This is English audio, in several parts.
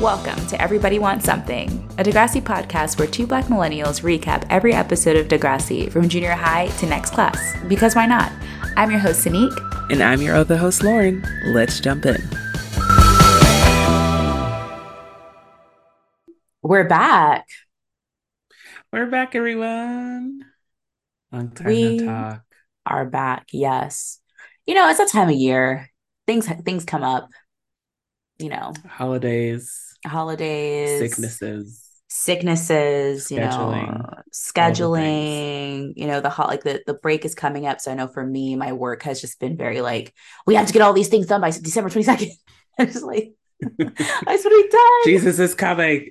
Welcome to Everybody Wants Something, a Degrassi podcast where two black millennials recap every episode of Degrassi from junior high to next class. Because why not? I'm your host, Sanique. And I'm your other host, Lauren. Let's jump in. We're back. We're back, everyone. Long time We no talk. are back. Yes. You know, it's that time of year. Things things come up. You know, Holidays, holidays, sicknesses. sicknesses, you know, Scheduling, you know, the hot like the the break is coming up. So I know for me, my work has just been very like, we have to get all these things done by December 22nd. I'm just like, I just want to done. Jesus is coming.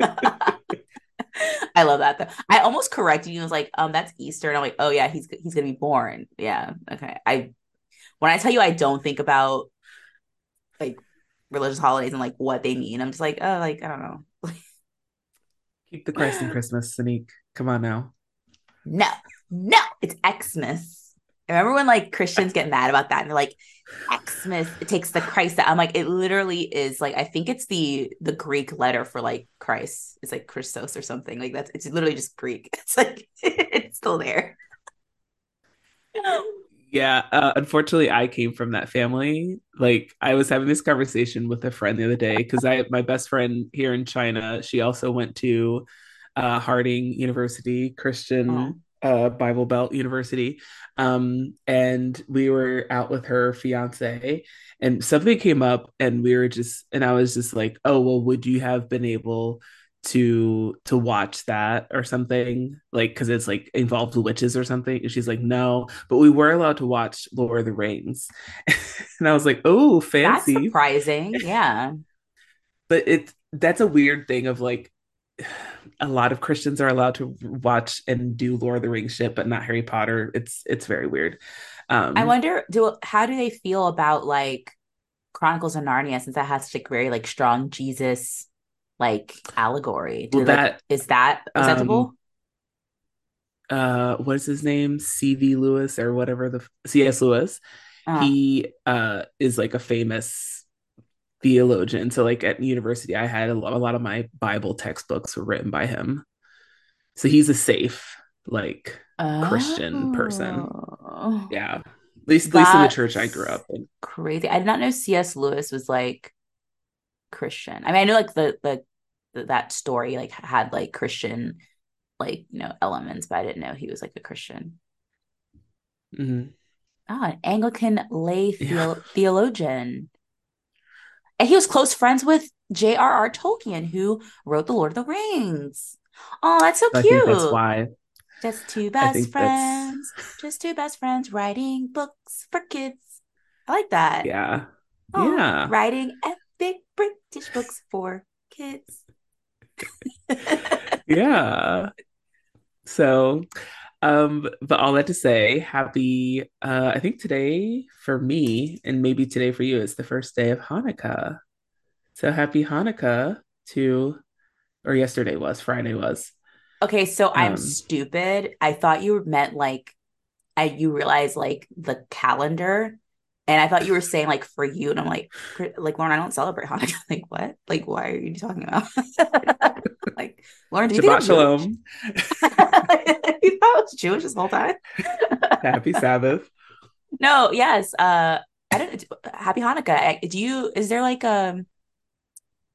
I love that though. I almost corrected you. I was like, um, that's Easter. And I'm like, oh yeah, he's he's gonna be born. Yeah. Okay. I when I tell you I don't think about like religious holidays and like what they mean, I'm just like, oh, like, I don't know. Keep the Christ in Christmas, Sanique. Come on now. No, no, it's Xmas. Remember when like Christians get mad about that and they're like, Xmas, it takes the Christ out. I'm like, it literally is like, I think it's the the Greek letter for like Christ. It's like Christos or something. Like that's it's literally just Greek. It's like it's still there. Yeah, uh, unfortunately, I came from that family. Like, I was having this conversation with a friend the other day because I, my best friend here in China, she also went to uh, Harding University, Christian uh, Bible Belt University, um, and we were out with her fiance, and something came up, and we were just, and I was just like, oh well, would you have been able to to watch that or something like because it's like involved witches or something. And she's like no but we were allowed to watch lord of the rings. And i was like oh That's fancy. surprising. Yeah. but it that's a weird thing of like a lot of christians are allowed to watch and do lord of the rings shit but not harry potter. It's it's very weird. Um I wonder do how do they feel about like Chronicles of Narnia since that has such a very like strong Jesus like allegory. Do Well, they, like, that, is that acceptable? uh what is his name cv lewis or whatever the cs lewis Uh, he uh is like a famous theologian so like at university i had a lot, a lot of my bible textbooks were written by him so he's a safe like Christian person. Oh, yeah at least at least in the church i grew up in Crazy. I did not know C.S. Lewis was like Christian. I mean, I know like the the, the that story like had like Christian like you know elements, but I didn't know he was like a Christian. Mhm. Oh, an Anglican lay Yeah. theologian. And he was close friends with J.R.R. Tolkien, who wrote The Lord of the Rings. Oh, that's so i cute. think that's why Just two best think that's- friends. Just two best friends writing books for kids. I like that. yeah Oh, yeah Writing epic British books for kids. yeah so um but all that to say happy uh i think today for me and maybe today for you is the first day of hanukkah so happy hanukkah to or yesterday was friday was Okay, so I'm Um, stupid. I thought you meant like I you realize like the calendar. And I thought you were saying like for you, and I'm like, like Lauren, I don't celebrate Hanukkah. Like what? Like why are you talking about? like Lauren, do you think Shabbat Jewish? shalom you thought I was Jewish this whole time? happy sabbath No, yes. Uh, I don't. Happy Hanukkah. Do you? Is there like um?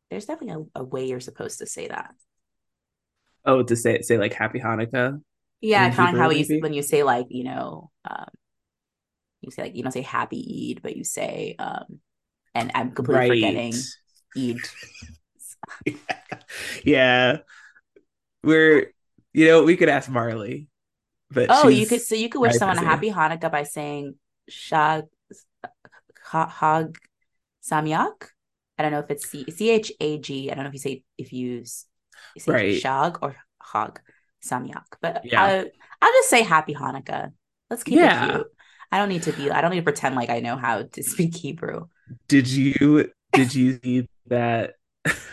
There's definitely a, a way you're supposed to say that. oh to say say like happy hanukkah Yeah, In kind of how when you say like you know um, you say like you don't say Happy Eid, but you say um, and I'm completely forgetting Eid. yeah we're you know we could ask marley but Oh, you could so you could wish someone a. Happy Hanukkah by saying Shag Ha- Hag Samyak. I don't know if it's C H A G. I don't know if you say if you, say Right. Shag or Hag Samyak, but Yeah. I, I'll just say Happy Hanukkah. Let's keep Yeah. it cute. I don't need to be. I don't need to pretend like I know how to speak Hebrew. did you did you see that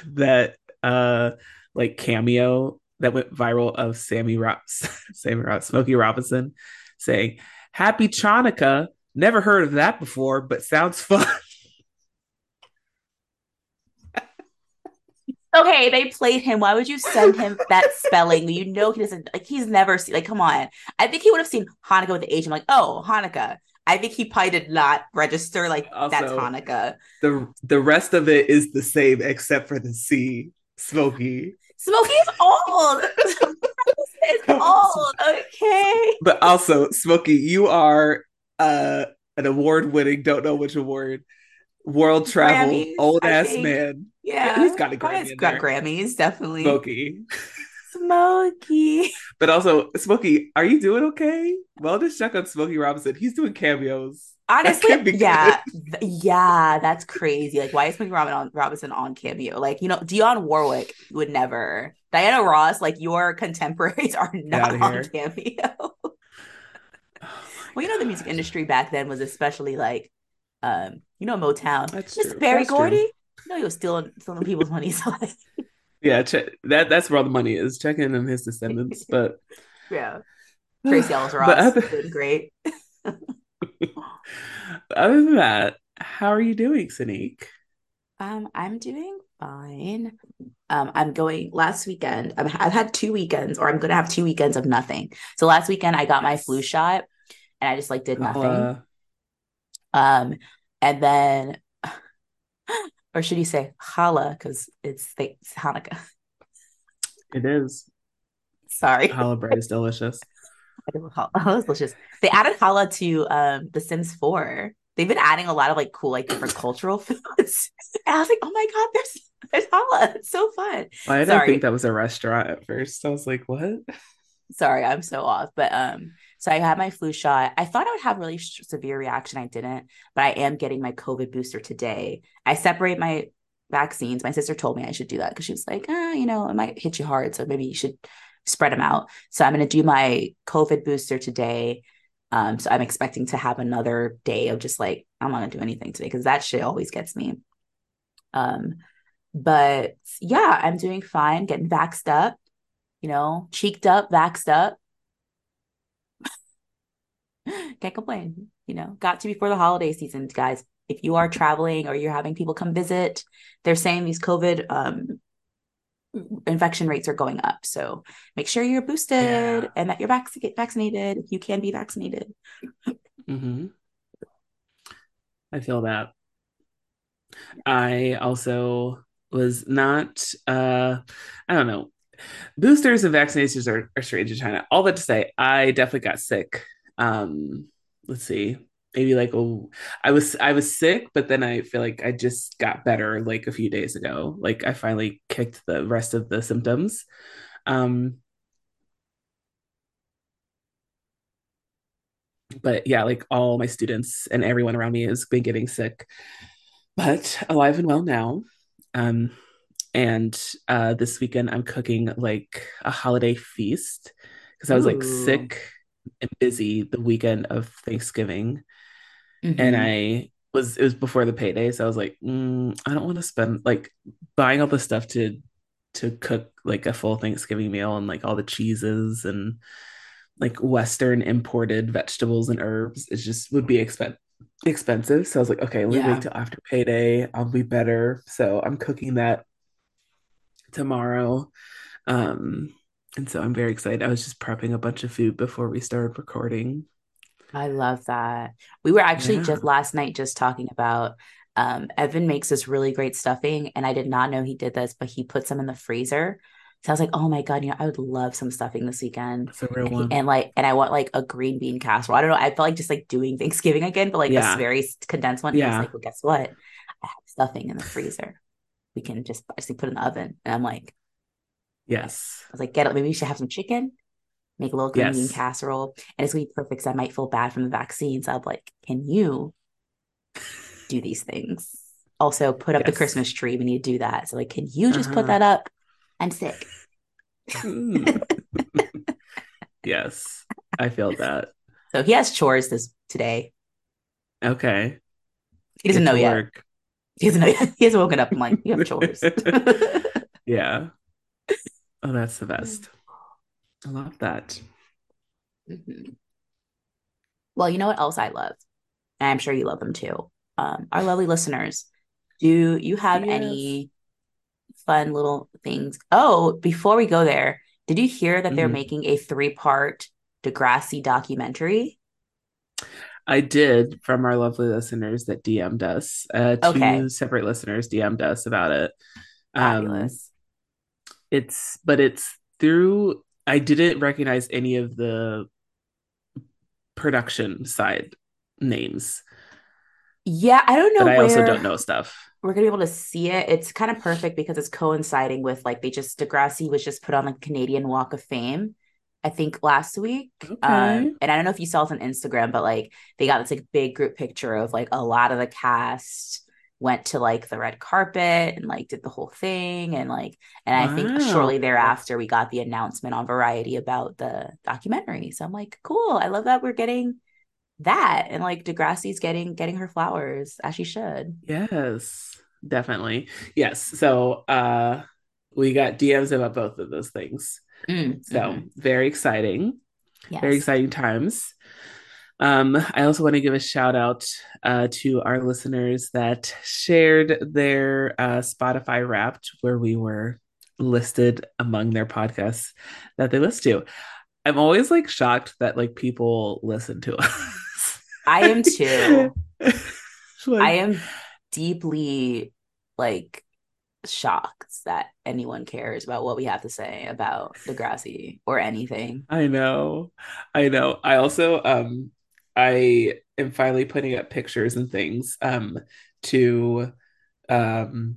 that uh like cameo that went viral of Sammy Rob Sammy Rob Smokey Robinson saying Happy Chanukah. Never heard of that before, but sounds fun. Okay, they played him. Why would you send him that spelling? You know he doesn't like he's never seen like come on. I think he would have seen Hanukkah with the H. I'm like, oh, Hanukkah. I think he probably did not register like also, that's Hanukkah. The the rest of it is the same except for the C. Smokey. Smokey is old. it's old, okay. But also, Smokey, you are uh an award winning, don't know which award, world travel, Grammys, old ass man. Yeah. He's got a Grammy. He's got Grammys, definitely. Smokey. Smokey. But also, Smokey, are you doing okay? Well, just check on Smokey Robinson. He's doing cameos. Honestly, yeah, yeah, that's crazy. Like, why is Smokey Robinson on cameo? Like, you know, Dionne Warwick would never. Diana Ross, like your contemporaries, are not on cameo. Oh well, you know, the music industry back then was especially like, um, you know, Motown. That's Just true. Berry Gordy. You know, he was stealing stealing people's money. So like, yeah, check, that that's where all the money is. Checking on his descendants, but yeah, Tracee Ellis Ross other, did great. other than that, how are you doing, Sanique? Um, I'm doing fine. Um, I'm going last weekend. I've, I've had two weekends, or I'm going to have two weekends of nothing. So last weekend I got my flu shot, and I just like did nothing. Uh, um, and then or should you say challah because it's, it's Hanukkah? It is. Sorry, challah bread is delicious. Challah is delicious. They added challah to um, The Sims 4. They've been adding a lot of like cool, like different cultural foods. And I was like, oh my god, there's there's challah. It's so fun. Well, I didn't think that was a restaurant at first. I was like, what? Sorry, I'm so off. But um, so I had my flu shot. I thought I would have a really severe reaction. I didn't, but I am getting my COVID booster today. I separate my vaccines. My sister told me I should do that because she was like, ah, you know, it might hit you hard. So maybe you should spread them out. So I'm going to do my COVID booster today. Um, so I'm expecting to have another day of just like, I'm not going to do anything today because that shit always gets me. Um, but yeah, I'm doing fine, getting vaxxed up, you know, cheeked up, vaxxed up. Can't complain. You know, got to before the holiday season, guys. If you are traveling or you're having people come visit, they're saying these COVID um, infection rates are going up. So make sure you're boosted yeah. and that you're vac- vaccinated if you can be vaccinated. Mm-hmm. I feel that. I also was not, uh, I don't know. Boosters and vaccinations are, are strange in China. All that to say, I definitely got sick um let's see maybe like oh i was i was sick but then i feel like i just got better like a few days ago. Like i finally kicked the rest of the symptoms. Um but yeah like all my students and everyone around me has been getting sick but alive and well now. Um and uh this weekend i'm cooking like a holiday feast because i was Ooh. like sick and busy the weekend of Thanksgiving, mm-hmm. and I was it was before the payday, so I was like, mm, I don't want to spend like buying all the stuff to to cook like a full Thanksgiving meal and like all the cheeses and like Western imported vegetables and herbs. It just would be expen- expensive. So I was like, okay, let me yeah. wait till after payday. I'll be better. So I'm cooking that tomorrow. Um, and so I'm very excited. I was just prepping a bunch of food before we started recording. I love that. We were actually yeah. just last night just talking about um, Evan makes this really great stuffing, and I did not know he did this, but he puts them in the freezer. So I was like, oh my god, you know, I would love some stuffing this weekend. That's a real and, one. and like, and I want like a green bean casserole. I don't know. I felt like just like doing Thanksgiving again, but like yeah. a very condensed one. Yeah. I was like, well, guess what? I have stuffing in the freezer. We can just actually put in the oven. And I'm like, Yes. I was like, get it. Maybe we should have some chicken, make a little green yes. casserole. And it's gonna be perfect because I might feel bad from the vaccine. So I'm like, can you do these things? Also, put up yes. the Christmas tree. We need to do that. So, like, can you just uh-huh. put that up? I'm sick. Mm. yes, I feel that. So he has chores this today. Okay. He doesn't know yet. Work. He doesn't know yet. He hasn't woken up. I'm like, you have chores. yeah. Oh, that's the best. I love that. Mm-hmm. Well, you know what else I love? And I'm sure you love them too. Um, our lovely listeners. Do you have yes. any fun little things. Oh, before we go there, did you hear that they're Mhm. making a three part Degrassi documentary? I did from our lovely listeners that DM'd us. Uh, two Okay. separate listeners DM'd us about it. Um, Fabulous. It's but it's through. I didn't recognize any of the production side names, yeah, I don't know but I also don't know stuff. we're gonna be able to see it. It's kind of perfect because it's coinciding with like they just Degrassi was just put on the Canadian Walk of Fame, I think last week. Okay. Um, and I don't know if you saw it on Instagram, but like they got this like big group picture of like a lot of the cast went to like the red carpet and like did the whole thing and like and I think shortly thereafter we got the announcement on Variety about the documentary. So I'm like, cool. I love that we're getting that and like Degrassi's getting getting her flowers as she should. Yes, definitely. Yes. So uh we got DMs about both of those things. Mm, So mhm. very exciting. yes. Very exciting times. Um, I also want to give a shout out uh, to our listeners that shared their uh, Spotify Wrapped, where we were listed among their podcasts that they listen to. I'm always like shocked that like people listen to us. I am too. Like, I am deeply like shocked that anyone cares about what we have to say about Degrassi or anything. I know. I know. I also um I am finally putting up pictures and things um to um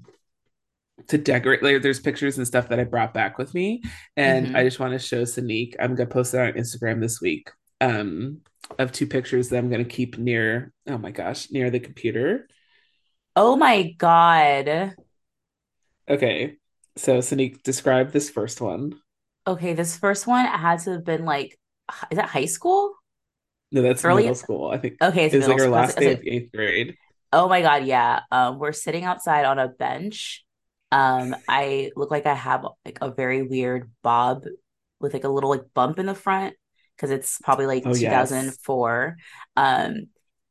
to decorate like there's pictures and stuff that I brought back with me and Mhm. I just want to show Sanique. I'm gonna post it on Instagram this week. Um of two pictures that I'm gonna keep near oh my gosh, near the computer. Oh my God. Okay. So Sanique, describe this first one. Okay, this first one had to have been like, is that high school? No, that's Early- middle school. I think Okay, it's it was like our school. last day it's of eighth grade. Oh my God, yeah. Um, we're sitting outside on a bench. Um, I look like I have like a very weird bob with like a little like bump in the front because it's probably like Oh, yes. 2004. Um,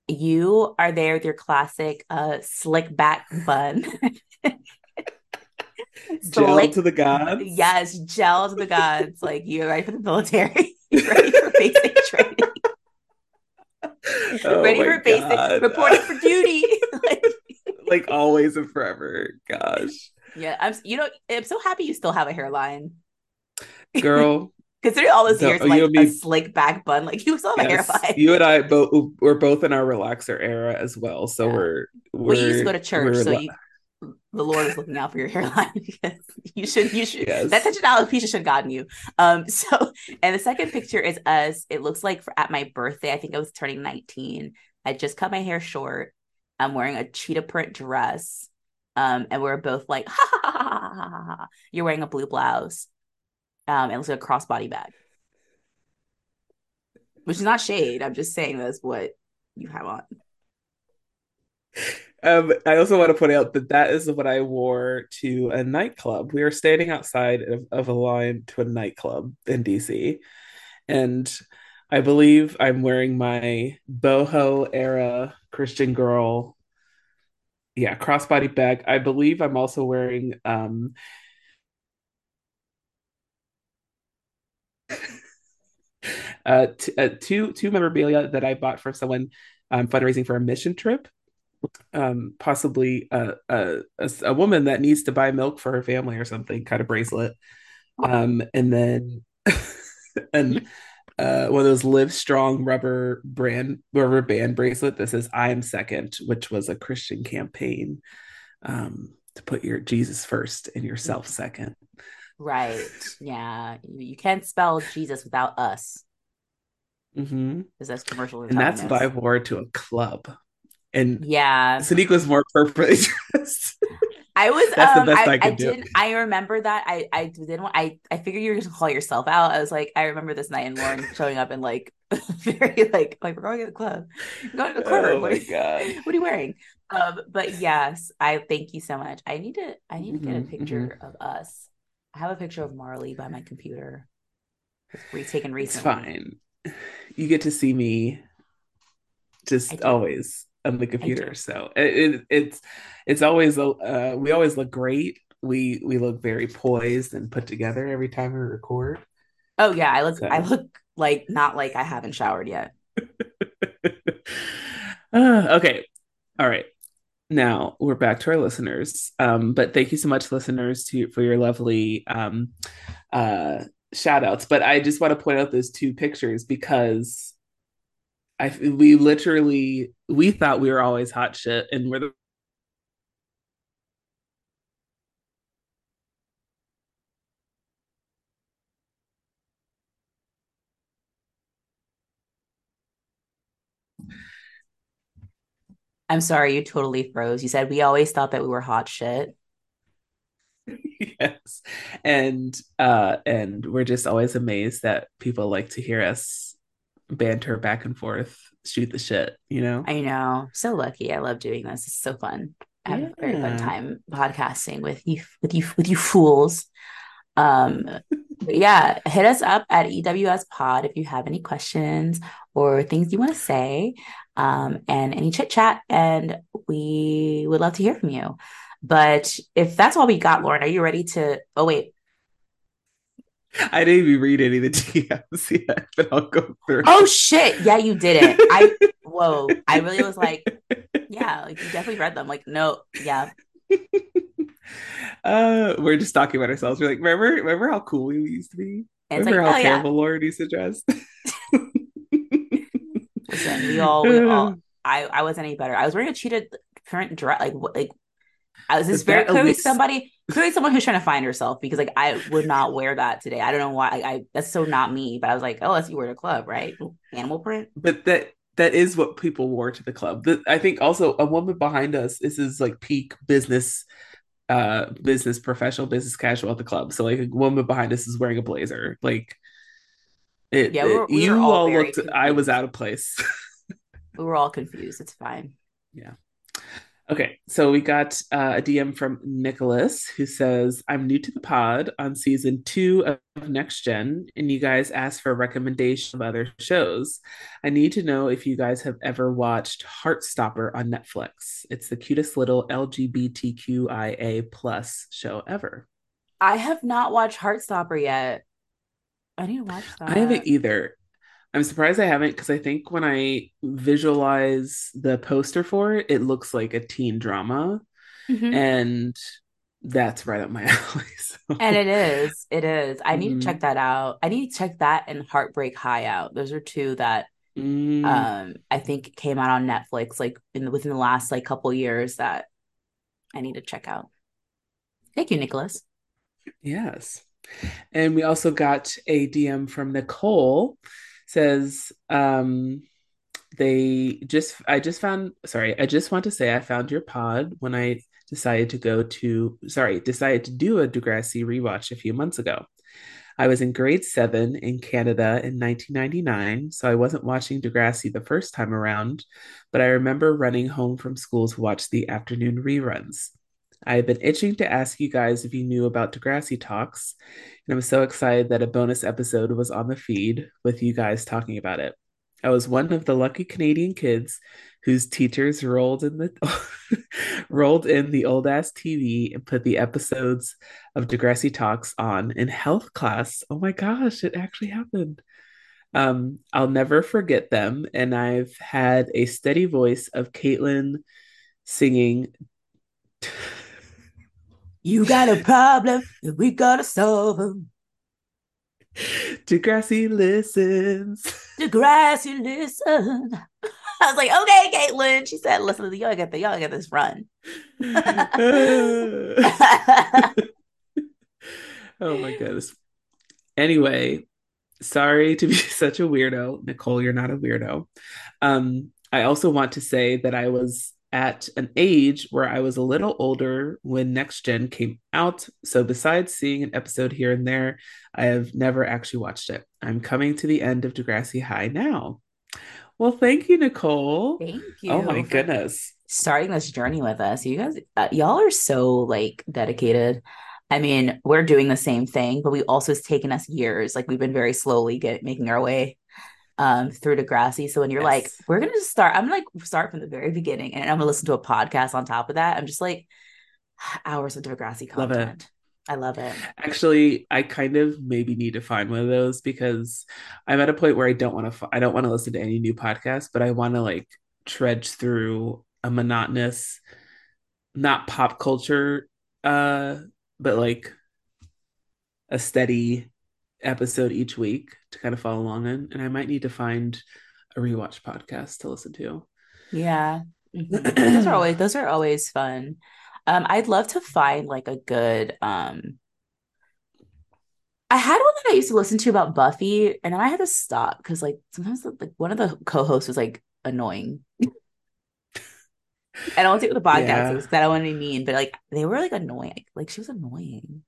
you are there with your classic uh slick back bun. Gel Slick- to the gods. Yes, gel to the gods. Like you're ready for the military, You're ready for basic training, Oh ready for basic God. reporting for duty. like, like always and forever. Gosh. yeah, I'm. You know, I'm so happy you still have a hairline. Girl, Considering all those years, like a slick back bun, like you still have yes, a hairline. you and I both we're both in our relaxer era as well. So Yeah. we're we're you used to go to church, so you, the Lord is looking out for your hairline because you should, you should. Yes. That of alopecia should have gotten you. Um. So, and the second picture is us. It looks like for, at my birthday. I think I was turning 19. I just cut my hair short. I'm wearing a cheetah print dress. Um, and we're both like, ha ha ha ha ha. ha, ha. You're wearing a blue blouse. Um, it looks like a crossbody bag. Which is not shade. I'm just saying that's what you have on. Um, I also want to point out that that is what I wore to a nightclub. We were standing outside of, of a line to a nightclub in DC, and I believe I'm wearing my boho era Christian girl, yeah, crossbody bag. I believe I'm also wearing um uh, t- uh two two memorabilia that I bought for someone um fundraising for a mission trip um possibly a, a a a woman that needs to buy milk for her family or something kind of bracelet um and then and uh one of those live strong rubber brand rubber band bracelet that says i am second which was a christian campaign um to put your jesus first and yourself second Right. Yeah. You, can't spell Jesus without us. Mm-hmm. Because that's commercial. and that's i wore to a club and Yeah. Sadiq was more appropriately dressed I was That's the um best I, I I, could do. didn't I remember that. I I didn't want I I figured you were gonna call yourself out. I was like, I remember this night and Lauren showing up and like very like like we're going to the club. We're going to the club. Oh what, my are, God. what are you wearing? Um but yes, I thank you so much. I need to I need to get a Mhm, picture of us. I have a picture of Marley by my computer. It's retaken It's recently. fine. You get to see me just always on the computer. So it, it, it's it's always a uh, we always look great we we look very poised and put together every time we record. Oh yeah, I look so. I look like not like I haven't showered yet. uh, okay. All right. Now we're back to our listeners. Um, but thank you so much, listeners, to for your lovely um uh shout outs. But I just want to point out those two pictures because I we literally we thought we were always hot shit and we're the I'm sorry, you totally froze. You said we always thought that we were hot shit. yes. And uh and we're just always amazed that people like to hear us banter back and forth, shoot the shit, you know? I know. So lucky. I love doing this. It's so fun. I have yeah. a very fun time podcasting with you with you with you fools. Um yeah, hit us up at EWS Pod if you have any questions or things you want to say um, and any chit chat. And we would love to hear from you. But if that's all we got, Lauren, are you ready to? Oh, wait. I didn't even read any of the DMs yet, but I'll go through. Oh shit! Yeah, you didn't. I whoa! I really was like, yeah, like you definitely read them. Like, no, yeah. uh, we're just talking about ourselves. We're like, remember, remember how cool we used to be. And remember like, how oh, terrible yeah. Lauren used to dress. Listen, we all, we all. I, I wasn't any better. I was wearing a cheetah current dress, like, like. I was just very clearly somebody, clearly someone who's trying to find herself because, like, I would not wear that today. I don't know why. I, I that's so not me. But I was like, oh, let's you wear to club, right? Animal print. But that that is what people wore to the club. The, I think also a woman behind us. This is like peak business uh business professional business casual at the club so like a woman behind us is wearing a blazer like it, yeah, we were, we you all, all looked. Confused. I was out of place. we were all confused. It's fine. Yeah. Okay, so we got uh, a DM from Nicholas who says, I'm new to the pod on season two of Next Gen, and you guys asked for a recommendation of other shows. I need to know if you guys have ever watched Heartstopper on Netflix. It's the cutest little LGBTQIA plus show ever. I have not watched Heartstopper yet. I need to watch that. I haven't either. I'm surprised I haven't because I think when I visualize the poster for it, it looks like a teen drama. Mm-hmm. And that's right up my alley. So. And it is. It is. I need mm-hmm. to check that out. I need to check that and Heartbreak High out. Those are two that mm. um I think came out on Netflix like in the, within the last like couple years that I need to check out. Thank you, Nicholas. Yes. And we also got a DM from Nicole says um they just I just found sorry, I just want to say I found your pod when I decided to go to sorry, decided to do a Degrassi rewatch a few months ago. I was in grade seven in Canada in 1999, so I wasn't watching Degrassi the first time around, but I remember running home from school to watch the afternoon reruns. I have been itching to ask you guys if you knew about Degrassi Talks, and I'm so excited that a bonus episode was on the feed with you guys talking about it. I was one of the lucky Canadian kids whose teachers rolled in the rolled in the old ass TV and put the episodes of Degrassi Talks on in health class. Oh my gosh, it actually happened. Um, I'll never forget them, and I've had a steady voice of Caitlin singing you got a problem, and we gotta solve them. Degrassi listens. Degrassi listen. I was like, okay, Caitlin. She said, listen, to the y'all get the y'all get this run. oh my goodness. Anyway, sorry to be such a weirdo. Nicole, you're not a weirdo. Um, I also want to say that I was at an age where I was a little older when Next Gen came out. So, besides seeing an episode here and there, I have never actually watched it. I'm coming to the end of Degrassi High now. Well, thank you, Nicole. Thank you. Oh my goodness. Starting this journey with us. You guys, uh, y'all are so like dedicated. I mean, we're doing the same thing, but we also it's taken us years. Like we've been very slowly get making our way um, through Degrassi. So when you're yes. like, we're gonna just start, I'm gonna like start from the very beginning and I'm gonna listen to a podcast on top of that. I'm just like, hours of Degrassi Love it. content. I love it. Actually, I kind of maybe need to find one of those because I'm at a point where I don't want to. I don't want to listen to any new podcasts, but I want to like trudge through a monotonous, not pop culture, uh, but like a steady episode each week to kind of follow along in. And I might need to find a rewatch podcast to listen to. Yeah. Mhm. those are always those are always fun. Um, I'd love to find like a good um I had one that I used to listen to about Buffy, and then I had to stop because like sometimes like one of the co-hosts was like annoying. I don't take with the podcast Yeah. because I don't want to be mean, but like they were like annoying. Like she was annoying.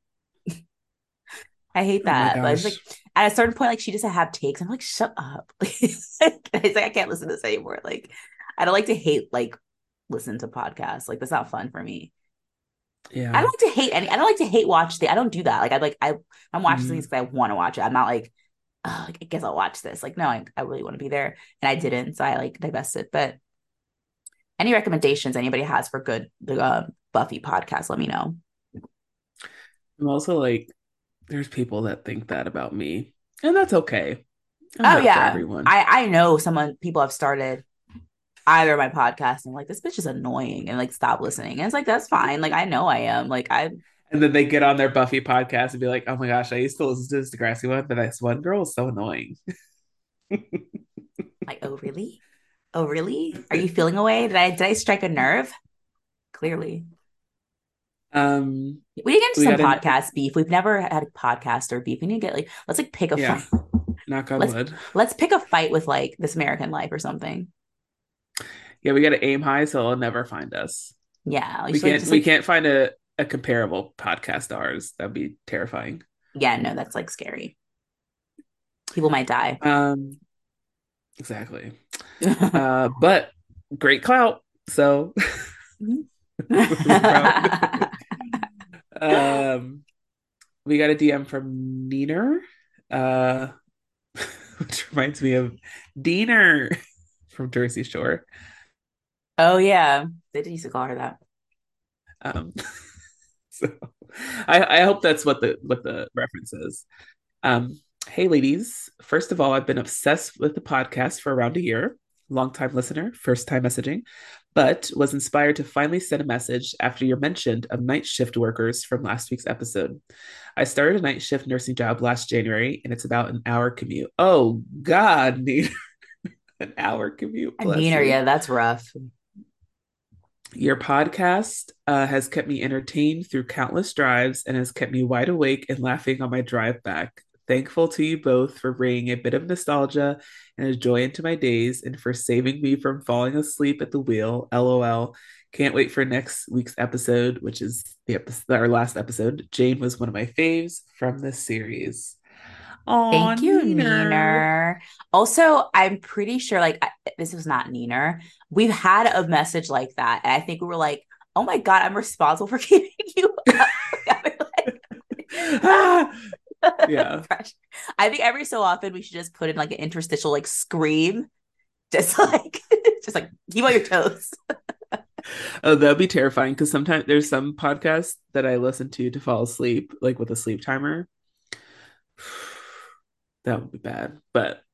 I hate Oh that. But it's like at a certain point, like she just have takes. I'm like, shut up. it's like I can't listen to this anymore. Like I don't like to hate like listen to podcasts. Like that's not fun for me. Yeah. I don't like to hate any. I don't like to hate watch the. I don't do that. Like I like I I'm watching Mhm. things because I want to watch it. I'm not like, oh, I guess I'll watch this. Like no, I, I really want to be there, and I didn't, so I like divested. But any recommendations anybody has for good the uh, Buffy podcast, let me know. I'm also like, there's people that think that about me, and that's okay. I'm oh yeah, everyone. I I know someone people have started either my podcast and like this bitch is annoying and like stop listening. And it's like that's fine. Like I know I am. Like I and then they get on their Buffy podcast and be like, "Oh my gosh, I used to listen to this Degrassi one, but this one girl is so annoying." like oh really, oh really? Are you feeling away? Did I did I strike a nerve? Clearly. Um, We get into some podcast beef. We've never had a podcast or beef. We need to get like let's like pick a Yeah. fight. knock on Let's- wood. Let's pick a fight with like this American Life or something. Yeah, we got to aim high, so they'll never find us. Yeah, We just, can't. just, we like- can't find a a comparable podcast to ours. That'd be terrifying. Yeah, no, that's like scary. People might die. Um, exactly. Uh, but great clout. So, um, we got a DM from Neener, uh, which reminds me of Deena from Jersey Shore. oh yeah, they did used to call her that. Um, so I, I hope that's what the what the reference is. Um, hey ladies, first of all, I've been obsessed with the podcast for around a year. Long time listener, first time messaging, but was inspired to finally send a message after your mention of night shift workers from last week's episode. I started a night shift nursing job last January, and it's about an hour commute. Oh God, Nina. an hour commute. I mean yeah, that's rough. Your podcast uh, has kept me entertained through countless drives and has kept me wide awake and laughing on my drive back. Thankful to you both for bringing a bit of nostalgia and a joy into my days and for saving me from falling asleep at the wheel. LOL. Can't wait for next week's episode, which is the episode, our last episode. Jane was one of my faves from this series. Aw, Thank you, Neener. Neener. Also, I'm pretty sure like I, this was not Neener. We've had a message like that, and I think we were like, "Oh my god, I'm responsible for keeping you up." I was like, Ah, yeah. I think every so often we should just put in like an interstitial like scream, just like just like keep on your toes. Oh, that'd be terrifying because sometimes there's some podcasts that I listen to to fall asleep, like with a sleep timer. That would be bad, but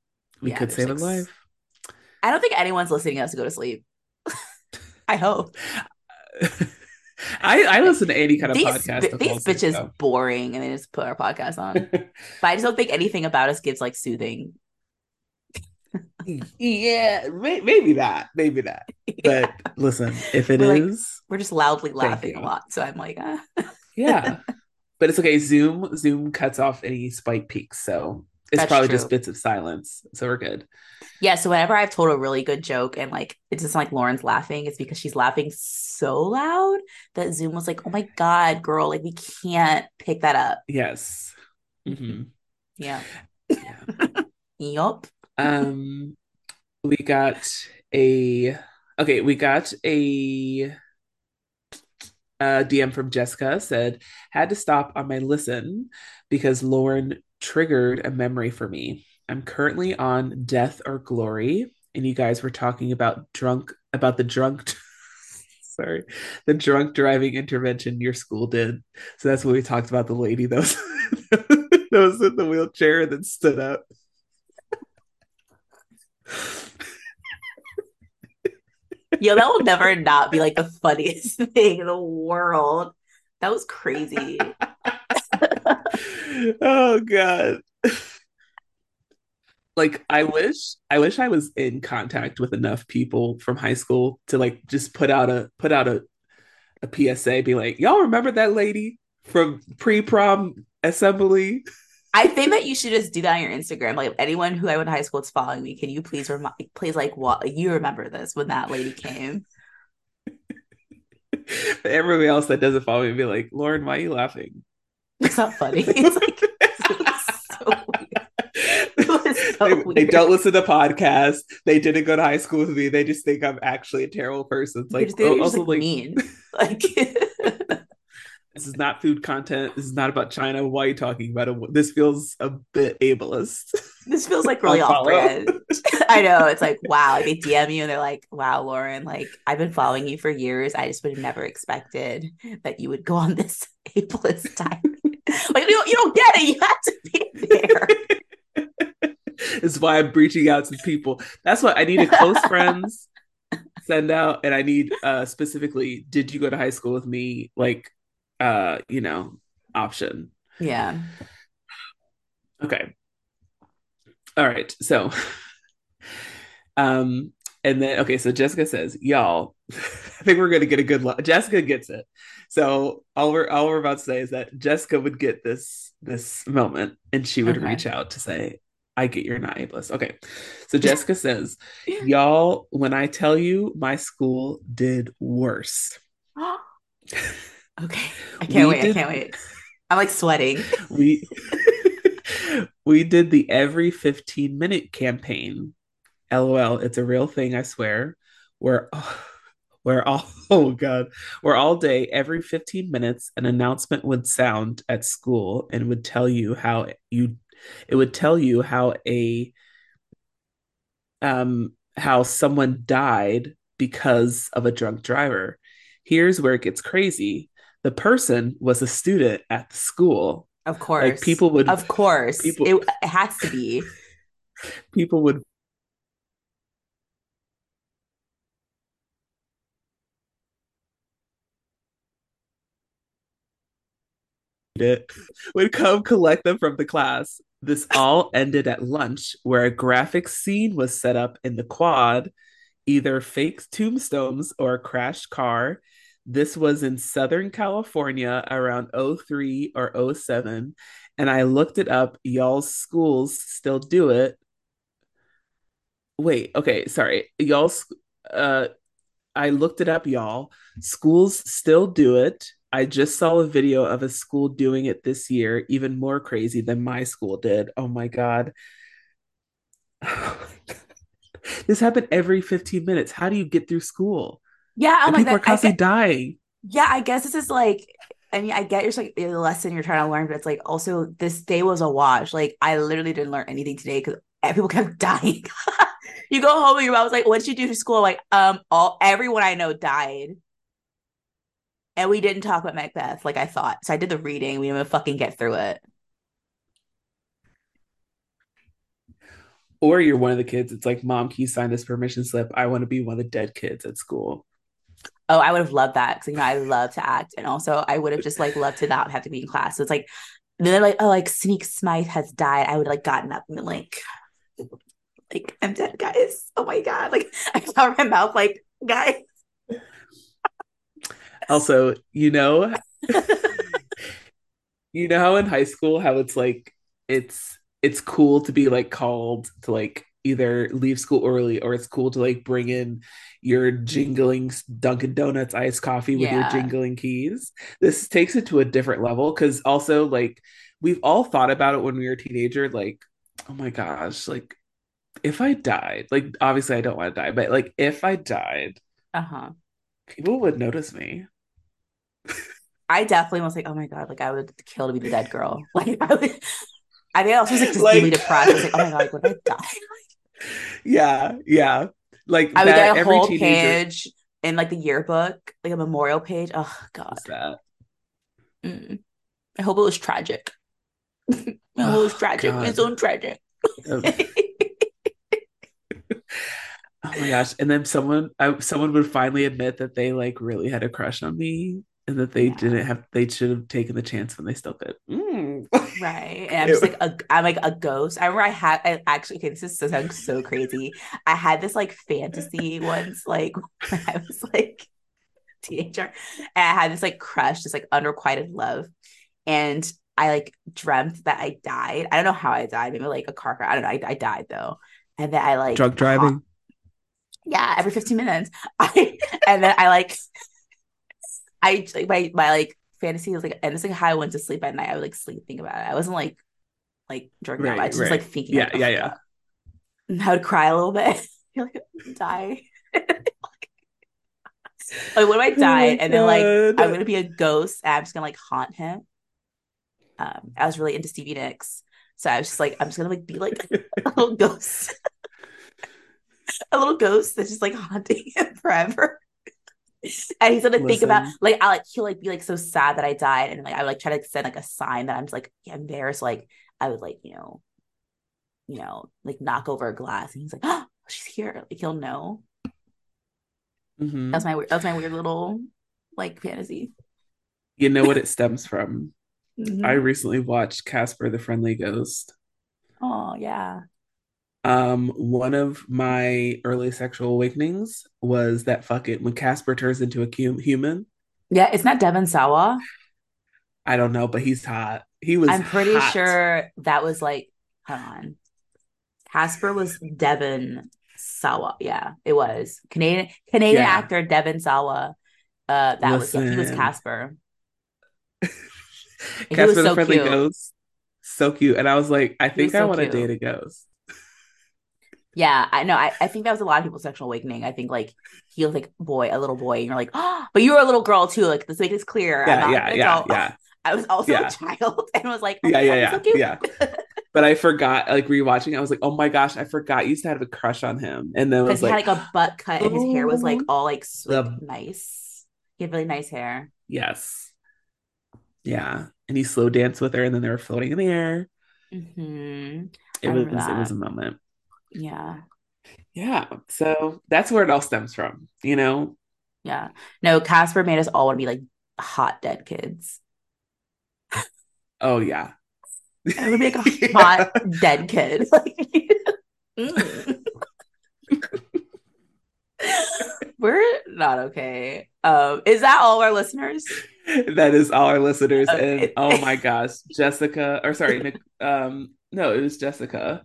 we Yeah, could save a like, life. I don't think anyone's listening to us to go to sleep. I hope I, I listen to any kind of these podcast. to these bitches though. boring, and they just put our podcast on. But I just don't think anything about us gives like soothing. yeah, may- maybe that, maybe that. But listen, if it is, We're like- We're just loudly laughing a lot, so I'm like, ah. yeah. But it's okay. Zoom Zoom cuts off any spike peaks, so it's That's probably true. just bits of silence. So we're good. yeah. So whenever I've told a really good joke and like it's just like Lauren's laughing, it's because she's laughing so loud that Zoom was like, "Oh my god, girl! Like we can't pick that up." Yes. hmm Yeah. Yeah. Yup. um we got a okay we got a uh dm from jessica said had to stop on my listen because lauren triggered a memory for me i'm currently on death or glory and you guys were talking about drunk about the drunk sorry, the drunk driving intervention your school did. So that's what we talked about the lady that was, that was in the wheelchair that stood up. Yo, that will never not be like the funniest thing in the world. That was crazy. Oh god. like I wish I wish I was in contact with enough people from high school to like just put out a put out a a PSA be like, y'all remember that lady from pre-prom assembly? I think that you should just do that on your Instagram. Like anyone who I went to high school is following me. Can you please remind please like what you remember this when that lady came? Everybody else that doesn't follow me be like, Lauren, why are you laughing? It's not funny. It's like so. So they, weird. they don't listen to podcasts. They didn't go to high school with me. They just think I'm actually a terrible person. It's They're like, they're oh, also like, mean. Like this is not food content. This is not about China. Why are you talking about it? This feels a bit ableist. this feels like really off brand. I know. It's like, wow, like they DM you and they're like, wow, Lauren, like I've been following you for years. I just would have never expected that you would go on this ableist diet. like you don't, you don't get it. You have to be there. It's why I'm reaching out to people. That's what I need a close friends send out, and I need uh specifically, did you go to high school with me? Like, uh, you know, option. Yeah. Okay. All right. So, um, and then okay, so Jessica says, "Y'all, I think we're gonna get a good. Lo- Jessica gets it. So all we're all we're about to say is that Jessica would get this this moment, and she would Okay. reach out to say, "I get you're not ableist." Okay. So Jessica says, "Y'all, when I tell you, my school did worse. okay. I can't We wait. did- I can't wait. I'm like sweating. we we did the every 15 minute campaign lol it's a real thing i swear where oh, where all oh god where all day every 15 minutes an announcement would sound at school and would tell you how you it would tell you how a um how someone died because of a drunk driver here's where it gets crazy the person was a student at the school Of course. like people would Of course. people- It, it has to be. people would it would come collect them from the class. This all ended at lunch, where a graphic scene was set up in the quad, either fake tombstones or a crashed car. This was in Southern California around 03 or 07. And I looked it up. Y'all's schools still do it. Wait, okay, sorry. Y'all's uh I looked it up, y'all. Schools still do it. I just saw a video of a school doing it this year, even more crazy than my school did. Oh my God. this happened every 15 minutes. How do you get through school? Yeah. Oh And my people God. are constantly get- dying. yeah. I guess this is like, I mean, I get it's like the lesson you're trying to learn, but it's like also this day was a wash. Like I literally didn't learn anything today because people kept dying. you go home and your mom's like, "What did you do to school?" like, um, all everyone I know died, and we didn't talk about Macbeth like I thought. So I did the reading. We didn't even fucking get through it. Or you're one of the kids. It's like, Mom, can you sign this permission slip? I want to be one of the dead kids at school. Oh, I would have loved that because you know I love to act, and also I would have just like loved to not have to be in class. So it's like they're like, oh, like Sneak Smythe has died. I would like gotten up and been like, like I'm dead, guys. Oh my god! Like I cover my mouth, like guys. Also, you know, you know how in high school how it's like it's it's cool to be like called to like either leave school early or it's cool to like bring in your jingling Dunkin' Donuts iced coffee with your jingling keys. This takes it to a different level because also like we've all thought about it when we were a teenager, like, oh my gosh, like if I died, like obviously I don't want to die, but like if I died, Uh huh. people would notice me. I definitely was like, oh my god, like I would kill to be the dead girl. Like I would. I think I was just like just Like- really depressed. I was like, oh my god, like if I die? Yeah, yeah. Like I would that get a every whole teenager page in like the yearbook, like a memorial page. Oh God. Mm. I hope it was tragic. I hope it was Oh, tragic. God. It's so tragic. Oh my gosh! And then someone, I, someone would finally admit that they like really had a crush on me, and that they Yeah. didn't have. They should have taken the chance when they still could. Mm. Right. And I'm just like a I'm like a ghost. I remember I had I actually okay, this is so sounds so crazy. I had this like fantasy once, like when I was like a teenager. And I had this like crush, this like unrequited love. And I like dreamt that I died. I don't know how I died, maybe like a car crash. I don't know. I, I died though. And then I like Drunk driving. yeah, every 15 minutes. I and then I like I like my my like fantasy was like and it's like how I went to sleep at night. I would like sleep think about it. I wasn't like like drunk out. I Right, just right. like thinking Yeah, like, yeah, oh, yeah. And I would cry a little bit. Feel like die. like what if I died and then like Oh I'm gonna be a ghost and I'm just gonna like haunt him. Um I was really into Stevie Nicks. So I was just like, I'm just gonna like be like a little ghost. a little ghost that's just like haunting him forever. And he's gonna think about like I like he'll like be like so sad that I died and like I would like try to like, send like a sign that I'm just like yeah, I'm there. So like I would like, you know, you know, like knock over a glass and he's like, oh, she's here. Like he'll know. Mhm. That's my weird that's my weird little like fantasy. You know what it stems from? Mhm. I recently watched Casper the Friendly Ghost. oh yeah. Um, one of my early sexual awakenings was that fuck it when Casper turns into a human. Yeah, it's not Devon Sawa. I don't know, but he's hot. He was. I'm pretty hot. sure that was like, hold on. Casper was Devon Sawa. Yeah, it was Canadian Canadian Yeah. actor Devon Sawa. Uh, that was yeah, he was Listen. Casper. He Casper was the so Friendly cute. Ghost. So cute. And I was like, I think was I so want to date a ghost. Yeah, I know. I, I think that was a lot of people's sexual awakening. I think like he was like boy, a little boy, and you're like, oh, but you were a little girl too. Like let's make this clear. Yeah, yeah, yeah, yeah. I was also Yeah. a child and was like, oh Yeah, yeah, God, yeah, so cute. But I forgot, like rewatching, I was like, oh my gosh, I forgot you used to have a crush on him. And then Because was he like, had like a butt cut and his hair was like Oh. all like, The- nice. He had really nice hair. yes. Yeah. And he slow danced with her and then they were floating in the air. hmm It was remember it was a moment. Yeah. Yeah. So that's where it all stems from, you know? Yeah. No, Casper made us all want to be like hot dead kids. Oh yeah. I would be like a hot dead kid. Like, mm. We're not okay. Um, is that all our listeners? that is all our listeners. Okay. And oh my gosh, Jessica, or sorry, um, no, it was Jessica.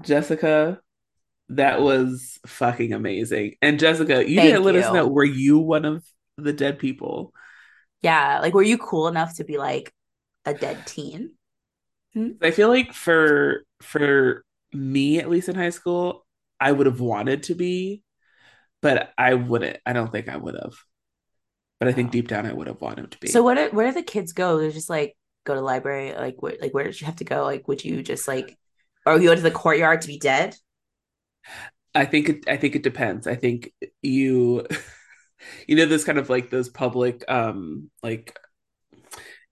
Jessica, that was fucking amazing. And Jessica, you Thank didn't let us know, were you one of the dead people? Yeah. Like, were you cool enough to be like a dead teen? Hmm? I feel like for for me, at least in high school, I would have wanted to be, but I wouldn't. I don't think I would have. But I think Oh. deep down I would have wanted to be. So what? Are, where do the kids go? They're just like go to the library. Like, where? Like, where did you have to go? Like, would you just like, or you go to the courtyard to be dead? I think it I think it depends. I think you you know this kind of like those public um like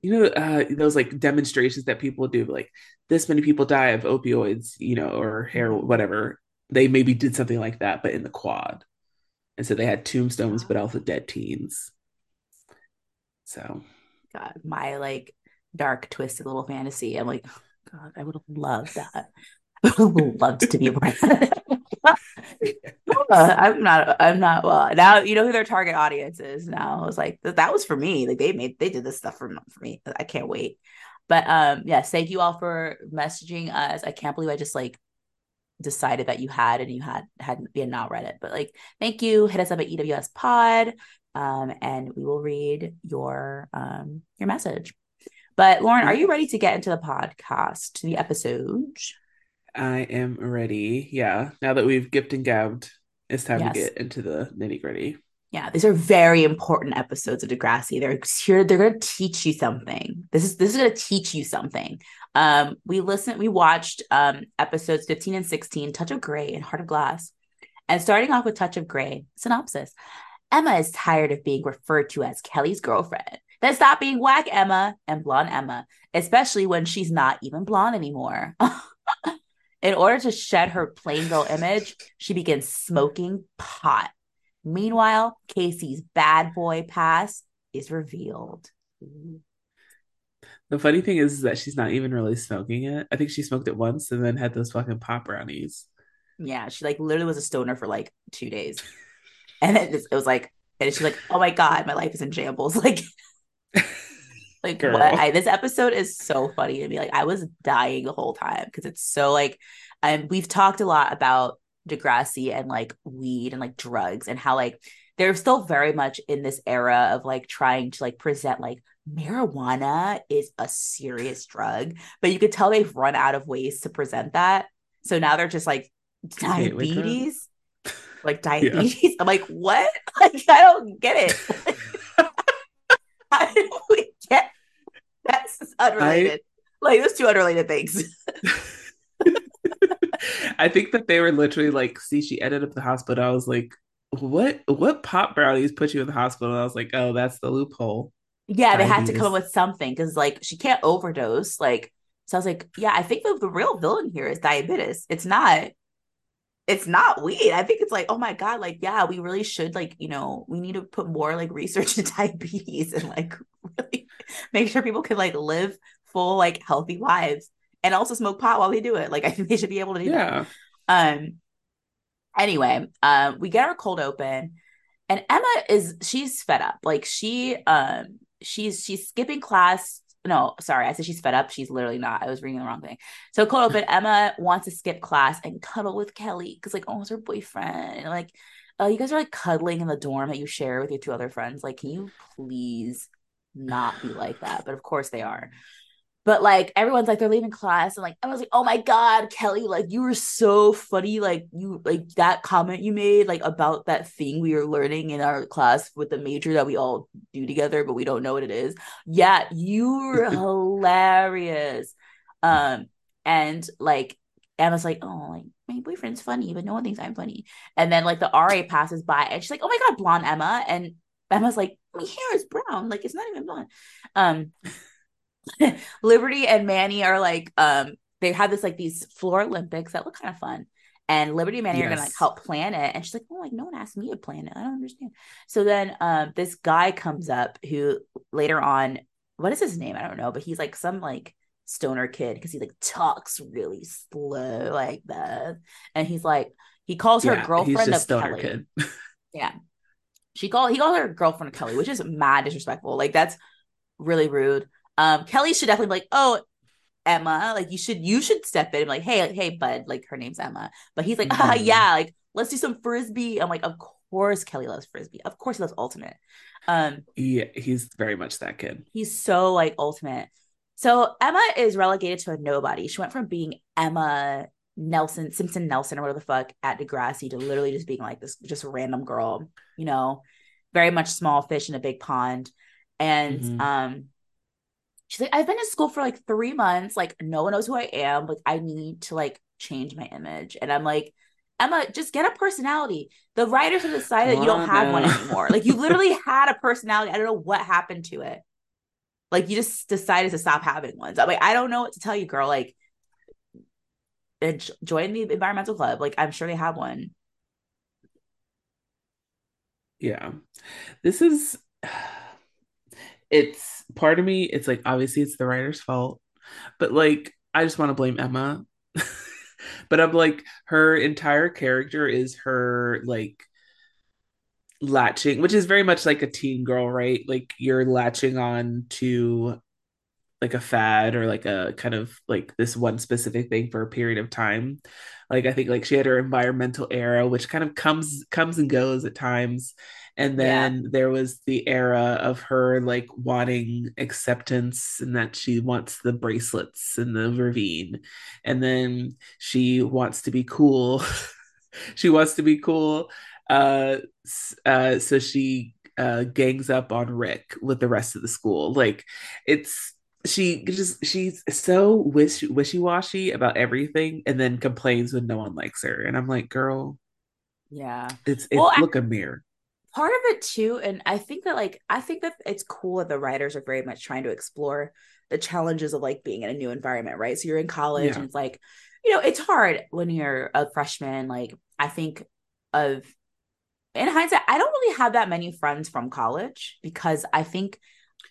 you know uh those like demonstrations that people do like this many people die of opioids, you know, or hair whatever. They maybe did something like that but in the quad. And so they had tombstones but also dead teens. So God, my like dark, twisted little fantasy. I'm like, God, I would have loved that. I would have loved to be a part of that. I'm not. I'm not. Well, now you know who their target audience is. Now I was like, that was for me. Like they made, they did this stuff for for me. I can't wait. But um, yes, thank you all for messaging us. I can't believe I just like decided that you had and you had had you had not read it. But like, thank you. Hit us up at EWS Pod, um, and we will read your um your message. But Lauren, are you ready to get into the podcast, to the episode? I am ready. Yeah. Now that we've gipped and gabbed, it's time Yes. to get into the nitty gritty. Yeah, these are very important episodes of Degrassi. They're here. They're going to teach you something. This is this is going to teach you something. Um, we listened. We watched um episodes fifteen and sixteen, Touch of Grey and Heart of Glass, and starting off with Touch of Grey synopsis. Emma is tired of being referred to as Kelly's girlfriend. Then stop being whack Emma and blonde Emma, especially when she's not even blonde anymore. In order to shed her plain girl image, she begins smoking pot. Meanwhile, K.C.'s bad boy past is revealed. The funny thing is that she's not even really smoking it. I think she smoked it once and then had those fucking pop brownies. Yeah, she like literally was a stoner for like two days. And then it was like, and she's like, oh my God, my life is in shambles. Like, like Girl. what? I, this episode is so funny to me. Like, I was dying the whole time because it's so like, and we've talked a lot about Degrassi and like weed and like drugs and how like they're still very much in this era of like trying to like present like marijuana is a serious drug, but you could tell they've run out of ways to present that. So now they're just like diabetes, like diabetes. Yeah. I'm like, what? Like, I don't get it. How do we that's unrelated? I... Like, those two unrelated things. I think that they were literally like, see, she ended up the hospital. I was like, what what pop brownies put you in the hospital? And I was like, oh, that's the loophole. Yeah, they had to come up with something because like she can't overdose. Like, so I was like, yeah, I think the, the real villain here is diabetes. It's not it's not weed. I think it's like, oh my God, like, yeah, we really should like, you know, we need to put more like research into diabetes and like really make sure people can like live full, like healthy lives and also smoke pot while they do it. Like I think they should be able to do yeah. that. Um anyway, um we get our cold open and Emma is she's fed up. Like she um she's she's skipping class no, sorry, I said she's fed up. She's literally not. I was reading the wrong thing. So cold open, Emma wants to skip class and cuddle with Kelly because like, oh, it's her boyfriend. And like, uh, you guys are like cuddling in the dorm that you share with your two other friends. Like, can you please not be like that? But of course they are but like everyone's like they're leaving class and like I was like, oh my god, Kelly, like you were so funny. Like you like that comment you made like about that thing we were learning in our class with the major that we all do together, but we don't know what it is. Yeah, you were hilarious. Um, and like Emma's like, oh, like my boyfriend's funny, but no one thinks I'm funny. And then like the RA passes by and she's like, oh my god, blonde Emma. And Emma's like, my hair is brown, like it's not even blonde. Um Liberty and Manny are like um they have this like these floor Olympics that look kind of fun. And Liberty and Manny yes. are gonna like help plan it. And she's like, Oh, like no one asked me to plan it. I don't understand. So then um this guy comes up who later on, what is his name? I don't know, but he's like some like stoner kid because he like talks really slow like that. And he's like, he calls her yeah, girlfriend of Kelly. Kid. yeah. She called he called her girlfriend Kelly, which is mad disrespectful. Like that's really rude. Um, Kelly should definitely be like, oh, Emma, like you should you should step in and be like, hey, hey, bud, like her name's Emma. But he's like, ah, mm-hmm. yeah, like let's do some frisbee. I'm like, of course Kelly loves frisbee. Of course he loves ultimate. Um yeah, he's very much that kid. He's so like ultimate. So Emma is relegated to a nobody. She went from being Emma Nelson, Simpson Nelson, or whatever the fuck at Degrassi to literally just being like this just random girl, you know, very much small fish in a big pond. And mm-hmm. um she's like, I've been in school for like three months. Like, no one knows who I am. Like, I need to like change my image. And I'm like, Emma, just get a personality. The writers have decided that you don't have one anymore. Like, you literally had a personality. I don't know what happened to it. Like, you just decided to stop having one. So I'm like, I don't know what to tell you, girl. Like, join the environmental club. Like, I'm sure they have one. Yeah. This is it's part of me, it's like obviously it's the writer's fault, but like I just want to blame Emma. but I'm like her entire character is her like latching, which is very much like a teen girl, right? Like you're latching on to like a fad or like a kind of like this one specific thing for a period of time. Like I think like she had her environmental era, which kind of comes comes and goes at times and then yeah. there was the era of her like wanting acceptance and that she wants the bracelets and the ravine. And then she wants to be cool. She wants to be cool. Uh, uh so she uh gangs up on rick with the rest of the school. Like it's she just she's so wish wishy-washy about everything and then complains when no one likes her. And i'm like girl yeah. it's it's well, look I- a mirror part of it too and i think that like i think that it's cool that the writers are very much trying to explore the challenges of like being in a new environment right so you're in college yeah. and it's like you know it's hard when you're a freshman like i think of in hindsight i don't really have that many friends from college because i think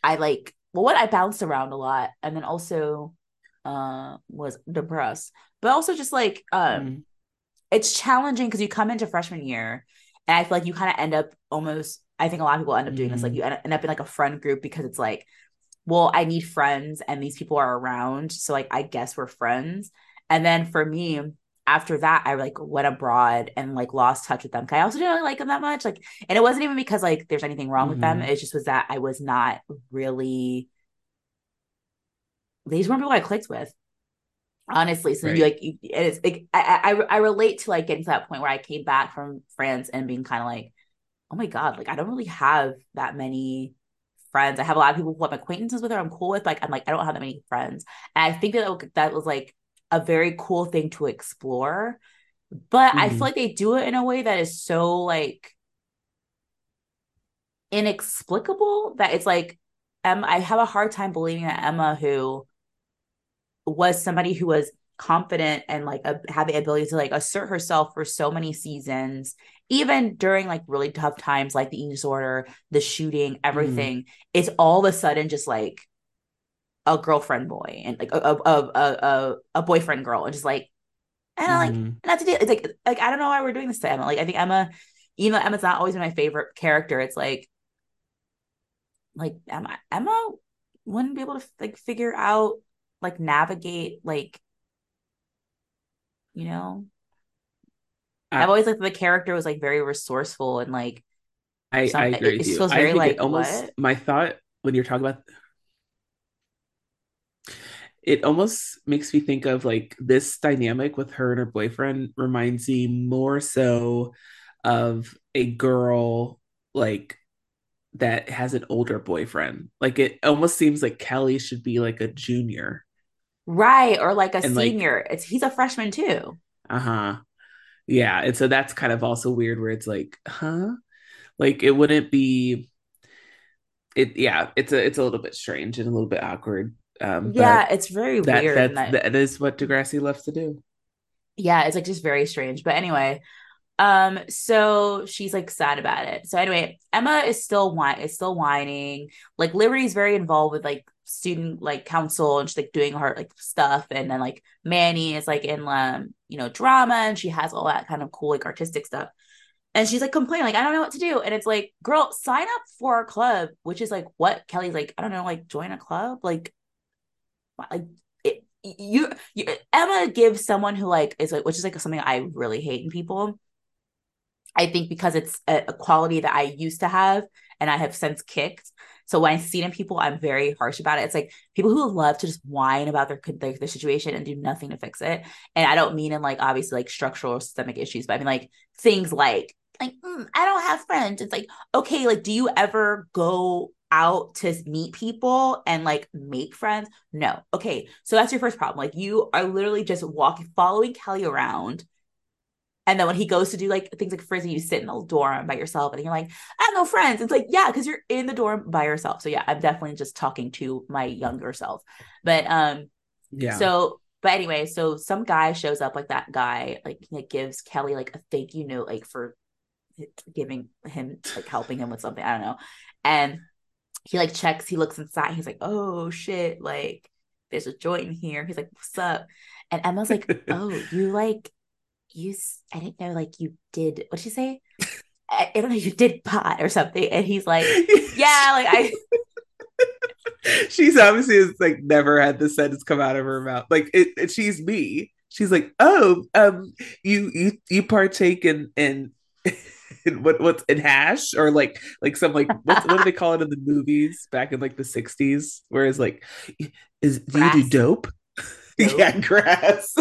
i like well what i bounced around a lot and then also uh was depressed but also just like um mm. it's challenging because you come into freshman year and I feel like you kind of end up almost, I think a lot of people end up doing mm-hmm. this. Like you end up in like a friend group because it's like, well, I need friends and these people are around. So like, I guess we're friends. And then for me, after that, I like went abroad and like lost touch with them. I also didn't really like them that much. Like, and it wasn't even because like there's anything wrong mm-hmm. with them. Mm-hmm. It just was that I was not really, these weren't people I clicked with honestly so right. you like it's like I, I i relate to like getting to that point where i came back from france and being kind of like oh my god like i don't really have that many friends i have a lot of people who i'm acquaintances with or i'm cool with like i'm like i don't have that many friends and i think that that was like a very cool thing to explore but mm-hmm. i feel mm-hmm. like they do it in a way that is so like inexplicable that it's like um, i have a hard time believing that emma who was somebody who was confident and like a, had the ability to like assert herself for so many seasons even during like really tough times like the eating disorder the shooting mm-hmm. everything mm. it's all of a sudden just like a girlfriend boy and like a a a, a, a boyfriend girl and just like and mm. like not to do it's like like I don't know why we're doing this to Emma like I think Emma even though Emma's not always been my favorite character it's like like Emma Emma wouldn't be able to like figure out like navigate like you know I, have always like the character was like very resourceful and like I, I agree it, it. Feels very, I like, almost what? my thought when you're talking about it almost makes me think of like this dynamic with her and her boyfriend reminds me more so of a girl like that has an older boyfriend. Like it almost seems like Kelly should be like a junior Right. Or like a and senior. Like, it's he's a freshman too. Uh-huh. Yeah. And so that's kind of also weird where it's like, huh? Like it wouldn't be it yeah, it's a it's a little bit strange and a little bit awkward. Um yeah, it's very that, weird. That, that is what Degrassi loves to do. Yeah, it's like just very strange. But anyway, um, so she's like sad about it. So anyway, Emma is still whine is still whining. Like Liberty's very involved with like student like council and she's like doing her like stuff. And then like Manny is like in um you know drama and she has all that kind of cool like artistic stuff. And she's like complaining like I don't know what to do. And it's like girl sign up for a club which is like what Kelly's like I don't know like join a club? Like like it, you, you Emma gives someone who like is like which is like something I really hate in people I think because it's a, a quality that I used to have and I have since kicked so when I see it in people, I'm very harsh about it. It's like people who love to just whine about their, their, their situation and do nothing to fix it. And I don't mean in like obviously like structural or systemic issues, but I mean like things like like mm, I don't have friends. It's like okay, like do you ever go out to meet people and like make friends? No. Okay, so that's your first problem. Like you are literally just walking, following Kelly around and then when he goes to do like things like frizzy, you sit in the dorm by yourself and you're like, I have no friends. It's like, yeah, because you're in the dorm by yourself. So yeah, I'm definitely just talking to my younger self. But um, yeah. So but anyway, so some guy shows up like that guy, like he gives Kelly like a thank you note, like for giving him like helping him with something. I don't know. And he like checks, he looks inside, he's like, oh shit, like there's a joint in here. He's like, what's up? And Emma's like, oh, you like you I didn't know like you did what did you say? I, I don't know, you did pot or something. And he's like, Yeah, like I She's obviously has like never had the sentence come out of her mouth. Like it, it she's me. She's like, oh, um, you you you partake in in in what what's in hash or like like some like what what do they call it in the movies back in like the 60s? Whereas like is do grass. you do dope? dope? yeah, grass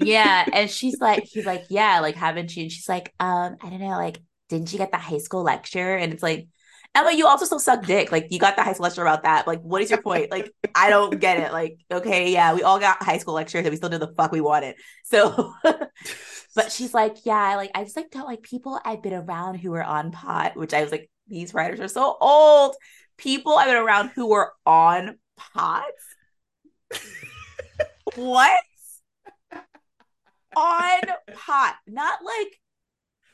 yeah. And she's like, he's like, yeah, like, haven't you? And she's like, um, I don't know, like, didn't you get the high school lecture? And it's like, Emma, you also still suck dick. Like you got the high school lecture about that. Like, what is your point? Like, I don't get it. Like, okay, yeah, we all got high school lectures and we still did the fuck we wanted. So, but she's like, yeah, like I just like don't like people I've been around who were on pot, which I was like, these writers are so old. People I've been around who were on pots. what? On pot, not like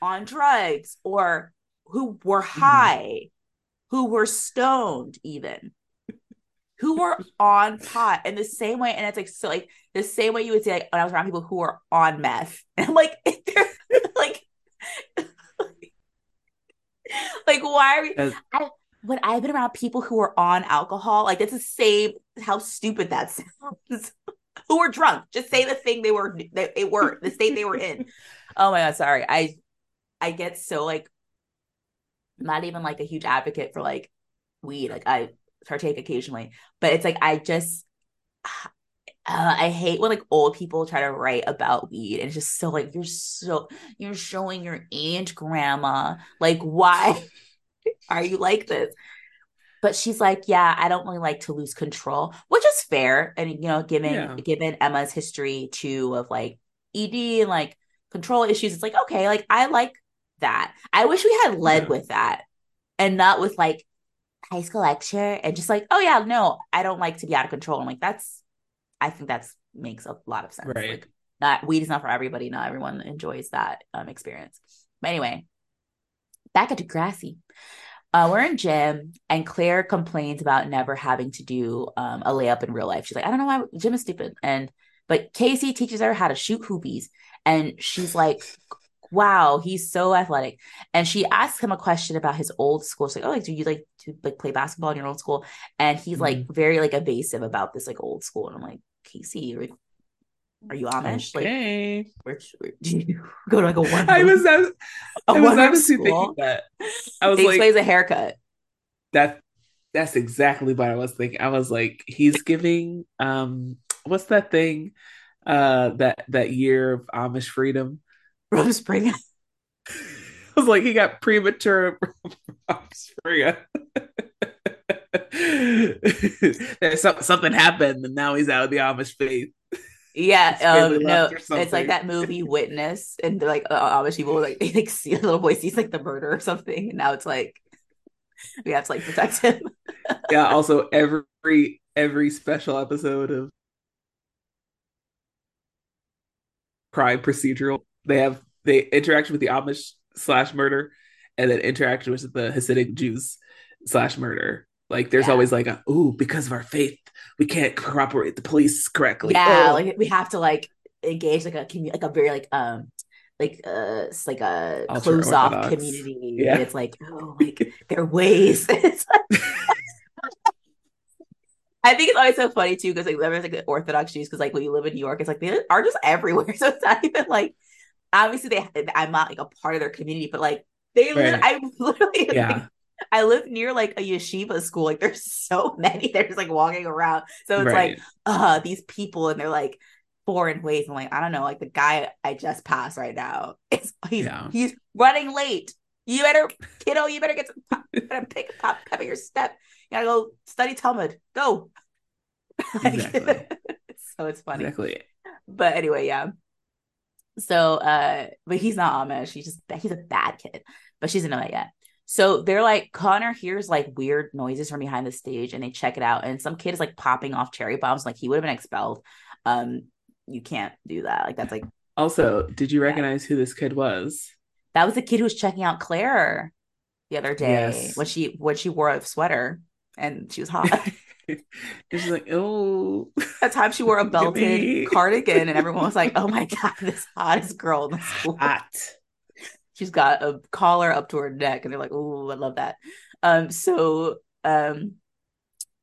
on drugs or who were Mm-hmm. high, who were stoned, even who were on pot in the same way. And it's like, so like the same way you would say, like, when I was around people who were on meth, and I'm like, like, like, why are we? I, when I've been around people who were on alcohol, like it's the same. How stupid that sounds. Who were drunk? Just say the thing they were. They, they were the state they were in. Oh my god, sorry. I I get so like not even like a huge advocate for like weed. Like I partake occasionally, but it's like I just uh, I hate when like old people try to write about weed and it's just so like you're so you're showing your aunt grandma. Like why are you like this? But she's like, yeah, I don't really like to lose control, which is fair. And you know, given Yeah. given Emma's history too of like ED and like control issues, it's like okay, like I like that. I wish we had led Yeah. with that and not with like high school lecture and just like, oh yeah, no, I don't like to be out of control. I'm like, that's I think that's makes a lot of sense. Right. Like not weed is not for everybody. Not everyone enjoys that um experience. But anyway, back at Degrassi. Uh, we're in gym and Clare complains about never having to do um, a layup in real life. She's like, I don't know why gym is stupid. And but K.C. teaches her how to shoot hoopies. And she's like, wow, he's so athletic. And she asks him a question about his old school. She's like, oh, like, do you like to like play basketball in your old school? And he's like very like evasive about this like old school. And I'm like, K.C., are, you Amish? Like, Okay. where, where do you go to like a one? I was I, a I was honestly thinking that. I was He like explains a haircut. that that's exactly what I was thinking. I was like, he's giving um what's that thing uh that that year of Amish freedom? Rumspringa. I was like, he got premature Amish freedom. There's some, something happened and now he's out of the Amish faith. Yeah, um, no, it's like that movie Witness, and like uh, Amish people like they like see a little boy sees like the murder or something, and now it's like we have to like protect him. Yeah, also every every special episode of crime procedural, they have they interaction with the Amish slash murder, and then interaction with the Hasidic Jews slash murder. Like there's Yeah. always like a ooh because of our faith we can't cooperate the police correctly. yeah, Oh. like we have to like engage like a commu- like a very like um like uh it's like a Ultra closed off community. Yeah. And it's like oh like their ways. I think it's always so funny too because like there's like the Orthodox Jews because like when you live in New York, it's like they are just everywhere. So it's not even like obviously they I'm not like a part of their community, but like they Right. I literally Yeah. like, I live near like a yeshiva school. Like there's so many. They're just like walking around. So it's right. like uh these people and they're like foreign ways. I'm like, I don't know, like the guy I just passed right now. It's he's Yeah. he's running late. You better, kiddo, you better get some pop, you better pick pop pep your step. You gotta go study Talmud. Go. Like, Exactly. so it's funny. exactly. But anyway, yeah. So uh, but he's not Amish. He's just he's a bad kid. But she doesn't know that yet. So they're like, Connor hears like weird noises from behind the stage and they check it out. And some kid is like popping off cherry bombs, like he would have been expelled. Um, you can't do that. Like that's like Also, did you recognize who this kid was? that was the kid who was checking out Clare the other day Yes. when she when she wore a sweater and she was hot. she's like, oh, that time she wore a belted cardigan and everyone was like, Oh my god, this hottest girl in the school. hot. She's got a collar up to her neck and they're like oh i love that. Um so um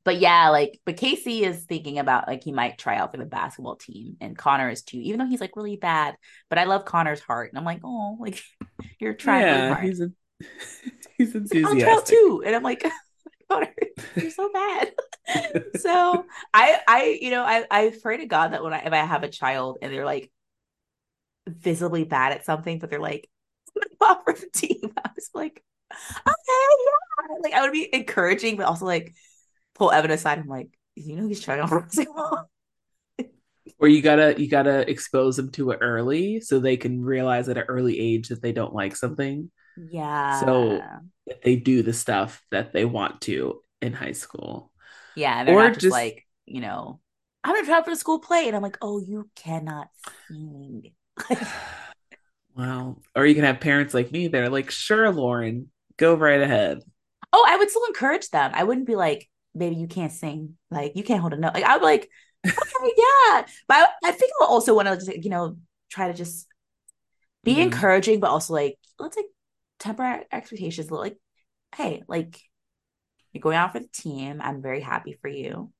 but yeah like but K.C. is thinking about like he might try out for the basketball team and connor is too even though he's like really bad but i love connor's heart and i'm like oh like you're trying really Yeah, hard. he's a, he's He's like, i'll try out too and i'm like connor you're so bad. So i i you know i i pray to god that when i if i have a child and they're like visibly bad at something but they're like For the team i was like okay, yeah. Like I would be encouraging, but also like pull Evan aside. I'm like, you know, he's trying on basketball. or you gotta you gotta expose them to it early so they can realize at an early age that they don't like something. Yeah. So they do the stuff that they want to in high school. Yeah, or not just, just like you know, I'm gonna try for the school play, and I'm like, oh, you cannot sing. wow. Or you can have parents like me. They're like, sure, Lauren, go right ahead. Oh, I would still encourage them. I wouldn't be like, baby, you can't sing. Like, you can't hold a note. Like, I'd be like, okay, yeah. But I, I think I'll also want to, just, you know, try to just be mm-hmm. encouraging, but also like, let's like temper expectations. a little. Like, hey, like, you're going out for the team. I'm very happy for you.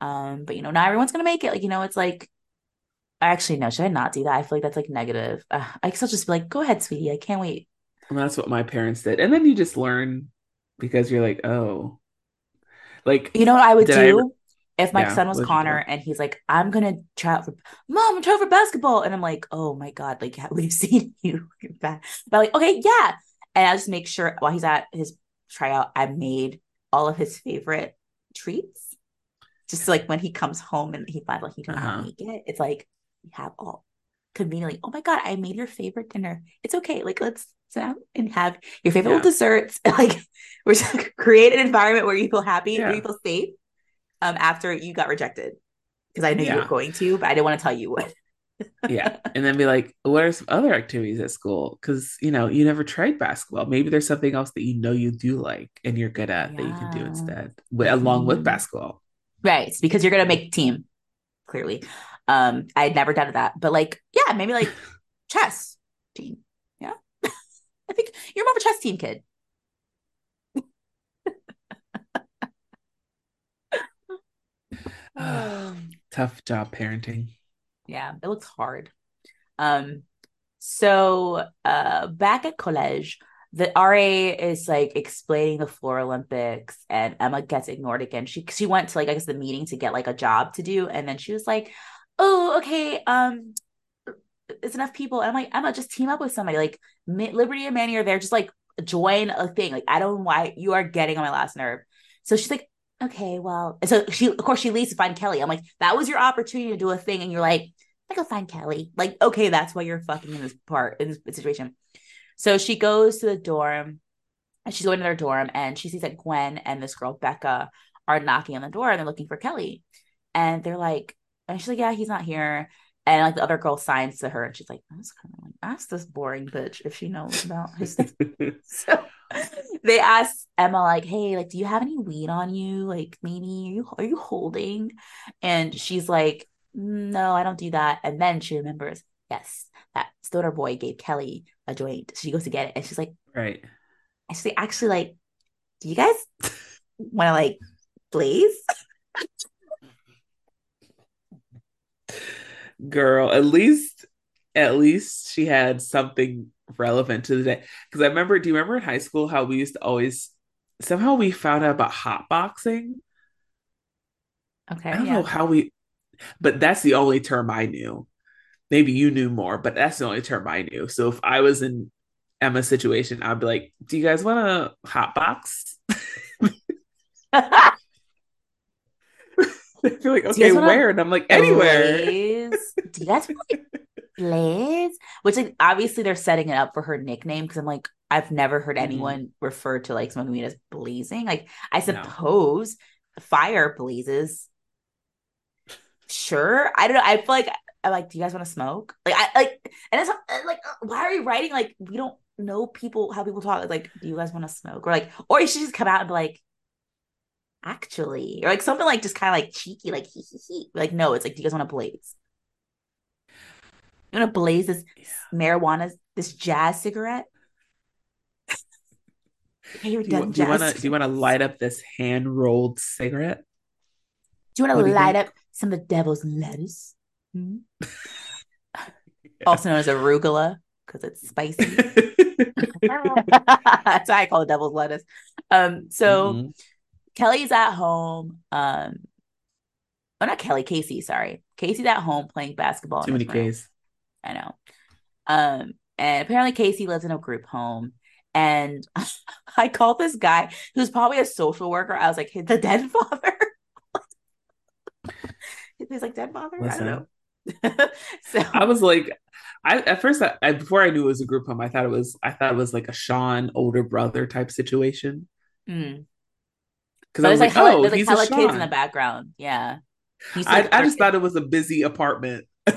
Um, but you know, not everyone's gonna make it. Like, you know, it's like actually no, should I not do that? I feel like that's like negative. Uh, I guess I'll just be like, go ahead, sweetie. I can't wait. And that's what my parents did. And then you just learn because you're like, oh, like you know what I would do? I if my yeah, son was Connor and he's like, I'm gonna try out for mom, I'm trying for basketball, and I'm like, oh my god, like we've seen you back, But like, okay, yeah, and I just make sure while he's at his tryout, I made all of his favorite treats. Just like when he comes home and he finds like he doesn't uh-huh. make it, it's like you have all conveniently. Oh my god, I made your favorite dinner. It's okay. Like let's sit down and have your favorite yeah. desserts. like we're just like, create an environment where you feel happy, yeah. where you feel safe. Um, after you got rejected, because I knew yeah. you were going to, but I didn't want to tell you what yeah. And then be like, what are some other activities at school? Because, you know, you never tried basketball. Maybe there's something else that you know you do like and you're good at that you can do instead, along with mm-hmm. basketball. Right. because you're going to make team, clearly. Um, I had never done that. But like, yeah, maybe like chess team. Yeah. I think you're more of a chess team kid. Tough job parenting yeah it looks hard um so uh back at college the RA is like explaining the floor Olympics and Emma gets ignored again. She she went to like I guess the meeting to get like a job to do and then she was like, "Oh, okay, um it's enough people." And I'm like, "Emma, just team up with somebody. Like Liberty and Manny are there. Just like join a thing. Like I don't know why you are getting on my last nerve." So she's like, "Okay, well." so she of course she leaves to find Kelly. I'm like, "That was your opportunity to do a thing and you're like, I go find Kelly. Like, okay, that's why you're fucking in this part in this situation. So she goes to the dorm and she's going to their dorm and she sees that Gwen and this girl Becca are knocking on the door and they're looking for Kelly. And they're like, and she's like, Yeah, he's not here. And like the other girl signs to her and she's like, That's kind of like, ask this boring bitch if she knows about his so they ask Emma, like, hey, like, do you have any weed on you? Like, maybe are you are you holding? And she's like, no, I don't do that. And then she remembers, yes, that stoner boy gave Kelly a joint. She goes to get it, and she's like, right. And she's like, actually, like, do you guys want to like blaze? Girl, at least, at least she had something relevant to the day. Because I remember, do you remember in high school how we used to always somehow we found out about hot boxing? Okay. I don't yeah. know how we but that's the only term I knew. Maybe you knew more, but that's the only term I knew. So if I was in Emma's situation, I'd be like, "Do you guys want a hot box?" they feel like, "Okay, where?" And I'm like, "Anywhere." Blaze? Do you guys want Blaze? Which like obviously they're setting it up for her nickname because I'm like, I've never heard mm-hmm. anyone mm-hmm. refer to like smoking weed as blazing. Like I suppose no. fire blazes sure. I don't know. I feel like I'm like, do you guys want to smoke? Like, I like, and it's like, why are you writing? Like, we don't know people how people talk. Like, do you guys want to smoke? Or like, or you should just come out and be like, actually, or like something like just kind of like cheeky, like he he he. Like, no, it's like, do you guys want to blaze? You want to blaze this yeah. marijuana, this jazz cigarette? do you, do you want to do you want to light up this hand rolled cigarette? Do you want to light up some of the devil's lettuce? Hmm? also known as arugula because it's spicy. That's why I call it devil's lettuce. Um, so mm-hmm. Kelly's at home. Um, oh, not Kelly, Casey. Sorry, K.C.'s at home playing basketball. Too many K's. I know. Um, and apparently K.C. lives in a group home, And I called this guy who's probably a social worker. I was like, hey, the dead father. He's like dead father. Listen, I don't know. so I was like, I at first I, I, before I knew it was a group home, I thought it was I thought it was like a Sean older brother type situation. Mm. Because I was like, like oh, there's like hella kids in the background. Yeah. I, I just thought it was a busy apartment.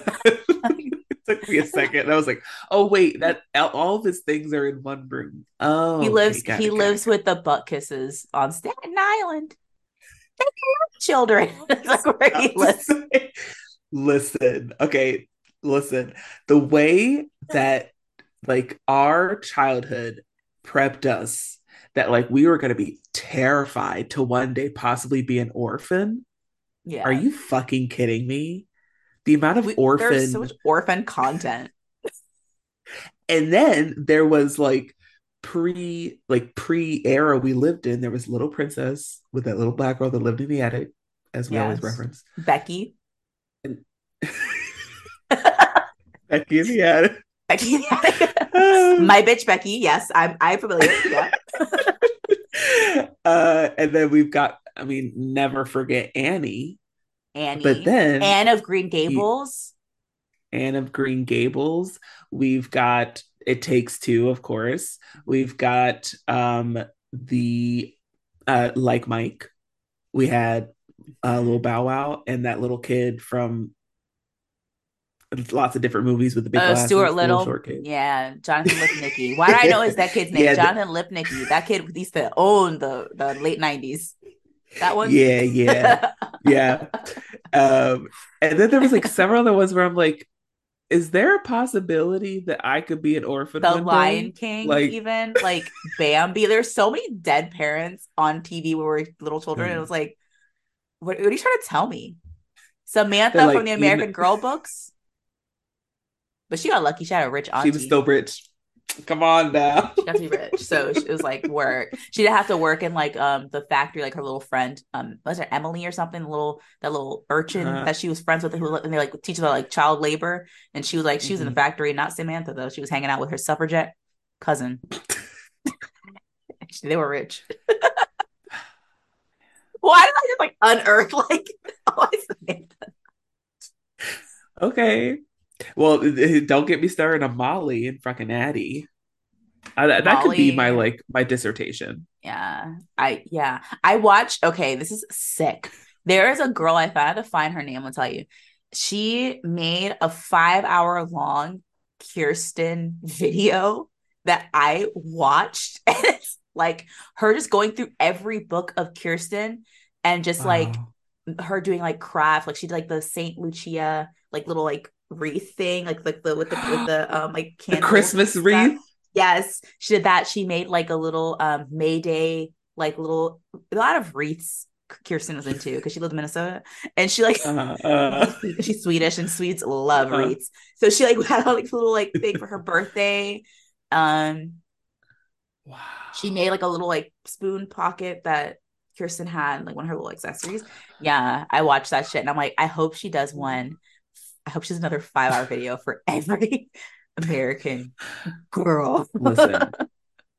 It took me a second. I was like, "Oh wait, that all of his things are in one room." Oh, he lives. Okay, he it, lives with the butt kisses on Staten Island. They have children. like where he lives. listen, okay, listen. The way that like our childhood prepped us that like we were going to be terrified to one day possibly be an orphan. Yeah. Are you fucking kidding me? The amount of we, orphan there's so much orphan content. and then there was like pre like pre era we lived in. There was Little Princess with that little black girl that lived in the attic, as we yes. always reference. Becky. And Becky in the attic. Becky. My bitch Becky. Yes, I'm I'm familiar. Yeah. uh, and then we've got, I mean, never forget Annie Annie. But then Anne of Green Gables. Anne of Green Gables. We've got It Takes Two, of course. We've got um the uh like Mike. We had a uh, little Bow Wow and that little kid from lots of different movies with the big uh, glasses, Stuart Little, yeah, Jonathan Lipnicki. Why do I know is that kid's name? yeah, Jonathan Lipnicki. That kid used to own the the late nineties. That one. Yeah, yeah, yeah. Um, and then there was like several other ones where I'm like, is there a possibility that I could be an orphan? The Lion King, like, even like Bambi. There's so many dead parents on TV where we're little children. Mm. And it was like, what, what, are you trying to tell me? Samantha like, from the American Girl books. But she got lucky. She had a rich auntie. She was still rich. Come on now. she got to be rich. So it was like work. She didn't have to work in like um the factory, like her little friend, um, was it Emily or something? The little that little urchin uh, that she was friends with who and they like teach about like child labor. And she was like, she was mm-hmm. in the mm-hmm. factory, not Samantha though. She was hanging out with her suffragette cousin. they were rich. Why did I just like unearth like oh, Samantha? Okay. Well, don't get me started on Molly and fucking Addy. I, that Molly, could be my like my dissertation. Yeah, I yeah I watched. Okay, this is sick. There is a girl I found to find her name. I'll tell you. She made a five hour long Kirsten video that I watched, and it's like her just going through every book of Kirsten and just wow. like her doing like craft. Like she did like the Saint Lucia like little like wreath thing, like like the with the with the um like the Christmas wreath. Yes, she did that. She made like a little um May Day like little a lot of wreaths. Kirsten was into because she lived in Minnesota, and she like uh, uh, she's Swedish and Swedes love uh, wreaths. So she like had a like little like thing for her birthday. Um, wow. She made like a little like spoon pocket that Kirsten had, like one of her little accessories. Yeah, I watched that shit, and I'm like, I hope she does one I hope she's another five hour video for every American girl. listen,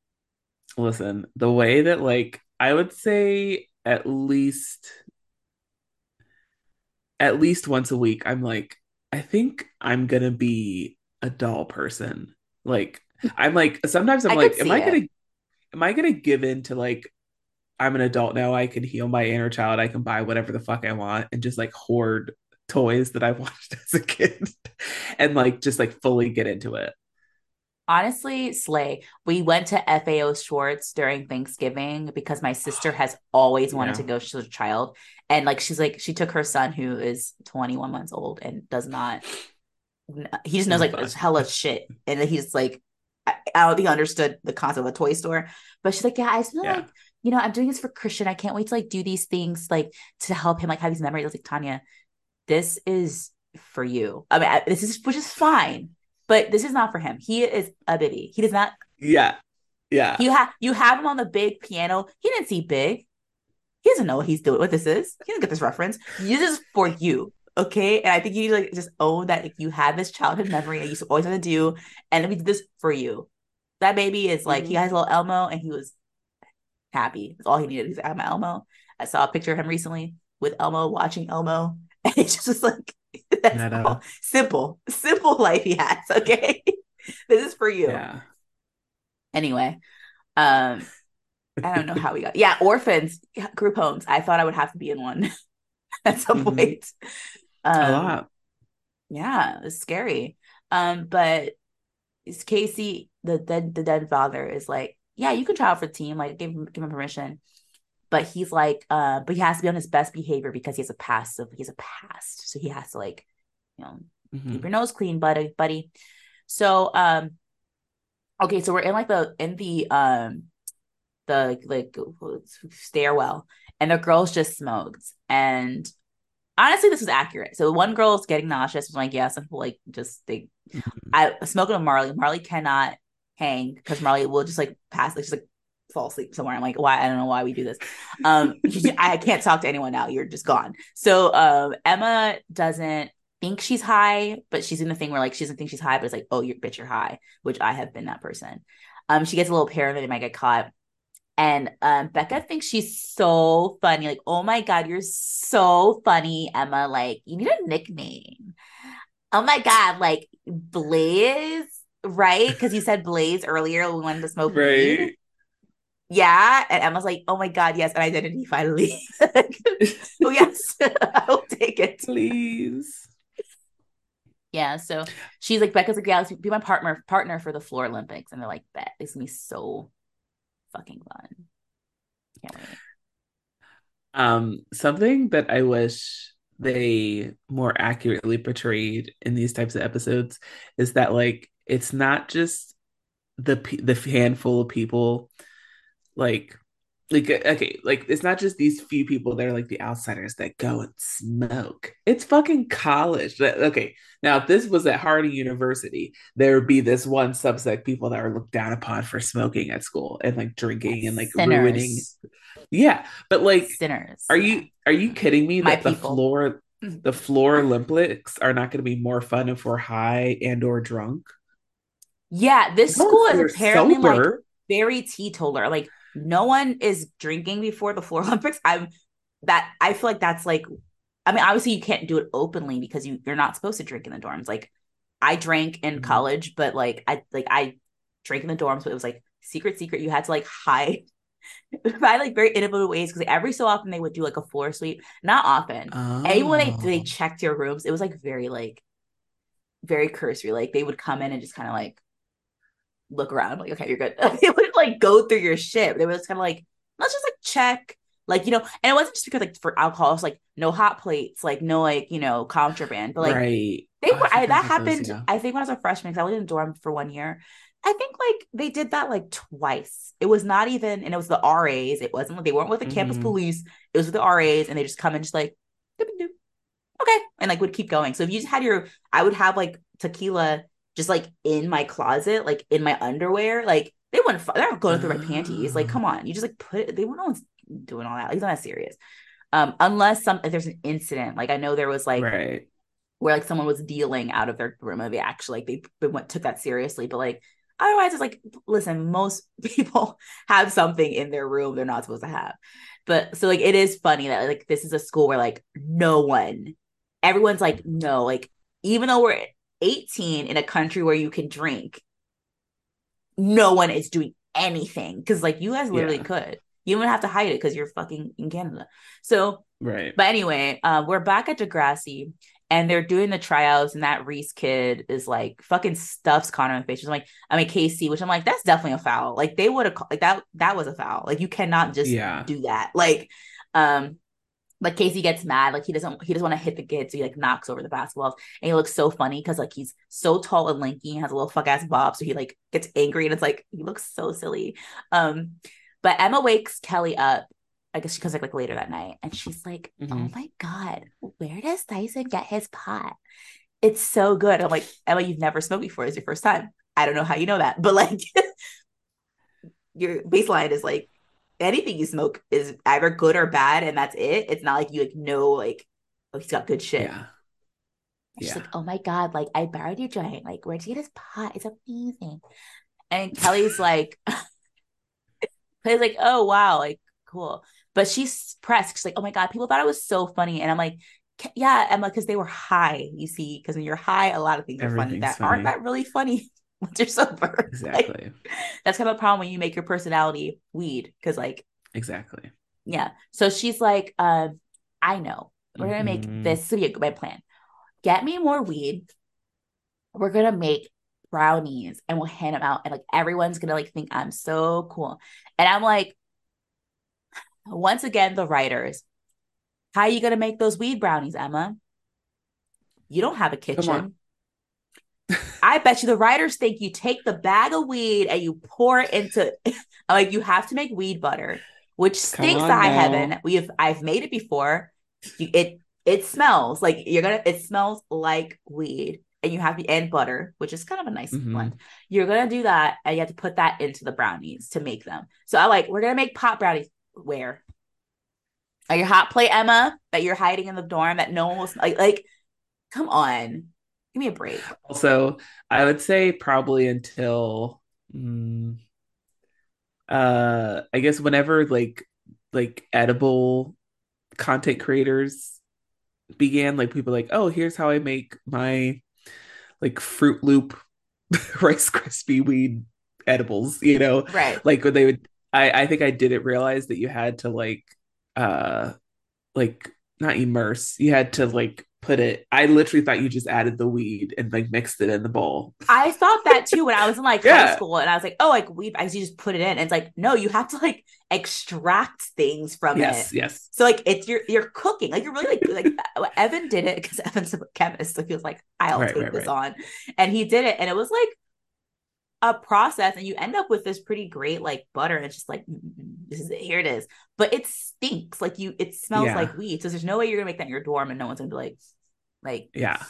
listen, the way that like I would say at least at least once a week, I'm like, I think I'm gonna be a doll person. Like I'm like sometimes I'm I like, am I gonna am I gonna give in to like I'm an adult now, I can heal my inner child, I can buy whatever the fuck I want and just like hoard toys that I watched as a kid and like just like fully get into it. Honestly, Slay, we went to FAO Schwarz during Thanksgiving because my sister has always wanted yeah. to go. She's a child. And like, she's like, she took her son who is 21 months old and does not, he just knows like it's hella shit. And he's like, I, don't think he understood the concept of a toy store. But she's like, yeah, I feel yeah. like, you know, I'm doing this for Christian. I can't wait to like do these things like to help him like have these memories. I was like, Tanya, this is for you. I mean, this is which is fine, but this is not for him. He is a baby. He does not. Yeah, yeah. You have you have him on the big piano. He didn't see big. He doesn't know what he's doing. What this is? He doesn't get this reference. This is for you. Okay, and I think you need to like just own that if you have this childhood memory that you always want to do, and we did this for you. That baby is like, Mhm. he has a little Elmo and he was happy. That's all he needed. He's like, I'm Elmo. I saw a picture of him recently with Elmo watching Elmo. And it's just like, that's all. simple, simple life he has. Okay. this is for you. Yeah. Anyway, um, I don't know how we got. Yeah, orphans, group homes. I thought I would have to be in one at some Mhm. point. Um, a lot. Yeah, it's scary. Um, but it's K.C., the dead, the dead father, is like, yeah, you can try out for the team. Like, give him, give him permission. But he's like, uh, but he has to be on his best behavior because he has a past. So he has a past, so he has to like, you know, Mhm. keep your nose clean, buddy, buddy. So, um, okay, so we're in like the in the um the like stairwell, and the girls just smoked, and honestly, this was accurate. So one girl's getting nauseous. I'm like, yeah, some people like just they. Mhm. I smoking with Marley. Marley cannot hang because Marley will just like pass, like she's like fall asleep somewhere. I'm like, why? I don't know why we do this. Um, I can't talk to anyone now. You're just gone. So um, Emma doesn't think she's high, but she's in the thing where like she doesn't think she's high, but it's like, oh, you're bitch, you're high, which I have been that person. Um, she gets a little paranoid they might get caught. And um, Becca thinks she's so funny. Like, oh my God, you're so funny, Emma. Like, you need a nickname. Oh my God, like Blaze, right? Because you said Blaze earlier. When we wanted to smoke weed. Right. Yeah. And Emma's like, oh my God, yes, an identity finally. oh, yes, I'll take it. Please. Yeah. So she's like, Becca's like, yeah, let's be my partner partner for the floor Olympics. And they're like, bet. It's gonna be so fucking fun. Can't wait. Um, something that I wish they more accurately portrayed in these types of episodes is that like it's not just the the handful of people like like uh, okay like it's not just these few people that are like the outsiders that go and smoke it's fucking college That- okay now if this was at harding university there would be this one subset people that are looked down upon for smoking at school and like drinking and like Sinners. ruining yeah but like Sinners. are you are you kidding me My that the people. floor mm-hmm. the floor olympics are not going to be more fun if we're high and or drunk Yeah, this No, school is apparently like very teetotaler. Like no one is drinking before the floor Olympics. I'm that I feel like that's like I mean, obviously you can't do it openly because you you're not supposed to drink in the dorms. Like I drank in Mhm. college, but like I like I drank in the dorms, but it was like secret, secret. You had to like hide by like very innovative ways because every so often they would do like a floor sweep. Not often. And when they they Oh. checked your rooms, it was like very like very cursory. Like they would come in and just kind of like look around, like, okay, you're good. they would like go through your shit. They were just kind of like, let's just like check. Like, you know, and it wasn't just because like for alcohol, it's like no hot plates, like no like, you know, contraband. But like right. they Oh, were I, that happened. I think when I was a freshman, because I lived in a dorm for one year. I think like they did that like twice. It was not even, and it was the RAs. It wasn't like they weren't with the campus Mhm. police. It was with the RAs, and they just come and just like, okay, and like would keep going. So if you just had your, I would have like tequila just like in my closet, like in my underwear, like they wouldn't. They're not going through my panties. Like, come on, you just like put it. They weren't no one's doing all that. Like, it's not that serious. Um, unless some if there's an incident, like I know there was like right. where like someone was dealing out of their room and they actually like they, they went took that seriously but like otherwise it's like listen most people have something in their room they're not supposed to have but so like it is funny that like this is a school where like no one everyone's like no like even though we're 18 in a country where you can drink no one is doing anything because like you guys literally Yeah. could you don't even have to hide it because you're fucking in canada so Right. but anyway, uh, we're back at Degrassi and they're doing the tryouts, and that Reese kid is like fucking stuffs Connor in the face. I'm like, I mean K.C., which I'm like, that's definitely a foul. Like they would have like that. That was a foul. Like you cannot just Yeah. do that. Like, um, but K.C. gets mad. Like he doesn't. He doesn't want to hit the kid, so he like knocks over the basketballs, and he looks so funny because like he's so tall and lanky, and has a little fuck ass bob, so he like gets angry, and it's like he looks so silly. Um, but Emma wakes Kelly up. I guess she comes like, like later that night, and she's like, "Oh Mhm. my god, where does Tyson get his pot? It's so good." I'm like, Emma, you've never smoked before. It's your first time. I don't know how you know that, but like, your baseline is like anything you smoke is either good or bad, and that's it. It's not like you like know like, oh, he's got good shit. Yeah. She's Yeah. like, oh my God, like I borrowed your joint. Like, where'd you get his pot? It's amazing. And Kelly's like, Kelly's like, oh wow, like cool. But she's pressed. She's like, oh my god, people thought it was so funny, and I'm like, yeah, Emma, because they were high. You see, because when you're high, a lot of things are funny that funny. aren't that really funny once you're sober. Exactly. Like, that's kind of a problem when you make your personality weed, because like exactly. Yeah. So she's like, uh, I know. We're gonna make mm-hmm. this to be a my plan. Get me more weed. We're gonna make brownies and we'll hand them out, and like everyone's gonna like think I'm so cool. And I'm like, once again, the writers, how are you gonna make those weed brownies, Emma? You don't have a kitchen. I bet you the writers think you take the bag of weed and you pour it into like you have to make weed butter, which stinks to high heaven. We have I've made it before. You, it it smells like you're gonna it smells like weed and you have the and butter which is kind of a nice mm-hmm. blend you're gonna do that and you have to put that into the brownies to make them so i like we're gonna make pot brownies where are your hot plate emma that you're hiding in the dorm that no one was like like come on give me a break. Also i would say probably until mm, uh i guess whenever like like edible content creators began like people like oh here's how i make my like fruit loop rice crispy weed edibles you know? Right. Like when they would i i think i didn't realize that you had to like uh like not immerse you had to like put it i literally thought you just added the weed and like mixed it in the bowl i thought that too when i was in like yeah. high school and i was like oh like weed i you just put it in and it's like no you have to like extract things from yes, it yes Yes. so like it's you're you're cooking like you're really like like evan did it because evan's a chemist so he was like i'll right, take right, this right. on and he did it and it was like a process and you end up with this pretty great like butter and it's just like mm, mm, mm, this is it here it is. But it stinks. Like you it smells yeah. like weed. So there's no way you're gonna make that in your dorm and no one's gonna be like like yeah.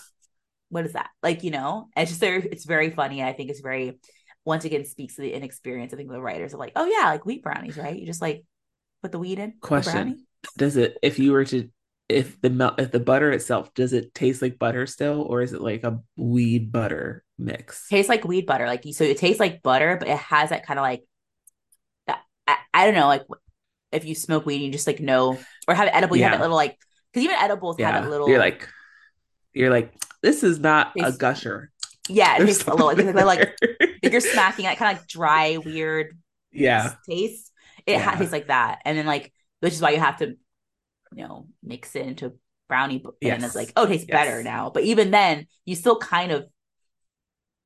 What is that? Like you know? It's just very it's very funny. I think it's very once again speaks to the inexperience i think the writers are like oh yeah like wheat brownies right? You just like put the weed in question. does it if you were to if the melt if the butter itself does it taste like butter still or is it like a weed butter mix tastes like weed butter like so it tastes like butter but it has that kind of like that I, I, don't know like if you smoke weed you just like know or have it edible you yeah. have that little like because even edibles yeah. have that little you're like you're like this is not a gusher yeah it tastes a little like, like, like you're smacking it kind of like dry weird yeah taste it yeah. tastes like that and then like which is why you have to you know, mix it into brownie yes. and it's like, oh, it tastes yes. better now. But even then, you still kind of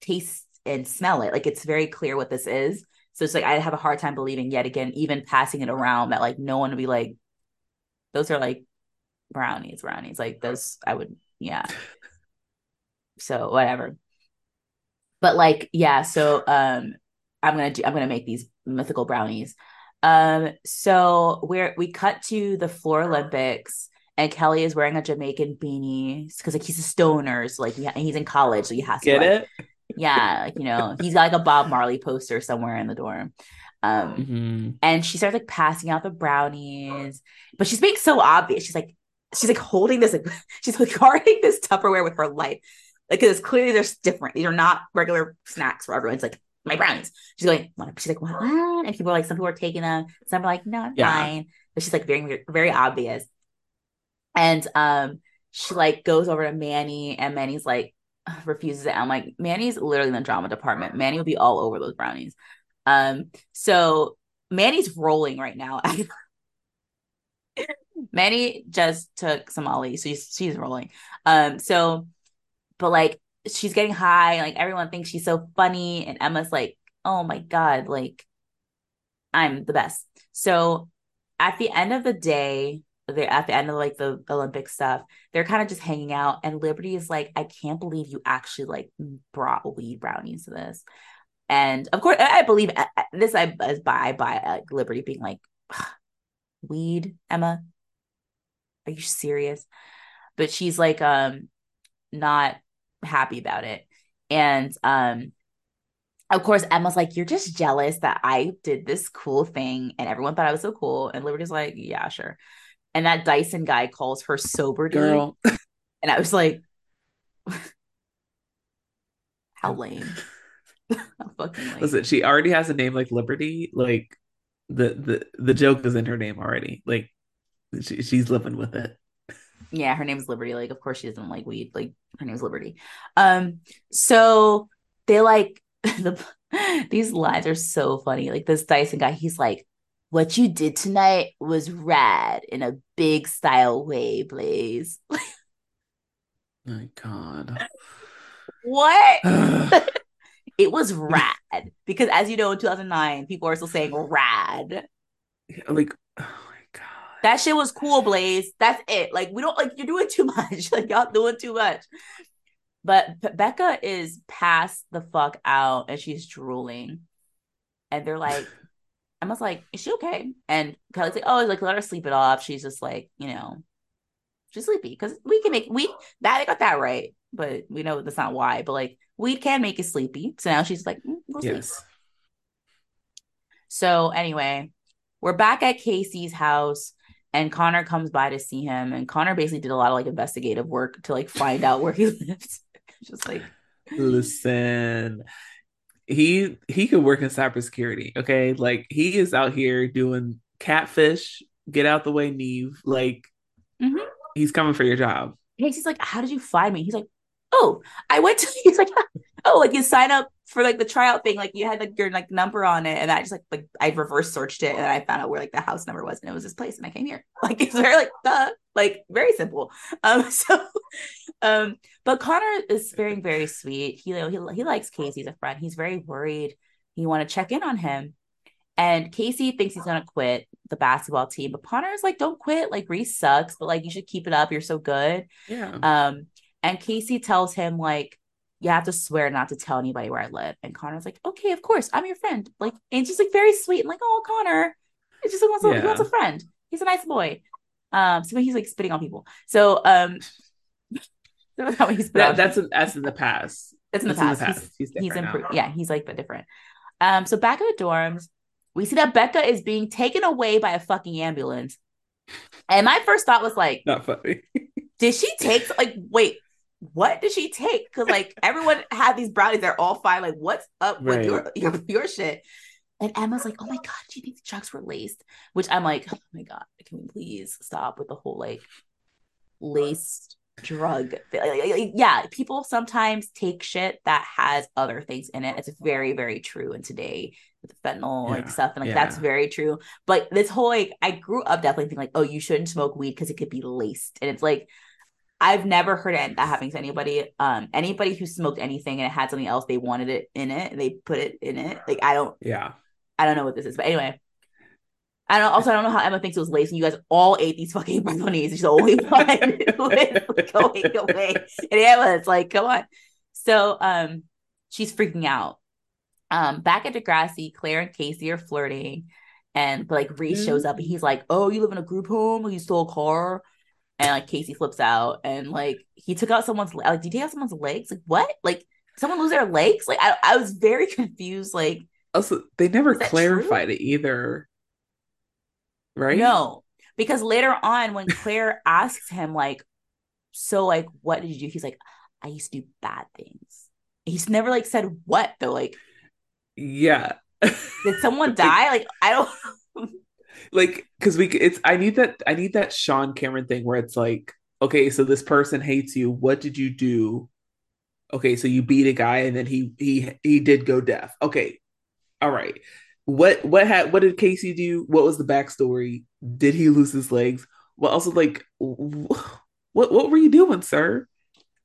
taste and smell it. Like it's very clear what this is. So it's like I have a hard time believing yet again, even passing it around that like no one would be like, those are like brownies, brownies. Like those I would yeah. So whatever. But like, yeah, so um I'm gonna do I'm gonna make these mythical brownies. Um, so we're we cut to the floor Olympics, and Kelly is wearing a Jamaican beanie because like he's a stoner, so like yeah, he's in college, so he has get to it. Yeah, like you know, he's got like a Bob Marley poster somewhere in the dorm. Um, mm-hmm. and she starts like passing out the brownies, but she's being so obvious. She's like, she's like holding this, like she's like guarding this Tupperware with her life. Like, because clearly there's different. These are not regular snacks for everyone. It's like my brownies. She's going, she's like, what? And people are like, some people are taking them. Some are like, no, I'm yeah. fine. But she's like very, very obvious. And um, she like goes over to Manny, and Manny's like refuses it. I'm like, Manny's literally in the drama department. Manny would be all over those brownies. Um, so Manny's rolling right now. Manny just took Somali, so she's, she's rolling. Um, so, but like she's getting high like everyone thinks she's so funny and emma's like oh my god like i'm the best. So at the end of the day they're at the end of like the olympic stuff they're kind of just hanging out and liberty is like i can't believe you actually like brought weed brownies to this. And of course i believe this i is by by like liberty being like weed emma? Are you serious? But she's like um not happy about it. And um of course Emma's like, You're just jealous that I did this cool thing and everyone thought I was so cool. And Liberty's like, Yeah, sure. And that Dyson guy calls her sober girl. and I was like, How lame. fucking like, Listen, she already has a name like Liberty. Like the the the joke is in her name already. Like she, she's living with it. Yeah, her name is Liberty. Like, of course she doesn't like weed. Like her name is Liberty. Um, so they like the these lines are so funny. Like this Dyson guy, he's like, What you did tonight was rad in a big style way, Blaze. My God. what? it was rad. Because as you know, in 2009, people are still saying rad. like. That shit was cool, Blaze. That's it. Like, we don't like you're doing too much. Like, y'all doing too much. But P- Becca is passed the fuck out and she's drooling. And they're like, I Emma's like, is she okay? And Kelly's like, oh, like let her sleep it off. She's just like, you know, she's sleepy because we can make we that I got that right, but we know that's not why. But like weed can make you sleepy. So now she's like, mm, sleep. Yes. So anyway, we're back at K.C.'s house and Connor comes by to see him. And Connor basically did a lot of like investigative work to like find out where he lived. Just like Listen, he he could work in cybersecurity. Okay, like he is out here doing catfish. Get out the way, Nev. Like Mhm. he's coming for your job. He's like, How did you find me? He's like, Oh, I went to he's like, Oh, like you sign up for like the tryout thing, like you had like your like number on it, and I just like like I reverse searched it and I found out where like the house number was, and it was this place, and I came here. Like it's very like duh, like very simple. Um, so um, but Connor is very very sweet. He he he likes K.C. as a friend. He's very worried. He want to check in on him. And K.C. thinks he's gonna quit the basketball team, but Connor is like, "Don't quit. Like Reese sucks, but like you should keep it up. You're so good." Yeah. Um, and K.C. tells him like, "You have to swear not to tell anybody where I live." And Connor's like, "Okay, of course, I'm your friend." Like, and she's like very sweet and like, "Oh, Connor, it's just like wants, a, he Yeah. wants a friend. He's a nice boy." Um, so he's like spitting on people. So um, that's he's that, that's in, that's in the past. It's in the That's past. He's, He's, he's different now. improved. Yeah, he's like but different. Um, so back at the dorms, we see that Becca is being taken away by a fucking ambulance. And my first thought was like, Not funny. did she take like wait, what did she take? Because like everyone had these brownies, they're all fine. Like, what's up with your, your your shit? And Emma's like, oh my god, do you think the drugs were laced? Which I'm like, oh my god, can we please stop with the whole like laced drug? yeah, people sometimes take shit that has other things in it. It's very, very true. And today with the fentanyl like stuff, and like that's very true. But this whole like, I grew up definitely thinking like, oh, you shouldn't smoke weed because it could be laced, and it's like. I've never heard it, that happening to anybody. Um, anybody who smoked anything and it had something else, they wanted it in it, they put it in it. Like I don't, Yeah. I don't know what this is, but anyway. I don't. Also, I don't know how Emma thinks it was laced, and you guys all ate these fucking brownies. She's the only one who is going away, and Emma, it's like, come on. So, um, she's freaking out. Um, back at Degrassi, Clare and K.C. are flirting, and but like Reese shows up, and he's like, "Oh, you live in a group home? You stole a car?" And like K.C. flips out, and like he took out someone's like, did he take out someone's legs? Like what? Like someone lose their legs? Like I, I was very confused. Like Also, they never clarified it either. Right? No, because later on, when Clare asks him, like, so, like, what did you do? He's like, I used to do bad things. He's never like said what though. Like, Yeah. did someone die? Like, I don't. Like because we it's i need that i need that sean cameron thing where it's like okay so this person hates you. What did you do? Okay so you beat a guy and then he he he did go deaf. Okay all right. What what had what did casey do? What was the backstory? Did he lose his legs? Well also like what what were you doing sir?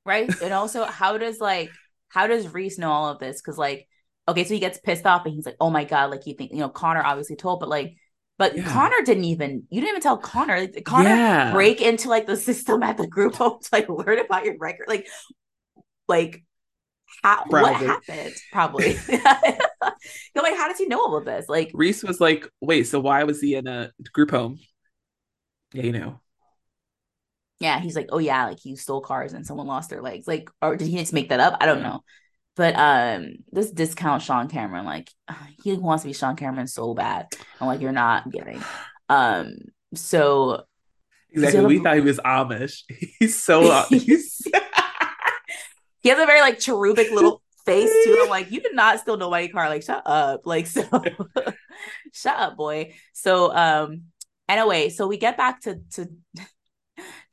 Right? And also, how does like how does Reese know all of this? Because like, okay, so he gets pissed off and he's like, oh my god, like you think you know Connor obviously told, but like, but Yeah. Connor didn't even you didn't even tell Connor. Connor Yeah. break into like the system at the group home to like learn about your record, like, like. How, what happened? Probably. You're like, how did he know all of this? Like, reese was like wait so why was he in a group home yeah you know yeah, he's like, oh yeah, like he stole cars and someone lost their legs. Like, or did he just make that up? I don't Yeah. know. But um, this discount Sean Cameron, like he wants to be Sean Cameron so bad, and like you're not giving. Um, so exactly we thought he was amish he's so he's he has a very like cherubic little face too. I'm like, you did not steal nobody's car. Like, shut up. Like, so shut up, boy. So um anyway, so we get back to to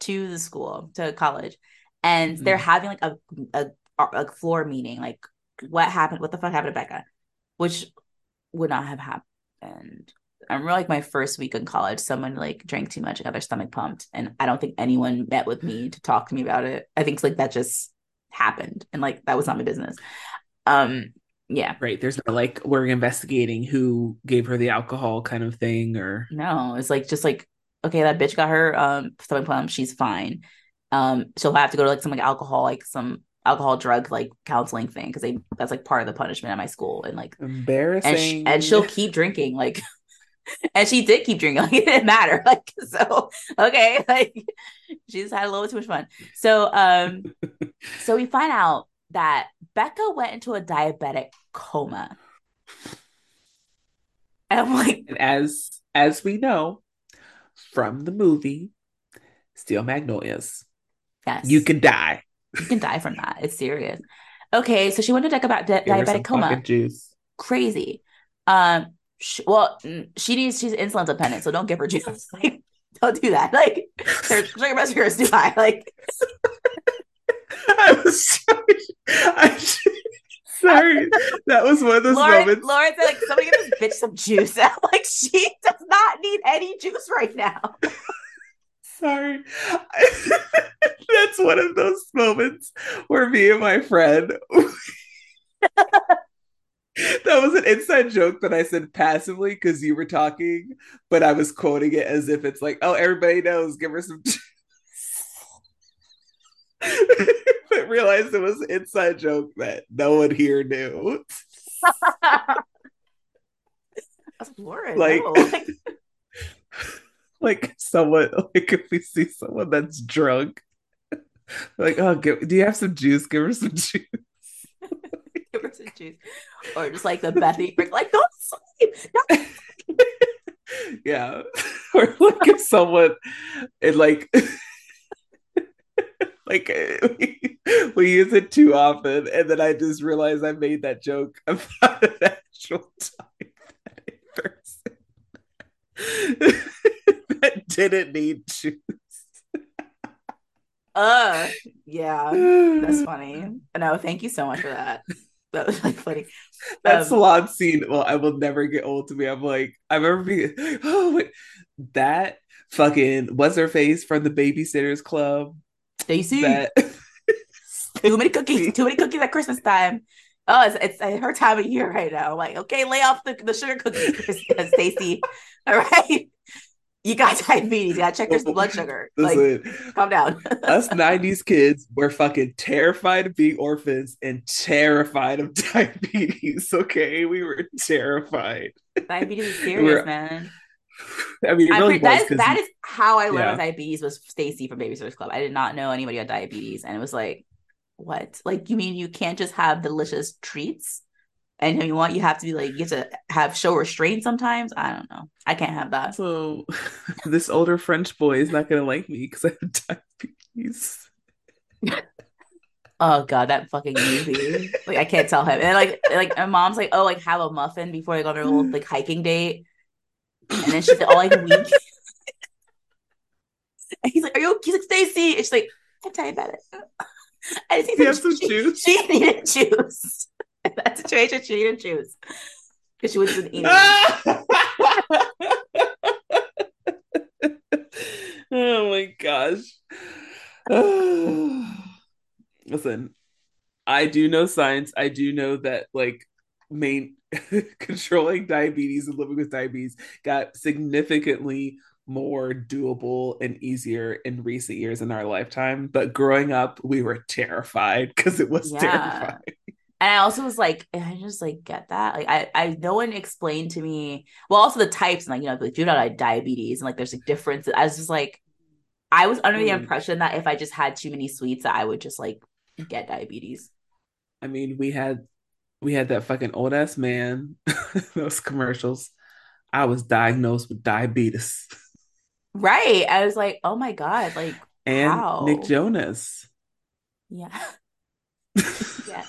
to the school, to college, and mm-hmm. they're having like a, a a floor meeting, like what happened, what the fuck happened to Becca, which would not have happened. I remember like my first week in college, someone like drank too much and got their stomach pumped. And I don't think anyone met with me to talk to me about it. I think it's like that just happened and like that was not my business. Um yeah. Right. There's no like we're investigating who gave her the alcohol kind of thing or no, it's like just like, okay, that bitch got her um stomach pump, she's fine. Um, she'll have to go to like some like alcohol, like some alcohol drug like counseling thing because they that's like part of the punishment at my school and like embarrassing and, sh- and she'll keep drinking like and she did keep drinking like it didn't matter like so okay like she just had a little too much fun. So um so we find out that becca went into a diabetic coma. And i'm like and as as we know from the movie steel magnolias yes. you can die you can die from that. It's serious. Okay, so she went to di- about di- diabetic coma. Juice. Crazy. Um. She, well, she needs. She's insulin dependent, so don't give her juice. Like, don't do that. Like, her sugar sugar is too high. Like, I was sorry. I, sorry. That was one of those Lauren, moments. Lauren said, like, somebody give this bitch some juice. I'm like, she does not need any juice right now. Sorry. That's one of those moments where me and my friend that was an inside joke that I said passively because you were talking, but I was quoting it as if it's like, oh, everybody knows, give her some. but realized it was an inside joke that no one here knew. That's boring. Like, like someone like if we see someone that's drunk like oh give, do you have some juice? Give her some juice. Give her some juice. Or just like the Bethy like don't sleep yeah. Or like if someone it like like we, we, use it too often and then i just realized i made that joke about an actual time that person didn't need juice. uh, yeah, that's funny. No, thank you so much for that. That was like funny. That um, salon scene, well, I will never get old to me. I'm like, I remember being, oh, wait, that fucking what's her face from the Babysitters Club? Stacey. That... too many cookies. Too many cookies at Christmas time. Oh, it's, it's her time of year right now. Like, okay, lay off the, the sugar cookies, Stacey. All right you got diabetes. You gotta check your blood sugar. Like, calm down. us 90s kids were fucking terrified of being orphans and terrified of diabetes. Okay. We were terrified. Diabetes is serious, man. I mean, really that, is, that is how I learned yeah. diabetes was Stacey from Baby Babysitters Club. I did not know anybody had diabetes. And it was like, what? Like, you mean you can't just have delicious treats? And you want you have to be like you have to have show restraint sometimes. I don't know. I can't have that. So this older french boy is not gonna like me because i have diabetes. Oh god that fucking movie. Like i can't tell him. And like like my mom's like oh like have a muffin before they go on their little like hiking date. And then she's like oh like weak and he's like are you he's like stacy. And she's like i'm diabetic I just need some, some juice. She needed juice. in that situation, she didn't choose because she wasn't eating. oh my gosh. Listen, I do know science. I do know that like main controlling diabetes and living with diabetes got significantly more doable and easier in recent years in our lifetime. But growing up, we were terrified because it was yeah. terrifying. And I also was like, I just like get that. Like I, I no one explained to me. Well, also the types and like you know, like know, diabetes and like there's like difference. I was just like, I was under mm. the impression that if I just had too many sweets, that I would just like get diabetes. I mean, we had we had that fucking old ass man, those commercials. I was diagnosed with diabetes. Right. I was like, oh my God, like and wow. Nick Jonas. Yeah. yeah.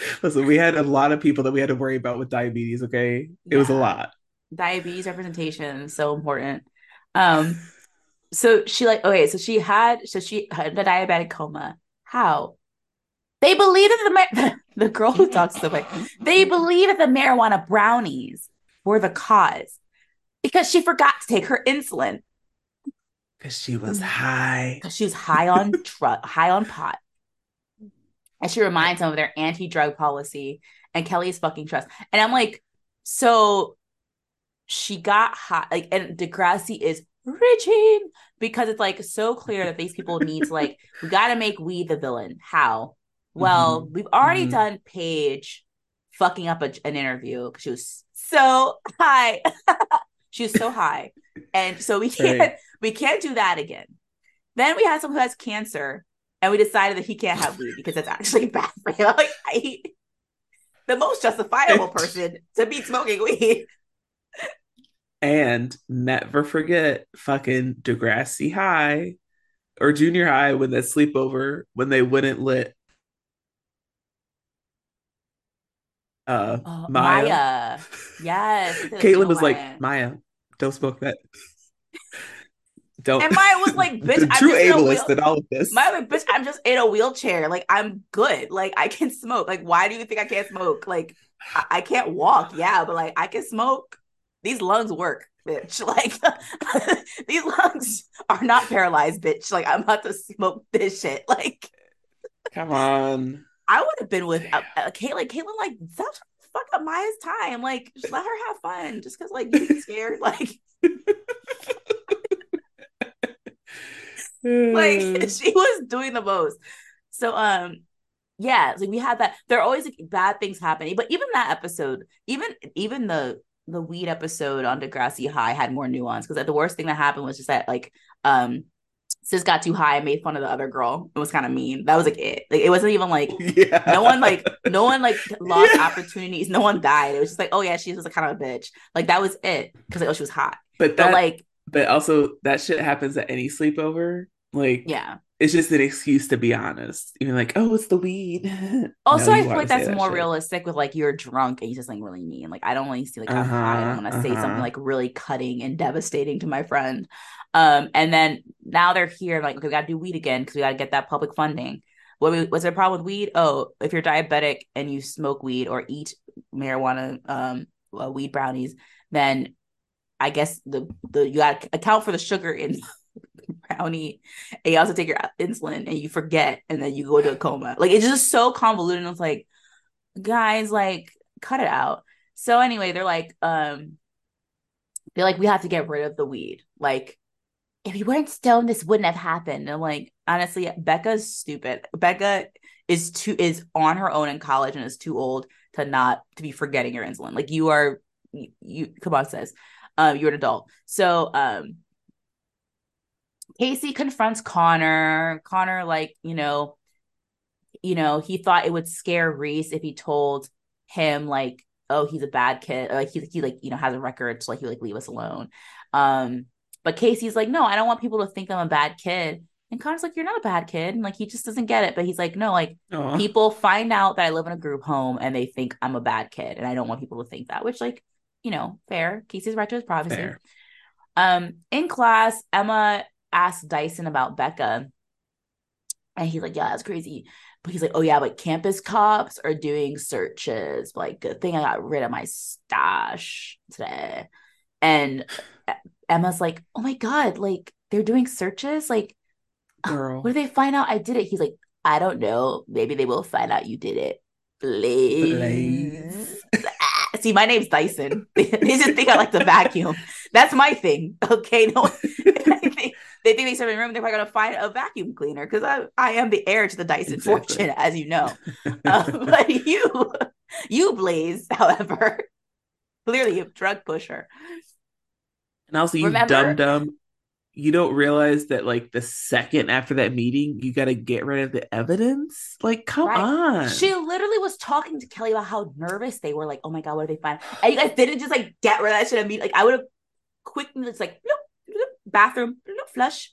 Listen, we had a lot of people that we had to worry about with diabetes. Okay, it was a lot. diabetes representation is so important. Um, so she like okay, so she had so she had a diabetic coma. How? They believe that the the girl who talks the way they believe that the marijuana brownies were the cause because she forgot to take her insulin Because she was high. because she was high on drug, high on pot. And she reminds them of their anti-drug policy and Kelly's fucking trust. And I'm like, so she got hot, like, and Degrassi is reaching because it's like so clear that these people need to like, we got to make we the villain. How? Well, we've already Mhm. done Paige fucking up a, an interview because she was so high. she was so high, and so we can't Right. we can't do that again. Then we had someone who has cancer, and we decided that he can't have weed because that's actually bad for him. Like I, the most justifiable person to be smoking weed. And never forget fucking Degrassi High or junior high when that sleepover when they wouldn't let uh Oh, Maya. Maya. Yes. Caitlin was like. Maya, don't smoke that. Don't And Maya was like, bitch, I'm true just in a ableist wheel- in all of this. Maya was like, bitch, I'm just in a wheelchair. Like I'm good. Like I can smoke. Like why do you think I can't smoke? Like I, I can't walk. Yeah, but like I can smoke. These lungs work, bitch. Like these lungs are not paralyzed, bitch. Like I'm about to smoke this shit. Like Come on. I would have been with uh, uh, Caitlin. Caitlin, like, stop fuck up Maya's time. Like, just let her have fun. Just because, like, you get scared. Like, like she was doing the most. So, um, yeah, like we had that. There are always like, bad things happening, but even that episode, even even the the weed episode on Degrassi High had more nuance because the worst thing that happened was just that like um sis got too high and made fun of the other girl. It was kind of mean. That was like it. Like it wasn't even like yeah. no one like no one like lost Yeah. opportunities. No one died. It was just like, oh yeah, she was a kind of a bitch. Like that was it because like, oh she was hot. but But like but also that shit happens at any sleepover. Like yeah. it's just an excuse to be honest. You're like, oh, it's the weed. Also, No, I feel like that's that more shit. realistic with like you're drunk and you just like really mean. Like I don't want to see like I'm high. I Uh-huh, want to say something uh-huh. like really cutting and devastating to my friend. Um, and then now they're here like okay, we got to do weed again because we got to get that public funding. What we, what's the problem with weed? Oh, if you're diabetic and you smoke weed or eat marijuana, um, uh, weed brownies, then I guess the the you got to account for the sugar in brownie, and you also take your insulin and you forget, and then you go to a coma. Like it's just so convoluted. And it's like, guys, like cut it out. So anyway, they're like, um, they're like, we have to get rid of the weed. Like, if you weren't stoned, this wouldn't have happened. And I'm like, honestly, Becca's stupid. Becca is too is on her own in college and is too old to not to be forgetting your insulin. Like you are, you, you come on, says, um, you're an adult. So, um, K.C. confronts Connor. Connor, like, you know, you know, he thought it would scare Reese if he told him like, oh, he's a bad kid, like he he like, you know, has a record, so like he like leave us alone. Um, but K.C.'s like, no, I don't want people to think I'm a bad kid. And Connor's like, you're not a bad kid. And like he just doesn't get it. But he's like, no, like Aw. people find out that I live in a group home and they think I'm a bad kid. And I don't want people to think that, which like, you know, fair. K.C.'s right to his privacy. Fair. Um, in class, Emma asked Dyson about Becca, and he's like, "Yeah, that's crazy." But he's like, "Oh yeah, but campus cops are doing searches. Like, good thing I got rid of my stash today." And Emma's like, "Oh my god, like they're doing searches. Like, Girl. what if they find out I did it?" He's like, "I don't know. Maybe they will find out you did it." Blaze. See, my name's Dyson. they just think I like to vacuum. That's my thing. Okay, no, they think they think they serve in a room. They're probably gonna find a vacuum cleaner because I I am the heir to the Dyson Exactly. fortune, as you know. Um, but you, you Blaze, however, clearly a drug pusher. And also, you Remember- dumb dumb, you don't realize that like the second after that meeting, you got to get rid of the evidence. Like, come Right. on. She literally was talking to Kelly about how nervous they were. Like, oh my god, what did they find? And you guys didn't just like get rid of that shit immediately. Like, I would have quickly just like bloop, bloop, bathroom, bloop, flush,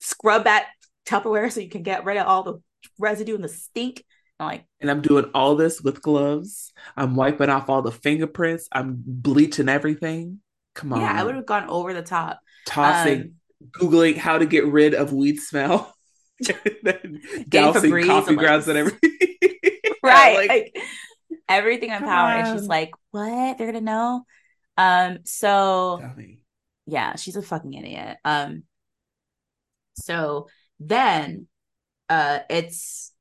scrub that Tupperware so you can get rid of all the residue and the stink. I'm like, and I'm doing all this with gloves. I'm wiping off all the fingerprints. I'm bleaching everything. Come on. Yeah, I would have gone over the top. Tossing, um, Googling how to get rid of weed smell. dousing coffee grounds and everything. right. like, like, everything on power. On. And she's like, what? They're gonna know. Um, so yeah, she's a fucking idiot. Um, so then uh it's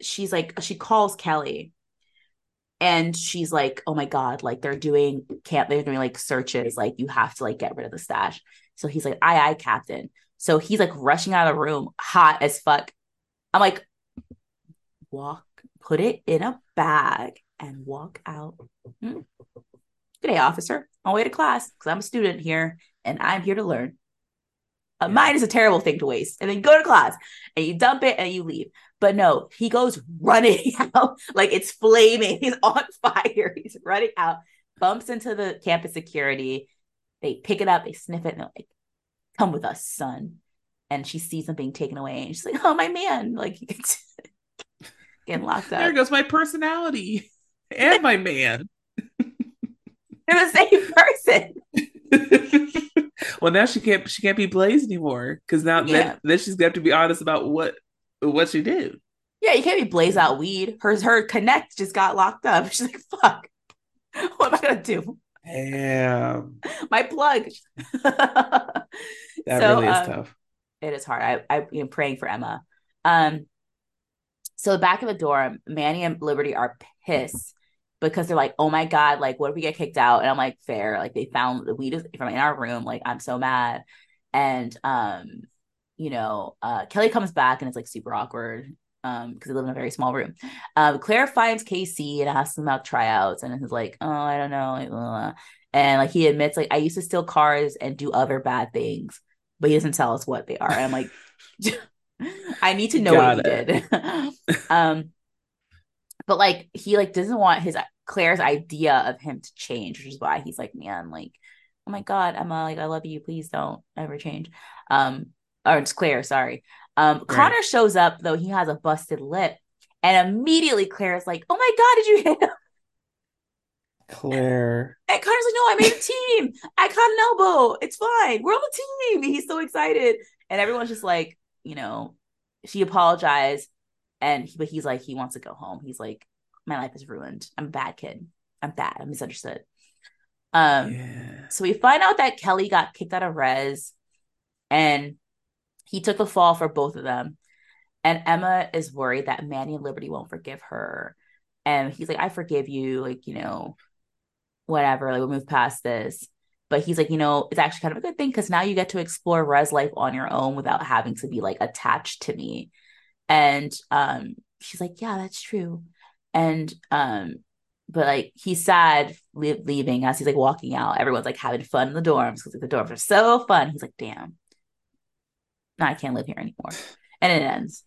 she's like she calls Kelly and she's like, oh my God, like they're doing can't they're doing like searches, like you have to like get rid of the stash. So he's like, aye, aye, Captain. So he's like rushing out of the room, hot as fuck. I'm like, walk, put it in a bag and walk out. Hmm. Good day, officer. On way to class because I'm a student here and I'm here to learn. A mind is a terrible thing to waste. And then go to class and you dump it and you leave. But no, he goes running out like it's flaming. He's on fire. He's running out, bumps into the campus security. They pick it up, they sniff it, and they're like, come with us, son. And she sees him being taken away. And she's like, oh, my man. Like, getting locked up. There goes my personality and my man. They're the same person. well, now she can't she can't be Blaze anymore because now yeah. then, then she's got to be honest about what what she did. Yeah, you can't be Blaze out weed. Her her connect just got locked up. She's like, fuck. What am I gonna do? Damn. My plug. that so, really is um, tough. It is hard. I I am praying for Emma. Um so the back in the dorm, Manny and Liberty are pissed because they're like, oh my God, like, what if we get kicked out? And I'm like, fair. Like, they found the weed from in our room. Like, I'm so mad. And, um, you know, uh, Kelly comes back and it's like super awkward um because they live in a very small room. Um, Clare finds K.C. and asks him about tryouts, and he's like, "Oh, I don't know," like, blah, and like he admits, like, "I used to steal cars and do other bad things," but he doesn't tell us what they are. And I'm like, I need to know Got what it. he did. um, but like he like doesn't want his Clare's idea of him to change, which is why he's like, man, like, oh my god, Emma, like, I love you. Please don't ever change. Um, or it's Clare, sorry. Um, right. Connor shows up though he has a busted lip, and immediately Clare is like, oh my god, did you hit him? Clare. And Connor's like, no, I made a team. I caught an elbow. It's fine. We're on the team. He's so excited. And everyone's just like, you know, she apologized. And he, but he's like, he wants to go home. He's like, my life is ruined. I'm a bad kid. I'm bad. I'm misunderstood. Um, yeah. so we find out that Kelly got kicked out of res and he took the fall for both of them. And Emma is worried that Manny and Liberty won't forgive her. And he's like, I forgive you, like, you know, whatever, like we'll move past this. But he's like, you know, it's actually kind of a good thing because now you get to explore res life on your own without having to be like attached to me. And um, she's like, Yeah, that's true and um but like he's sad leaving as he's like walking out everyone's like having fun in the dorms because like, the dorms are so fun he's like damn no i can't live here anymore. And it ends.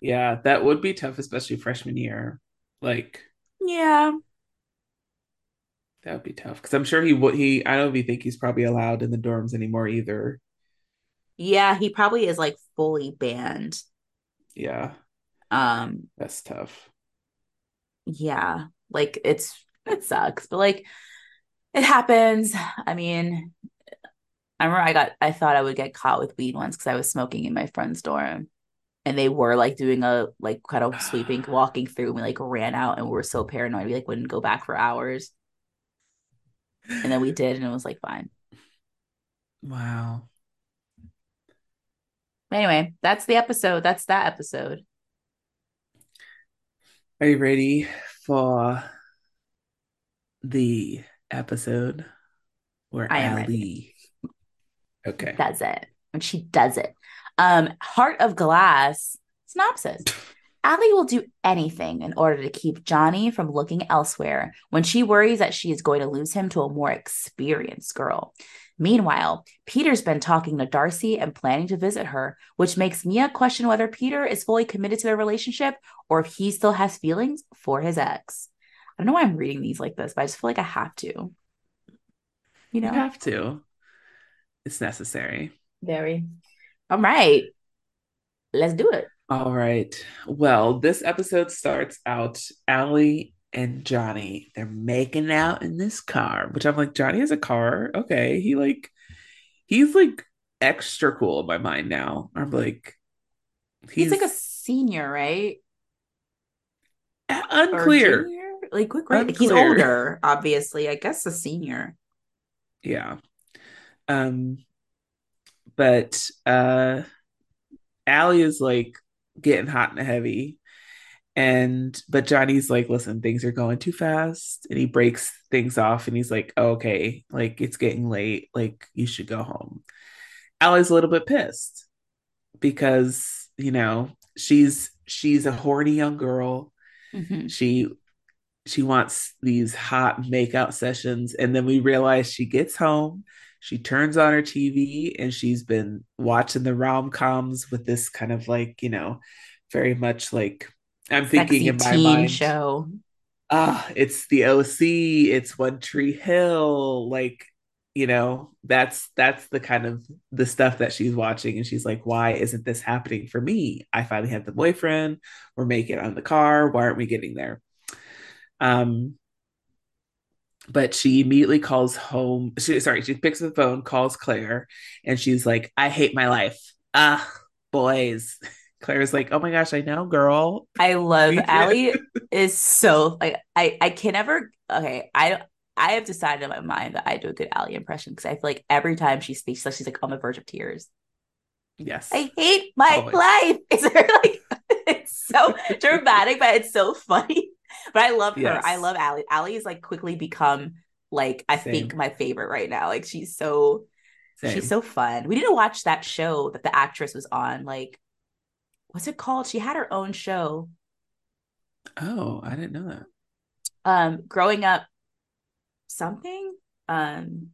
Yeah that would be tough especially freshman year. Like yeah. that would be tough because i'm sure he would he i don't even think he's probably allowed in the dorms anymore either. Yeah he probably is like fully banned. Yeah. Um, that's tough. Yeah, like it's it sucks, but like it happens. I mean, I remember I got I thought I would get caught with weed once because I was smoking in my friend's dorm. And they were like doing a like kind of sweeping, walking through, and we like ran out and we were so paranoid we like wouldn't go back for hours. And then we did, and it was like fine. Wow. Anyway, that's the episode. That's that episode. Are you ready for the episode where I am Alli. Okay. Does it. And she does it. Um, Heart of Glass synopsis. Alli will do anything in order to keep Johnny from looking elsewhere when she worries that she is going to lose him to a more experienced girl. Meanwhile, Peter's been talking to Darcy and planning to visit her, which makes Mia question whether Peter is fully committed to their relationship or if he still has feelings for his ex. I don't know why I'm reading these like this, but I just feel like I have to. You know, you have to. It's necessary. Very. All right. Let's do it. All right. Well, this episode starts out Alli and Johnny. They're making out in this car, which I'm like, Johnny has a car. Okay. He like he's like extra cool in my mind now. I'm like, He's he's like a senior, right? Unclear. Like what grade? He's older, obviously. I guess a senior. Yeah. Um, but uh Alli is like getting hot and heavy. And but Johnny's like, listen, things are going too fast. And he breaks things off and he's like, oh, okay, like it's getting late. Like you should go home. Alli's a little bit pissed because, you know, she's she's a horny young girl. Mhm. She she wants these hot makeout sessions. And then we realize she gets home, she turns on her TV, and she's been watching the rom coms with this kind of like, you know, very much like I'm thinking Sexy in my mind, show. ah, it's the OC, it's One Tree Hill, like you know that's that's the kind of the stuff that she's watching and she's like why isn't this happening for me? I finally have the boyfriend. We're making on the car. Why aren't we getting there? Um but she immediately calls home. She, sorry, she picks up the phone, calls Clare, and she's like, I hate my life. Ah, boys. Clare's like, oh my gosh, I know, girl. I love. Alli is so like I I can never okay I I have decided in my mind that I do a good Alli impression because I feel like every time she speaks like she's like on the verge of tears. Yes. I hate my Always. life. It's like it's so dramatic, but it's so funny. But I love her. Yes. I love Alli. Alli has like quickly become like I Same. think my favorite right now. Like she's so Same. she's so fun. We didn't watch that show that the actress was on. Like what's it called? She had her own show. oh, I didn't know that. Um, growing up, something. Um,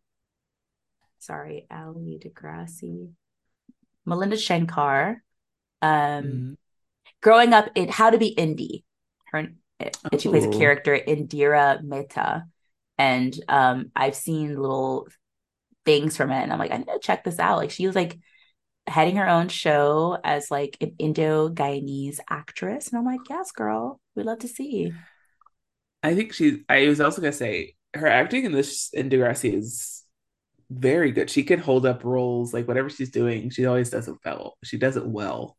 sorry, Alli Degrassi, Melinda Shankar. Um, Mhm. growing up in How to Be Indie. Her and she plays a Oh. character Indira Mehta, and um, I've seen little things from it, and I'm like, I need to check this out. Like she was like heading her own show as like an Indo Guyanese actress, and I'm like, yes, girl, we'd love to see. I think she. I was also gonna say her acting in this in Degrassi is very good. She can hold up roles like whatever she's doing. She always does it well. She does it well.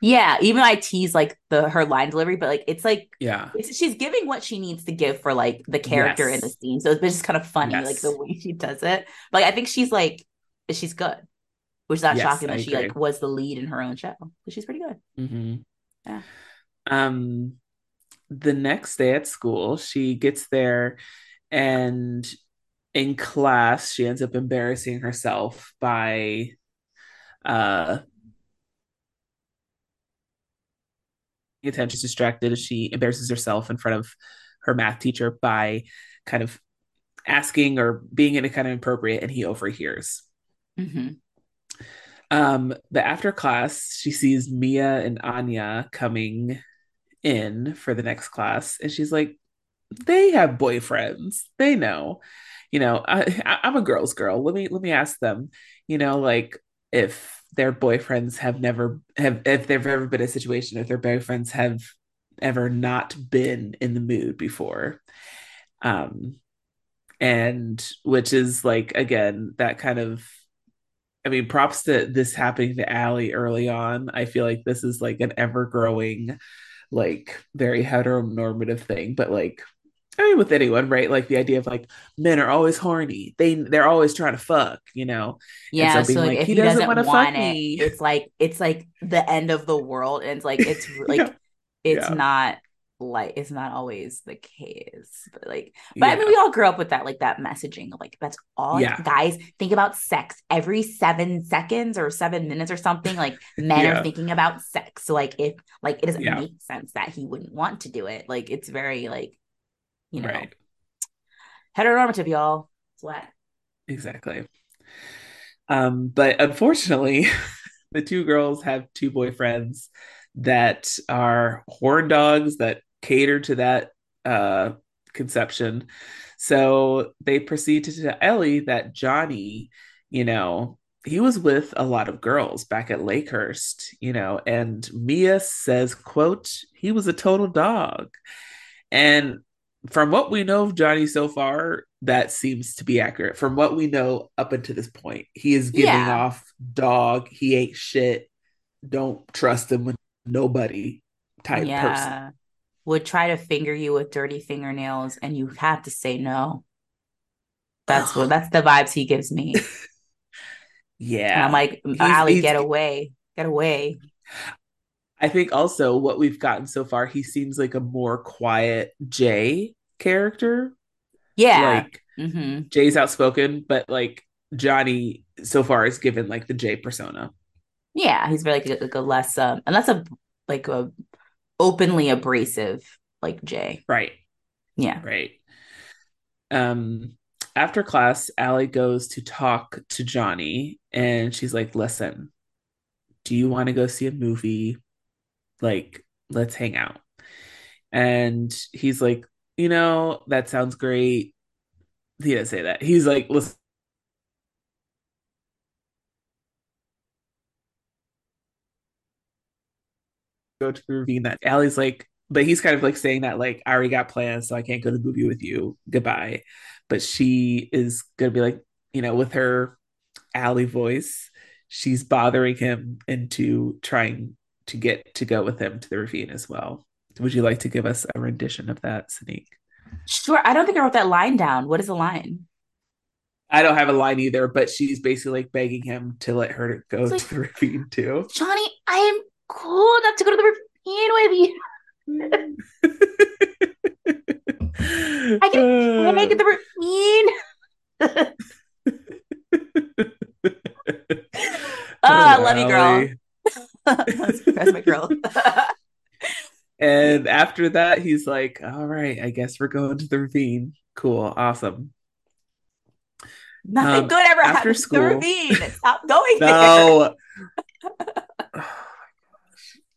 Yeah, even I tease like the her line delivery, but like it's like Yeah. it's, she's giving what she needs to give for like the character in the scene. So it's just kind of funny, like the way she does it. But like, I think she's like she's good, which is not Yes, shocking I that she like was the lead in her own show. But she's pretty good. hmm Yeah. Um, the next day at school, she gets there and in class, she ends up embarrassing herself by uh attention is distracted as she embarrasses herself in front of her math teacher by kind of asking or being in a kind of inappropriate and he overhears. hmm Um, but after class, she sees Mia and Anya coming in for the next class, and she's like, "They have boyfriends. They know, you know. I, I'm a girl's girl. Let me let me ask them. You know, like if their boyfriends have never have if there've ever been a situation if their boyfriends have ever not been in the mood before." Um, and which is like again that kind of I mean, props to this happening to Allie early on. I feel like this is like an ever growing, like very heteronormative thing. But like, I mean, with anyone, right? Like the idea of like men are always horny. They they're always trying to fuck, you know. Yeah, so so, like, if "He he, doesn't doesn't, wanna fuck it, me." it's like it's like the end of the world, and it's like it's like Yeah. it's Yeah. not like it's not always the case, but like But I mean, we all grew up with that, like that messaging like that's all Yeah. guys think about sex every seven seconds or seven minutes or something. Like men Yeah. are thinking about sex. So like if like it doesn't Yeah. make sense that he wouldn't want to do it. Like it's very like, you know, right, heteronormative, y'all. What exactly. Um, but unfortunately, the two girls have two boyfriends that are horn dogs that cater to that uh conception. So they proceed to tell Alli that Johnny, you know, he was with a lot of girls back at Lakehurst, you know, and Mia says, quote, he was a total dog. And from what we know of Johnny so far, that seems to be accurate. From what we know up until this point, he is giving yeah. off dog, he ain't shit, don't trust him with nobody type yeah. person. Would try to finger you with dirty fingernails and you have to say no. That's what that's the vibes he gives me. yeah. And I'm like, Alli, get away. Get away. I think also what we've gotten so far, he seems like a more quiet Jay character. Yeah. Like mm-hmm. Jay's outspoken, but like Johnny so far is given like the Jay persona. Yeah, he's very like, like a less um and that's a like a openly abrasive like Jay. Right. Yeah. Right. Um after class, Alli goes to talk to Johnny and she's like, listen, do you want to go see a movie? Like, let's hang out. And he's like, you know, that sounds great. He didn't say that. He's like, listen. Go to the ravine. That Alli's like, but he's kind of like saying that, like, I already got plans, so I can't go to the movie with you. Goodbye. But she is gonna be like, you know, with her Alli voice, she's bothering him into trying to get to go with him to the ravine as well. Would you like to give us a rendition of that, Sanique? Sure. I don't think I wrote that line down. What is the line? I don't have a line either, but she's basically like begging him to let her go like, to the ravine too. Johnny, I am cool enough to go to the ravine with you. I can, uh, make it the ravine. oh, I love you, girl. That's, my girl. and after that, he's like, "All right, I guess we're going to the ravine. Cool, awesome." Nothing um, good ever after happens school. to the ravine. Stop going no. there.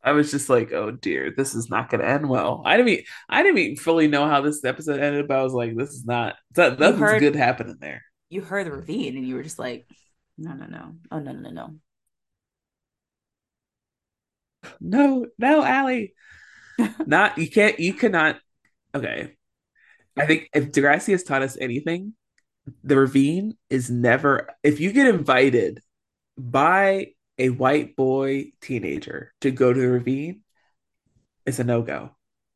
I was just like, "Oh dear, this is not going to end well." I didn't even, I didn't even fully know how this episode ended, but I was like, "This is not nothing's heard, good happening there." You heard the ravine, and you were just like, "No, no, no! Oh, no, no, no!" no, no, no Alli. Not you can't you cannot okay. I think if Degrassi has taught us anything, the ravine is never if you get invited by a white boy teenager to go to the ravine, it's a no-go.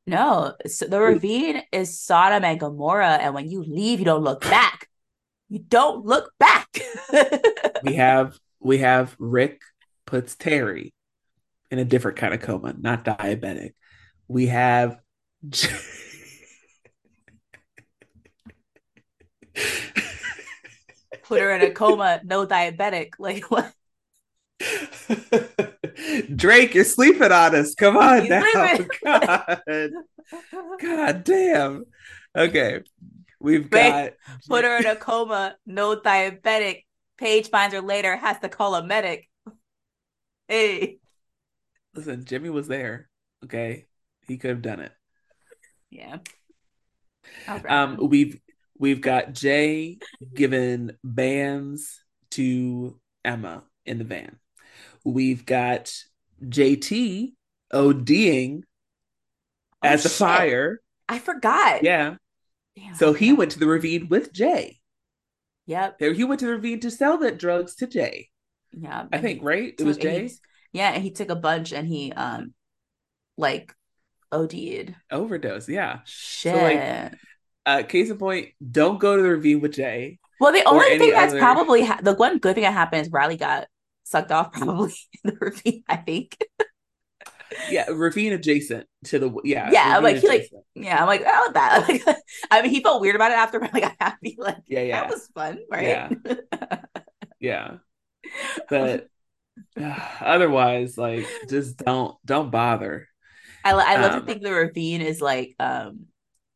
No, so the ravine is Sodom and Gomorrah, and when you leave, you don't look back. You don't look back. we have we have Rick puts Terry in a different kind of coma, not diabetic. We have put her in a coma, no diabetic. Like what? Drake, you're sleeping on us. Come on He's now. God. God damn. Okay. We've got put her in a coma, no diabetic. Paige finds her later, has to call a medic. Hey. Listen, Jimmy was there. Okay, he could have done it. Yeah. Um, we've we've got Jay giving bands to Emma in the van. We've got JT ODing oh, at the shit. fire. I forgot. Yeah. Damn, so he went to the ravine with Jay. Yep. He went to the ravine to sell that drugs to Jay. Yeah. I think, right? It was Jay. Yeah, and he took a bunch and he um like OD'd. Overdose, yeah. Shit. So like uh case in point, don't go to the review with Jay. Well, the only thing that's other... probably ha- the one good thing that happened is Riley got sucked off probably in the ravine, I think. yeah, ravine adjacent to the yeah. Yeah, I'm like he like yeah, I'm like, oh that. I mean, he felt weird about it after, but like I to like, yeah, yeah, that was fun, right? Yeah, yeah. But otherwise like just don't don't bother. I, I love um, to think the ravine is like um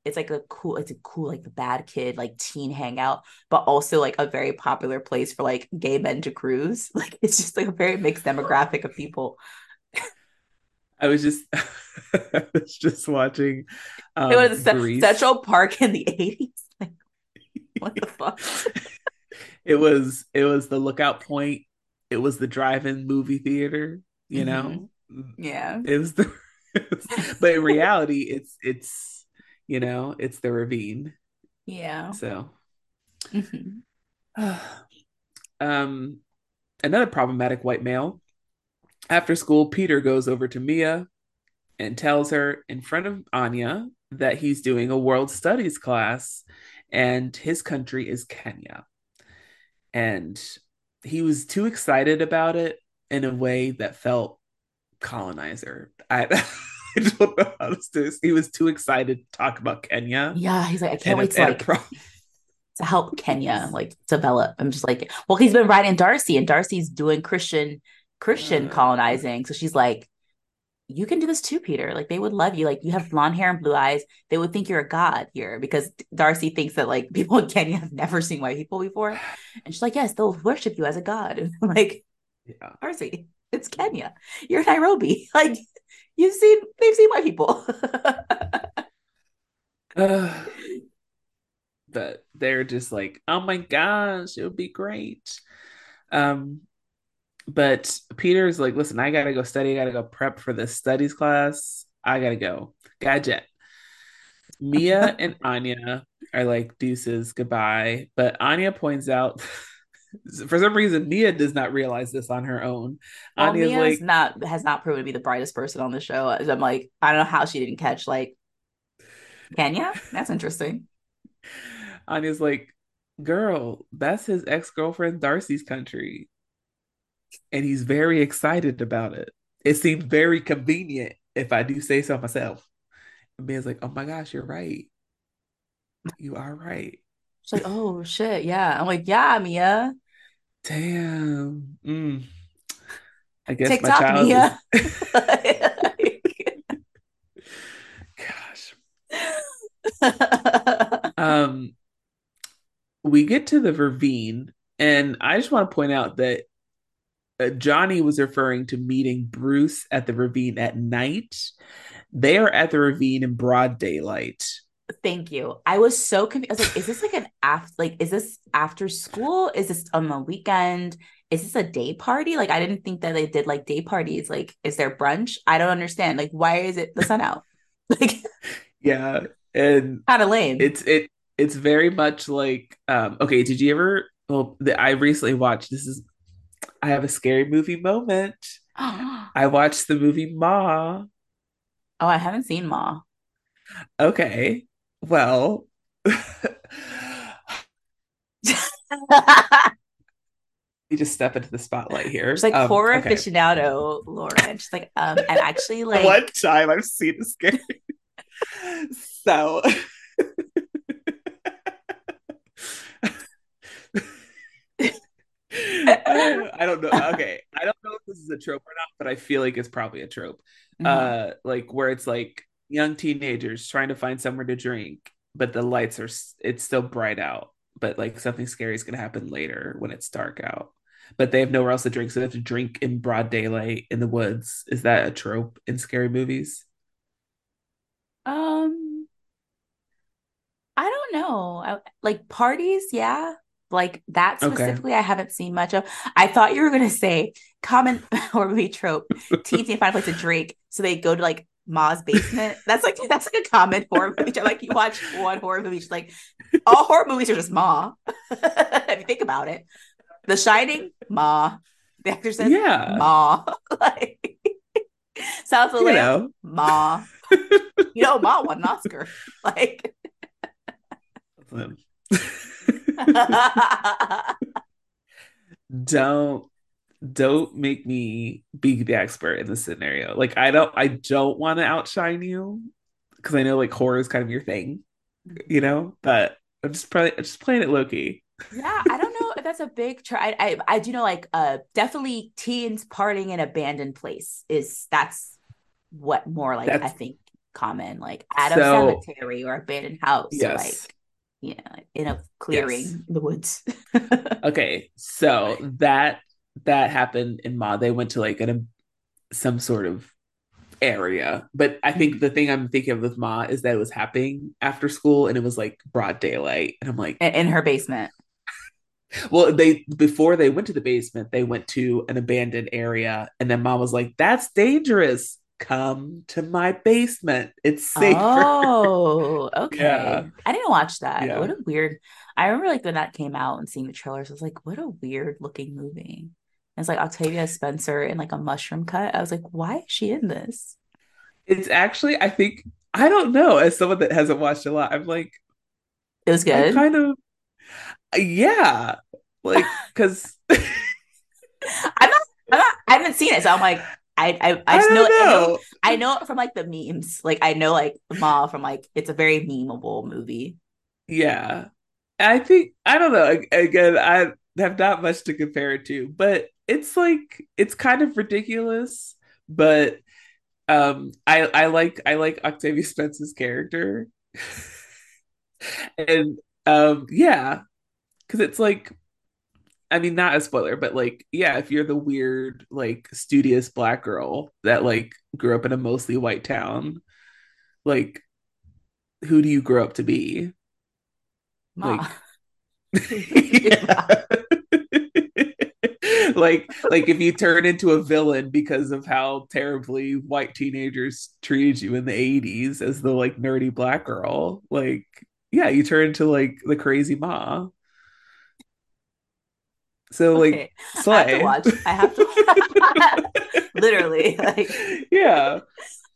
it's like a cool it's a cool like the bad kid like teen hangout but also like a very popular place for like gay men to cruise. Like it's just like a very mixed demographic of people. I was just i was just watching um, it was C- central park in the 80s like what the fuck? It was it was the lookout point it was the drive-in movie theater, you know? Mm-hmm. Yeah. It was the but in reality it's it's you know, it's the ravine. Yeah. So Mm-hmm. um another problematic white male. After school, Peter goes over to Mia and tells her in front of Anya that he's doing a world studies class and his country is Kenya. And he was too excited about it in a way that felt colonizer. I, I don't know how to do this. He was too excited to talk about Kenya. Yeah, he's like, I can't And wait to like to help Kenya like develop. I'm just like, well, he's been writing Darcy, and Darcy's doing Christian Christian Uh. colonizing. So she's like, you can do this too, Peter. Like they would love you. Like you have blonde hair and blue eyes. They would think you're a god here because Darcy thinks that like people in Kenya have never seen white people before. And she's like, yes, they'll worship you as a god. Like, yeah. Darcy, it's Kenya. You're Nairobi. Like you've seen, they've seen white people. Uh, but they're just like, oh my gosh, it would be great. Um, but Peter's like, listen, I gotta go study, I gotta go prep for this studies class. I gotta go. Gadget. Mia and Anya are like deuces, goodbye. But Anya points out for some reason Mia does not realize this on her own. Well, Anya's Mia's like, not has not proven to be the brightest person on the show. I'm like, I don't know how she didn't catch like Kenya. That's interesting. Anya's like, girl, that's his ex-girlfriend Darcy's country. And he's very excited about it. It seems very convenient, if I do say so myself. And Mia's like, oh my gosh, you're right. You are right. She's like, oh shit, yeah. I'm like, yeah, Mia. Damn. Mm. I guess my TikTok, child Mia. is... Gosh. Um, we get to the ravine, and I just want to point out that uh, Johnny was referring to meeting Bruce at the ravine at night. They are at the ravine in broad daylight. Thank you. I was so confused. I was like, is this like an after like is this after school? Is this on the weekend? Is this a day party? Like I didn't think that they did like day parties. Like, is there brunch? I don't understand. Like, why is it the sun out? Like Yeah, and kind of lame. it's it it's very much like um okay, did you ever well the, I recently watched this is I have a scary movie moment. I watched the movie Ma. Oh, I haven't seen Ma. Okay. Well, you just step into the spotlight here. It's like Um, horror okay. aficionado, Lauren. She's like, um, and actually like One time I've seen a scary. so. I don't know. Okay, I don't know if this is a trope or not, but I feel like it's probably a trope. Mhm. Uh, like where it's like young teenagers trying to find somewhere to drink, but the lights are it's still bright out, but like something scary is gonna happen later when it's dark out. But they have nowhere else to drink, so they have to drink in broad daylight in the woods. Is that a trope in scary movies? Um, I don't know. I, like parties, yeah. Like that Okay. specifically, I haven't seen much of. I thought you were gonna say common horror movie trope: teens need to find a place to drink, so they go to like Ma's basement. That's like that's like a common horror movie. trope. Like you watch one horror movie, just like all horror movies are just Ma. if you think about it, The Shining, Ma. The Exorcist, Yeah. Ma. like South the You know. Ma. You know, Ma won an Oscar. Like, don't don't make me be the expert in this scenario. Like I don't I don't want to outshine you because I know like horror is kind of your thing, you know. But I'm just probably I'm just playing it low key. yeah, I don't know if that's a big try. I, I I do know like uh definitely teens partying in abandoned place is that's what more like I think common like at a So- cemetery or abandoned house or like Yes. You know in a clearing Yes. in the woods. Okay, so that that happened in Ma. They went to like an some sort of area, but I think mm-hmm. the thing I'm thinking of with Ma is that it was happening after school and it was like broad daylight, and I'm like, in, in her basement. Well, they before they went to the basement, they went to an abandoned area, and then mom was like, "That's dangerous. Come to my basement. It's safer." Oh, okay. Yeah, I didn't watch that. What a weird. I remember like when that came out and seeing the trailers, I was like, what a weird looking movie. It's like Octavia Spencer in like a mushroom cut. I was like, why is she in this? It's actually, I think, I don't know. As someone that hasn't watched a lot, I'm like, It was I good. kind of, yeah, like, because I'm not, I'm not, I haven't seen it, so I'm like, I, I, I just know, don't I know, know. I know it from like the memes. Like I know like Ma from like it's a very memeable movie. Yeah, I think I don't know. Again, I have not much to compare it to, but it's like it's kind of ridiculous. But um, I I like I like Octavia Spencer's character, and um, yeah, because it's like I mean, not a spoiler, but like, yeah, if you're the weird, like, studious black girl that like grew up in a mostly white town, like, who do you grow up to be? Ma, Like, who grew up to be Ma? yeah. like like if you turn into a villain because of how terribly white teenagers treated you in the 80s as the like nerdy black girl like yeah you turn into like the crazy ma so like Okay, I have to watch. I have to literally like yeah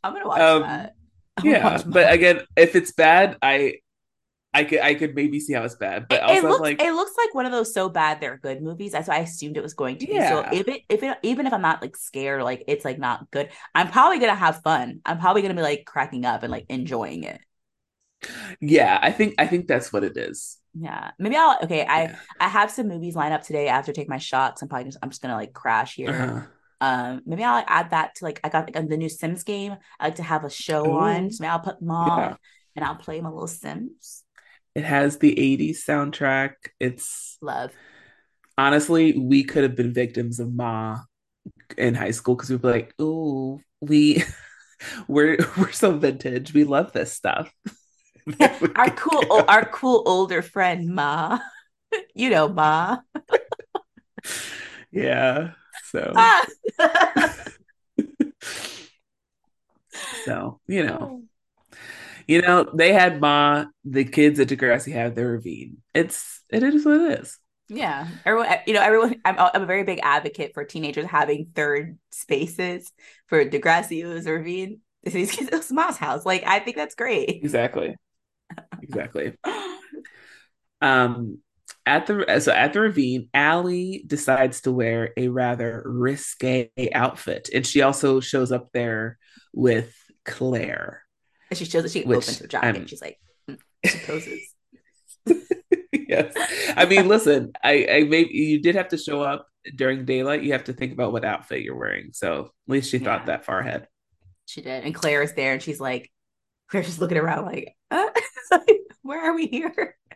I'm gonna watch um that. I'm yeah watch but again if it's bad i i could i could maybe see how it's bad but it also i'm looks like it looks like one of those so bad they're good movies. That's why I assumed it was going to be. So if it if it even if I'm not like scared, like it's like not good, I'm probably gonna have fun. I'm probably gonna be like cracking up and like enjoying it. yeah i think i think that's what it is Yeah. Maybe I'll okay, I yeah I have some movies lined up today after take my shots. I'm probably just I'm just gonna like crash here. uh-huh Um maybe I'll add that to like I got like the new Sims game. I like to have a show on. oh So maybe I'll put them yeah and I'll play my little Sims. It has the 80s soundtrack. It's Love. honestly, we could have been victims of Ma in high school because we'd be like, ooh, we we're we're so vintage. We love this stuff. our cool o- our cool older friend Ma. you know Ma. yeah. So Ah! so you know. You know, they had Ma, the kids at Degrassi have their ravine. It's it is what it is. yeah. Everyone you know, everyone I'm I'm a very big advocate for teenagers having third spaces for Degrassi Ravine. These kids it's Ma's house. Like I think that's great. Exactly. Exactly. Um, at the so at the ravine, Alli decides to wear a rather risque outfit, and she also shows up there with Clare, And she shows that she opens which her jacket. I'm She's like, mm, she poses. yes. I mean, listen, I I maybe you did have to show up during daylight. You have to think about what outfit you're wearing. So at least she thought that far ahead. she did. And Clare is there and she's like, Clare's just looking around like, uh, like, where are we here?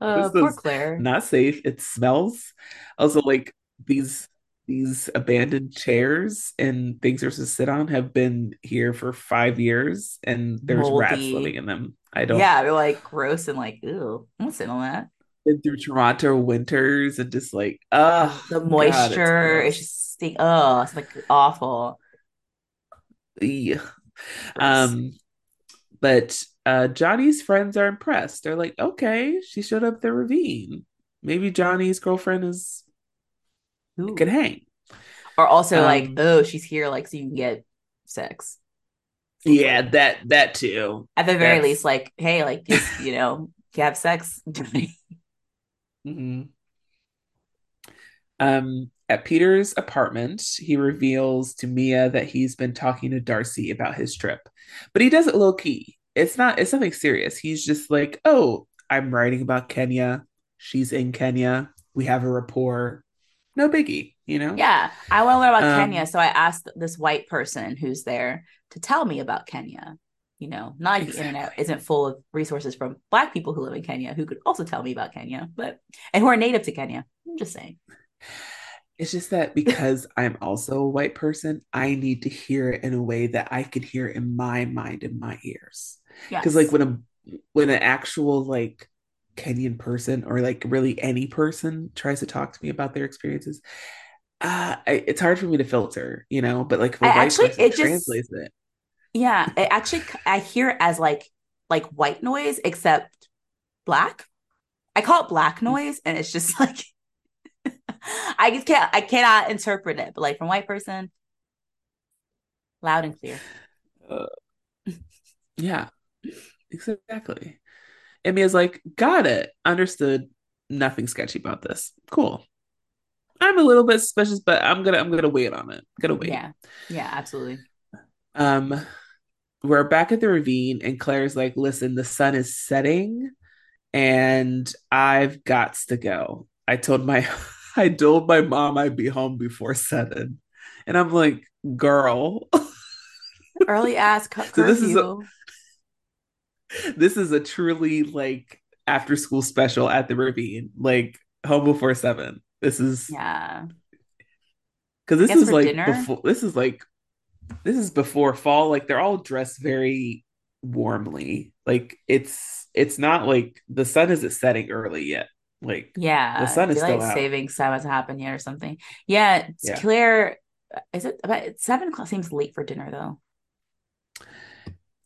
Uh, This poor is Clare. not safe. It smells. Also, like these these abandoned chairs and things you're supposed to sit on have been here for five years, and there's rats living in them. I don't. Yeah, they're like gross and like, ew, I'm sitting on that. Been through Toronto winters and just like, oh The God, it's moisture gross. just stink. Oh, it's like awful. Gross. Um, but uh, Johnny's friends are impressed. They're like, okay, she showed up the ravine. Maybe Johnny's girlfriend is Ooh. hang. Or also like, Um, oh, she's here like so you can get sex. Yeah, that that too. at the very least, like, hey, like just, you know, you have sex. mhm. um at Peter's apartment. He reveals to Mia that he's been talking to Darcy about his trip, but he does it low key. It's not. It's nothing serious. He's just like, oh, I'm writing about Kenya. She's in Kenya. We have a rapport. No biggie, you know. Yeah, I want to learn about Kenya. Um, So I asked this white person who's there to tell me about Kenya. You know, not like the internet isn't full of resources from black people who live in Kenya who could also tell me about Kenya, but and who are native to Kenya. I'm just saying. It's just that because I'm also a white person, I need to hear it in a way that I can hear in my mind in my ears. Because like when a when an actual like Kenyan person or like really any person tries to talk to me about their experiences, uh, I, it's hard for me to filter, you know. But like, if a I white actually person it just translates it, yeah, it actually I hear it as like like white noise except black. I call it black noise, and it's just like I just can't I cannot interpret it, but like from white person, loud and clear. uh, yeah, exactly. Emia's like, got it, understood. Nothing sketchy about this. Cool. I'm a little bit suspicious, but I'm gonna I'm gonna wait on it. Gonna wait. Yeah, yeah, absolutely. Um, we're back at the ravine, and Clare's like, listen, the sun is setting, and I've got to go. I told my I told my mom I'd be home before seven. And I'm like, girl. Early ass cu- so this is a, this is a truly like after school special at the ravine, like home before seven. This is yeah. because this is like dinner? before this is like this is before fall. Like they're all dressed very warmly. Like it's it's not like the sun isn't setting early yet. Like yeah, the sun is still daylight out. savings time hasn't happened yet or something. Yeah, it's Yeah. Clare. Is it about seven o'clock? Seems late for dinner though.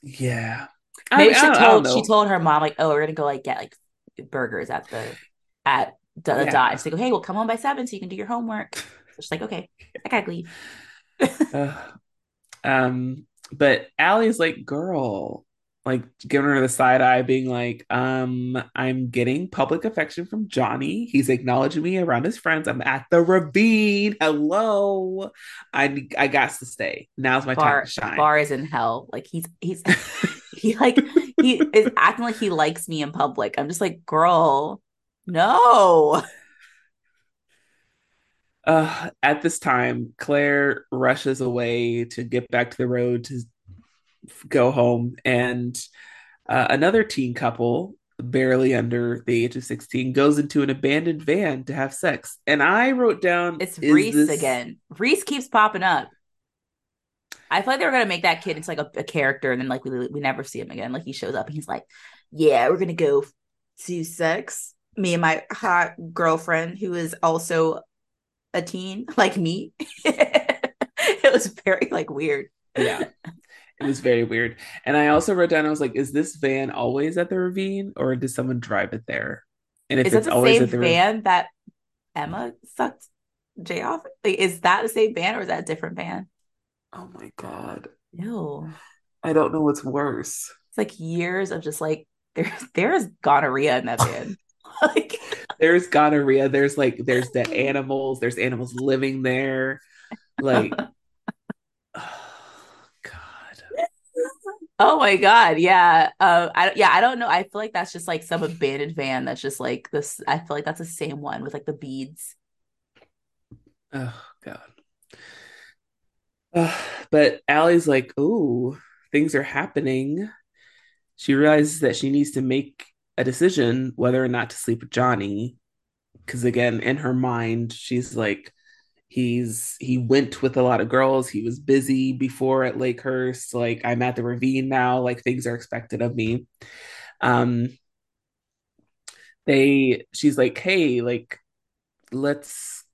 Yeah. I, Maybe I she I told she told her mom like, oh, we're gonna go like get like burgers at the at da da da. Yeah. And she's like, hey, well, come home by seven so you can do your homework. So she's like, okay, I gotta leave. Uh, um, but Alli's like, girl, like giving her the side eye, being like, um, I'm getting public affection from Johnny. He's acknowledging me around his friends. I'm at the ravine. Hello. I I got to stay. Now's my time Bar to shine. bar is in hell. Like he's he's he like he is acting like he likes me in public. I'm just like, girl, no. Uh, at this time, Clare rushes away to get back to the road to go home, and uh, another teen couple, barely under the age of 16, goes into an abandoned van to have sex. And I wrote down, It's Reese this- again. Reese keeps popping up. I feel like they were gonna make that kid into like a, a character, and then like we we never see him again. Like he shows up and he's like, "Yeah, we're gonna go to sex." Me and my hot girlfriend, who is also a teen like me. it was very like weird. Yeah. It was very weird. And I also wrote down, I was like, is this van always at the ravine or does someone drive it there? And if Is it's the same at the ravine, van that Emma sucked Jay off? Like, is that the same van or is that a different van? oh my God. No. I don't know what's worse. It's like years of just like there there's gonorrhea in that van. like There's gonorrhea, there's like, there's the animals, there's animals living there. Like, oh, God. Oh my god, yeah. Uh I yeah, I don't know. I feel like that's just like some abandoned van that's just like this I feel like that's the same one with like the beads. Oh, God. Uh, but Alli's like, oh, things are happening. She realizes that she needs to make a decision whether or not to sleep with Johnny. Because again, in her mind, she's like, he's he went with a lot of girls. He was busy before at Lakehurst. Like, I'm at the ravine now. Like, things are expected of me. Um, they, she's like, hey, like, let's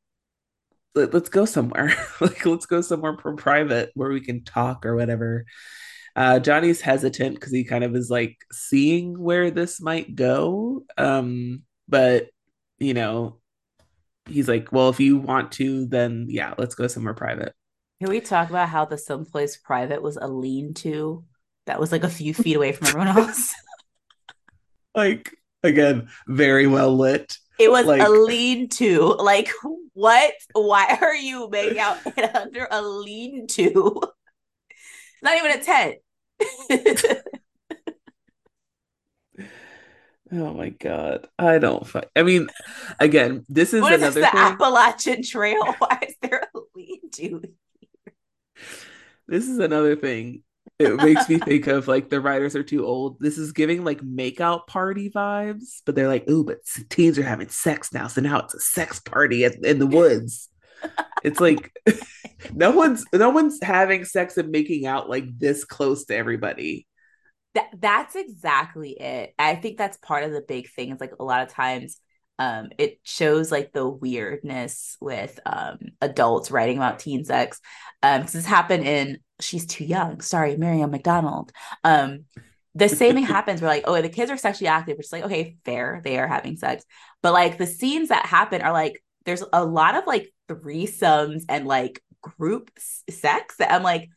let, us go somewhere like let's go somewhere private where we can talk or whatever uh johnny's hesitant because he kind of is like seeing where this might go um but you know he's like well if you want to then yeah let's go somewhere private Can we talk about how the someplace private was a lean-to that was like a few feet away from everyone else? like again very well lit It was Like- a lean-to. Like what? Why are you making out under a lean-to? Not even a tent. oh my god i don't fi- i mean again this is another. what is this? another The thing Appalachian Trail? Why is there a lean-to? This is another thing. It makes me think of like the writers are too old. This is giving like makeout party vibes, but they're like, ooh, but teens are having sex now, so now it's a sex party at, in the woods. It's like no one's no one's having sex and making out like this close to everybody. That that's exactly it. I think that's part of the big thing. Is like a lot of times um it shows like the weirdness with um adults writing about teen sex. Um this happened in She's Too Young. Sorry, Miriam McDonald. Um the same thing happens where like, oh, the kids are sexually active, which is like, okay, fair, they are having sex. But like the scenes that happen are like there's a lot of like threesomes and like group sex that I'm like,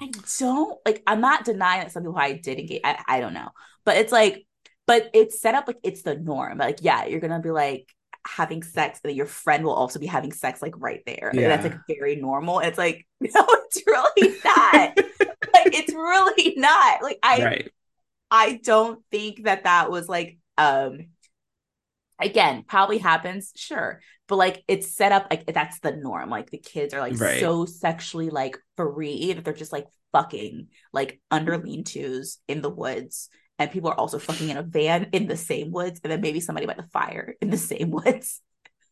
I don't like. I'm not denying that some people I did engage. I, I don't know, but it's like, but it's set up like it's the norm. Like, yeah, you're gonna be like having sex, and your friend will also be having sex like right there. Yeah. that's like very normal. it's like, no, it's really not. like, it's really not. Like, I, right. I don't think that that was like, um, again, probably happens, sure, but like it's set up like that's the norm. Like the kids are like right. so sexually like free that they're just like fucking like under lean tos in the woods. And people are also fucking in a van in the same woods, and then maybe somebody by the fire in the same woods.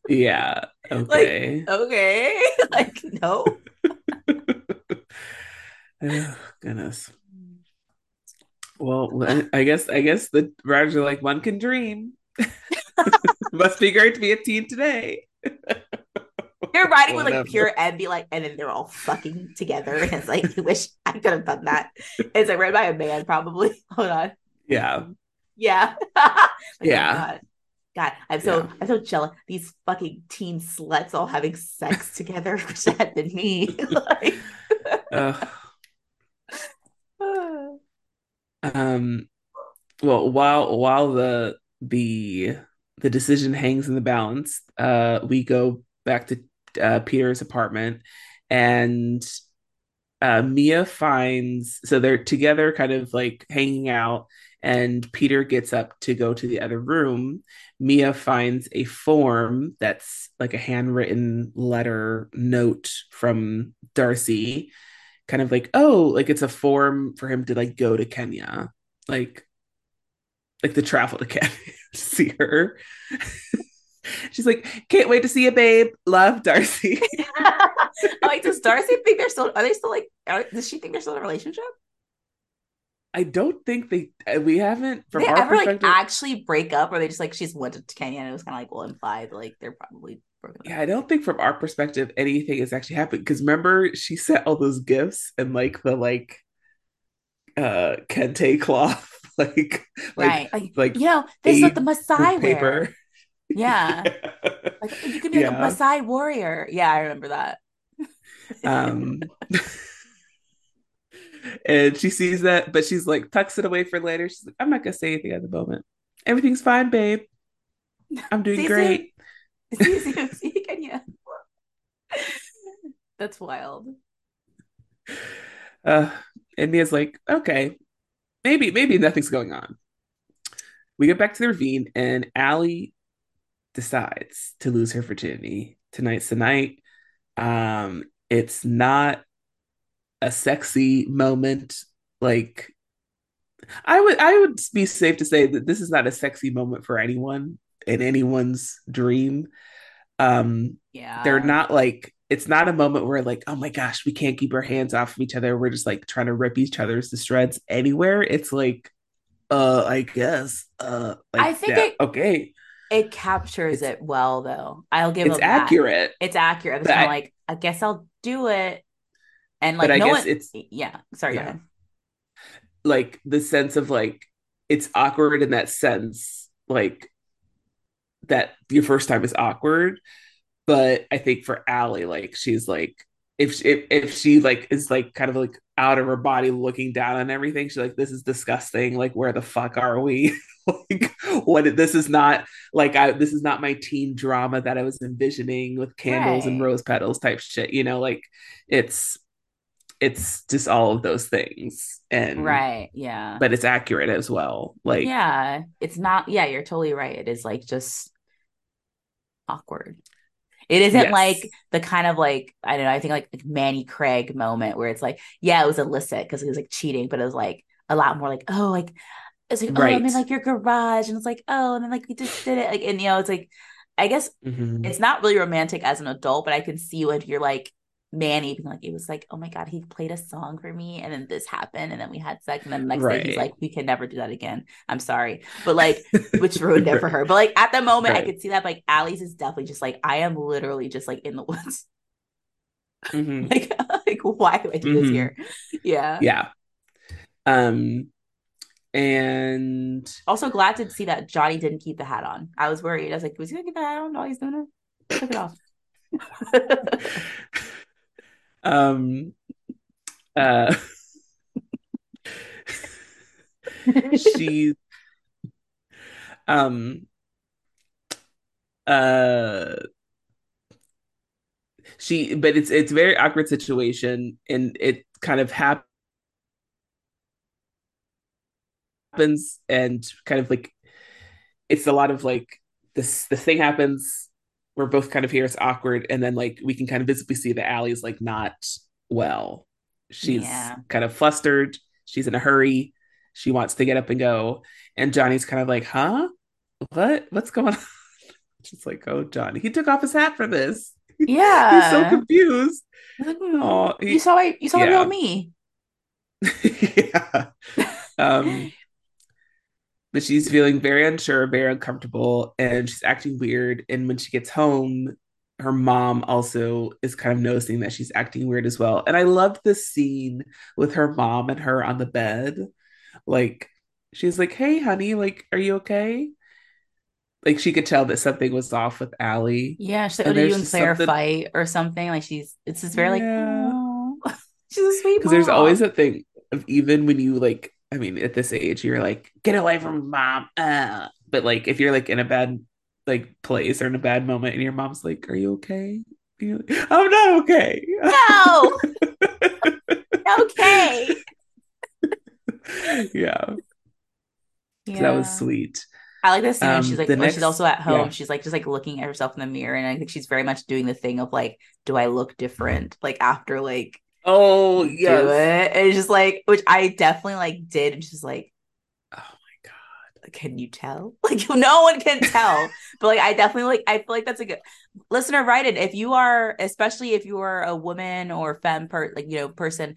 Yeah. Okay. like, okay. like, no. oh, goodness. Well, I guess I guess the are like one can dream. Must be great to be a teen today. They're writing with like pure envy, like, and then they're all fucking together. And it's like, you wish I could have done that. It's like read by a man, probably. Hold on. Yeah. Yeah. like, yeah. Oh God. God, I'm so yeah. I'm so jealous. These fucking teen sluts all having sex together. Wish that had been me. like, uh, um. Well, while while the the the decision hangs in the balance. Uh, we go back to uh, Peter's apartment, and uh, Mia finds so they're together, kind of like hanging out. And Peter gets up to go to the other room. Mia finds a form that's like a handwritten letter note from Darcy, kind of like, oh, like it's a form for him to like go to Kenya. Like like the travel to Kenya to see her. She's like, can't wait to see you, babe. Love Darcy. like, does Darcy think they're still? Are they still like? Are, does she think they're still in a relationship? I don't think they. Uh, we haven't. From they our ever like actually break up, or they just like she's went to Kenya and it was kind of like well implied like they're probably broken. Up. Yeah, I don't think from our perspective anything has actually happened because remember she sent all those gifts and like the like uh kente cloth like right like, like you know this is what the Maasai paper. Yeah. yeah. Like you can be yeah. like a Maasai warrior. Yeah, I remember that. um and she sees that, but she's like tucks it away for later. She's like, I'm not gonna say anything at the moment. Everything's fine, babe. I'm doing see great. See, see, see, Kenya. That's wild. Uh, and Mia's like, okay, maybe maybe nothing's going on. We get back to the ravine, and Alli decides to lose her virginity. Tonight's the night. Um, it's not a sexy moment. Like, I would I would be safe to say that this is not a sexy moment for anyone in anyone's dream. Um, yeah, they're not like it's not a moment where like oh my gosh we can't keep our hands off of each other. We're just like trying to rip each other's to shreds anywhere. It's like uh i guess uh like, i think yeah, it, okay. it captures it's, it well though. I'll give it's accurate that. it's accurate it's kind of like i guess i'll do it. And like no one it's yeah sorry yeah. like the sense of like it's awkward in that sense like that your first time is awkward but I think for Alli, like she's like if if if she like is like kind of like out of her body looking down on everything, she's like, this is disgusting. Like, where the fuck are we? like, what? This is not like I. This is not my teen drama that I was envisioning with candles right. and rose petals type shit. You know, like it's it's just all of those things and right yeah but it's accurate as well like yeah it's not yeah you're totally right it is like just awkward it isn't yes. like the kind of like I don't know. I think like, like Manny Craig moment where it's like, yeah, it was illicit because it was like cheating, but it was like a lot more like, oh, like it's like, right. oh, I'm in like your garage, and it's like, oh, and then like we just did it, like, and you know, it's like, I guess mm-hmm. it's not really romantic as an adult, but I can see when you're like Manny being like, it was like, oh my God, he played a song for me and then this happened and then we had sex and then the next Right. day he's like, we can never do that again. I'm sorry. But like, which ruined it for her. But like at the moment, I could see that like Alli's is definitely just like, I am literally just like in the woods. Mhm. like, like why do I do this Mhm. here? Yeah. Yeah. Um, and Also glad to see that Johnny didn't keep the hat on. I was worried. I was like, was he gonna keep the hat on while he's doing it? Took it off. um, uh, she, um, uh, she, but it's it's a very awkward situation, and it kind of happens happens and kind of like it's a lot of like this this thing happens we're both kind of here it's awkward and then like we can kind of visibly see that Alli's like not well she's Yeah. kind of flustered she's in a hurry she wants to get up and go and Johnny's kind of like huh what what's going on just like oh Johnny he took off his hat for this yeah. he's so confused I was like, Oh, he- you saw I, you saw yeah. real me. yeah. Um, but she's feeling very unsure, very uncomfortable, and she's acting weird. And when she gets home, her mom also is kind of noticing that she's acting weird as well. And I loved this scene with her mom and her on the bed. Like, she's like, Hey, honey, like, are you okay? Like, she could tell that something was off with Alli. Yeah, she's like, oh, And did you and Clare something- fight or something? Like she's it's just very Yeah. like, oh, she's a sweet because there's always a thing of even when you like i mean at this age you're like get away from mom uh. but like if you're like in a bad like place or in a bad moment and your mom's like are you okay you're like, i'm not okay no, okay. yeah, so Yeah. that was sweet I like this scene Um, she's like when next- she's also at home. yeah. She's like just like looking at herself in the mirror, and I think she's very much doing the thing of like, do I look different? Like after like oh do yes it, and it's just like which I definitely like did, and she's like, oh my god can you tell? Like no one can tell. but like I definitely like I feel like that's a good listener write it. If you are especially if you are a woman or femme per like you know person,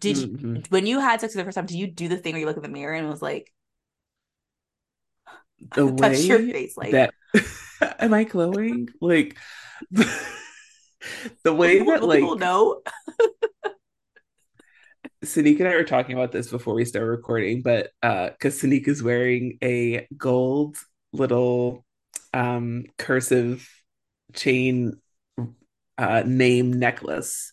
did you Mhm. when you had sex for the first time, did you do the thing where you look in the mirror and was like the touch your face like that am i glowing like the way that people know? Sanique and I were talking about this before we started recording, but uh because Sanique is wearing a gold little um cursive chain uh name necklace,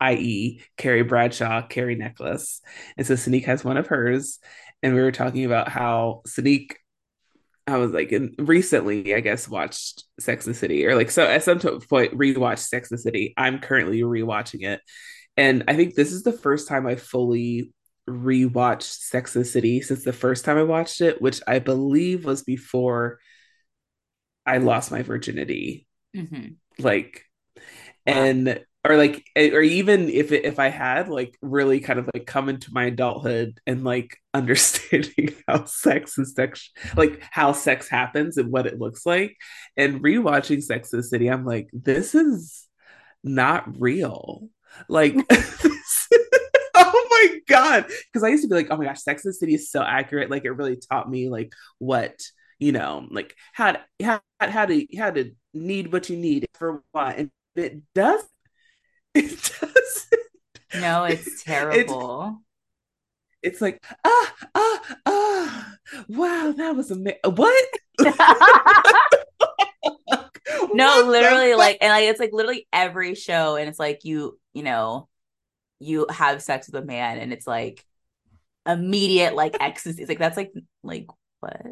i.e. Carrie Bradshaw Carrie necklace. And so Sanique has one of hers, and we were talking about how Sanique I was like, recently, I guess, watched Sex and City, or like, so at some point, rewatched Sex and City. I'm currently rewatching it. And I think this is the first time I fully rewatched Sex and City since the first time I watched it, which I believe was before I lost my virginity. Mhm. Like, Wow. and or like eh, or even if it, if I had like really kind of like come into my adulthood and like understanding how sex is sex like how sex happens and what it looks like and rewatching Sex and the City I'm like this is not real. Like oh my god. Because I used to be like oh my gosh Sex and the City is so accurate. Like it really taught me like what you know like how to how, how to how to need what you need for what and it does it does No, it's terrible. it's like ah ah ah wow that was amazing what no, What literally, like, and like, it's like literally every show, and it's like you, you know, you have sex with a man, and it's like immediate like ecstasy. It's like that's like like what?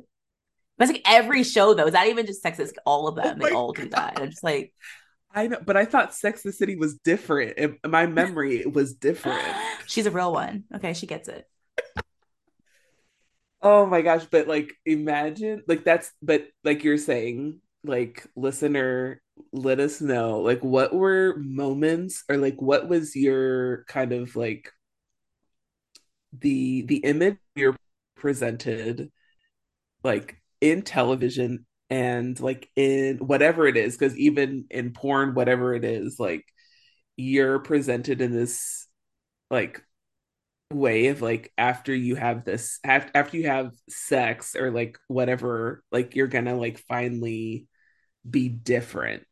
That's like every show though. Is that even just sex? It's all of them. Oh they all do that. And I'm just like, I know but I thought Sex the City was different in my memory it was different she's a real one. Okay, she gets it. Oh my gosh, but like imagine like that's but like you're saying, like listener, let us know like what were moments or like what was your kind of like the the image you're presented like in television and like in whatever it is because even in porn whatever it is like you're presented in this like way of like after you have this after you have sex or like whatever like you're gonna like finally be different.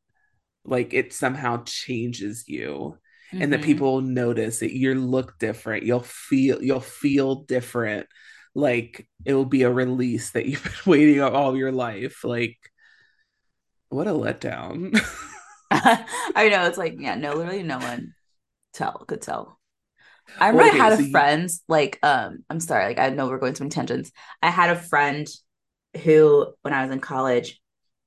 Like it somehow changes you. Mm-hmm. and that people notice that you look different. You'll feel you'll feel different like it will be a release that you've been waiting all your life like what a letdown i know it's like yeah no literally no one tell could tell i remember okay, i had so a you... friend like um i'm sorry like i know we're going to tangents i had a friend who when i was in college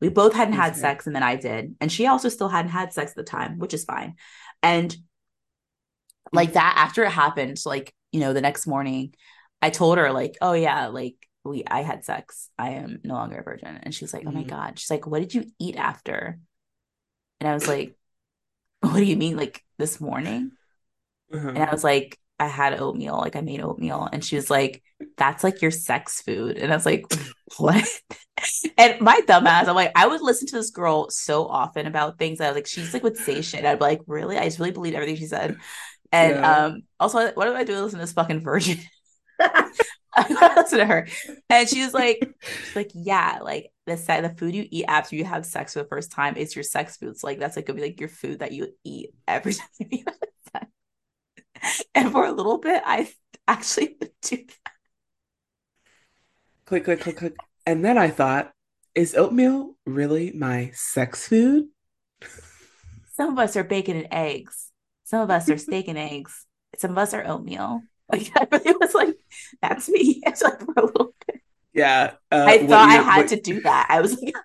we both hadn't had sex and then I did. And she also still hadn't had sex at the time, which is fine. And like that after it happened, like, you know, the next morning, I told her, like, oh yeah, like we I had sex. I am no longer a virgin. And she's like, oh my mm-hmm. God. She's like, what did you eat after? And I was like, what do you mean? Like this morning? Uh-huh. And I was like, I had oatmeal, like I made oatmeal. And she was like, That's like your sex food. And I was like, What? and my dumbass, I'm like, I would listen to this girl so often about things. I was like, she's like would say shit. I'd be like, Really? I just really believed everything she said. And yeah. um, also, what do I do? Listen to this fucking virgin. I listen to her, and she was like, she's like, yeah, like the the food you eat after you have sex for the first time is your sex food. So like that's like gonna be like your food that you eat every time you have sex. and for a little bit, I actually do that. Click, click, click, click. And then I thought, is oatmeal really my sex food? Some of us are bacon and eggs. Some of us are steak and eggs. Some of us are oatmeal. Like I really was like, that's me. It's like for a little bit. Yeah. Uh, I thought I had what, to do that. I was like,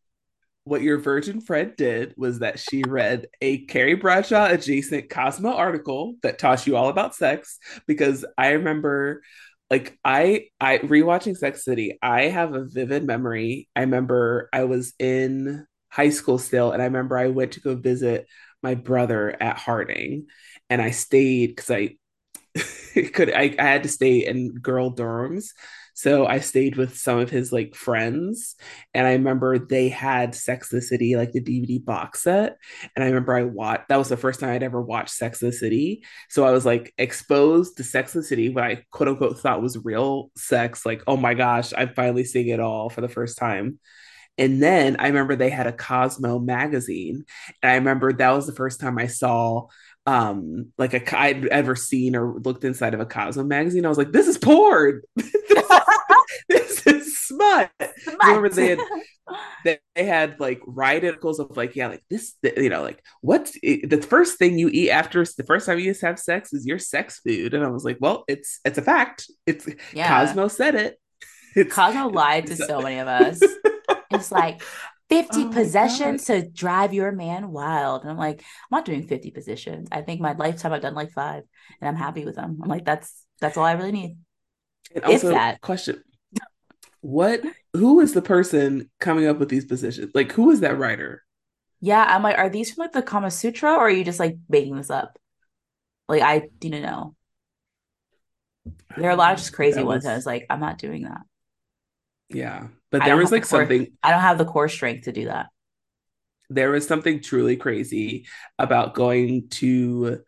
what your virgin friend did was that she read a Carrie Bradshaw adjacent Cosmo article that taught you all about sex because I remember like I I rewatching Sex City, I have a vivid memory. I remember I was in high school still and I remember I went to go visit my brother at Harding and I stayed cuz I could I, I had to stay in girl dorms so I stayed with some of his like friends, and I remember they had Sex the City, like the DVD box set. And I remember I watched that was the first time I'd ever watched Sex the City. So I was like exposed to Sex the City, what I quote unquote thought was real sex. Like, oh my gosh, I'm finally seeing it all for the first time. And then I remember they had a Cosmo magazine. And I remember that was the first time I saw um like a I'd ever seen or looked inside of a Cosmo magazine. I was like, this is porn. this is smut. smut. Remember they had they, they had like write articles of like yeah like this you know like what's the first thing you eat after the first time you just have sex is your sex food and I was like well it's it's a fact it's yeah. Cosmo said it. It's, Cosmo lied to so many of us. it's like 50 oh possessions to drive your man wild. And I'm like, I'm not doing 50 positions. I think my lifetime I've done like five and I'm happy with them. I'm like, that's that's all I really need. And if also, that question what who is the person coming up with these positions? Like who is that writer? Yeah, I'm like, are these from like the Kama Sutra or are you just like making this up? Like I didn't know. There are a lot of just crazy was... ones. I was like, I'm not doing that. Yeah. But there was like core, something I don't have the core strength to do that. There was something truly crazy about going to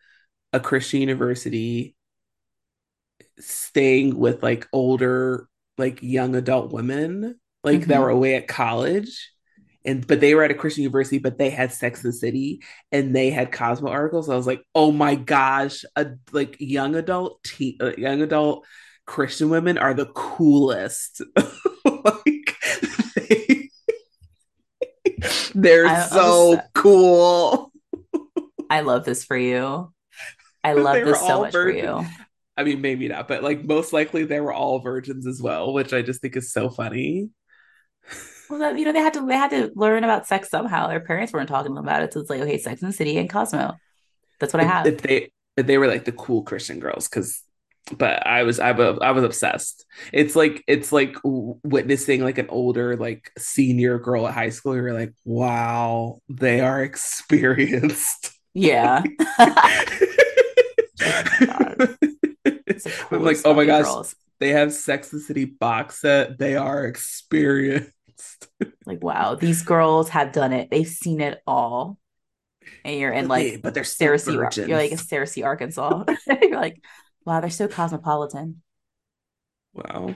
a Christian university, staying with like older like young adult women like mm-hmm. that were away at college and but they were at a Christian university, but they had Sex in the City and they had Cosmo articles. I was like, oh my gosh, a, like young adult, teen, uh, young adult Christian women are the coolest. like they, they're I, so uh, cool. I love this for you. I love this so much for you. I mean, maybe not, but like most likely they were all virgins as well, which I just think is so funny. Well, that, you know, they had to they had to learn about sex somehow. Their parents weren't talking about it, so it's like, okay, Sex and City and Cosmo. That's what I have. If they if they were like the cool Christian girls, because but I was I, was I was obsessed. It's like it's like witnessing like an older like senior girl at high school. You're like, wow, they are experienced. Yeah. Oh I'm like, oh my gosh, girls. they have Sex and the City box set. They are experienced. like, wow, these girls have done it. They've seen it all. and you're in like but they're Searcy, you're like virgins. Searcy, Arkansas. you're like, wow, they're so cosmopolitan. Wow.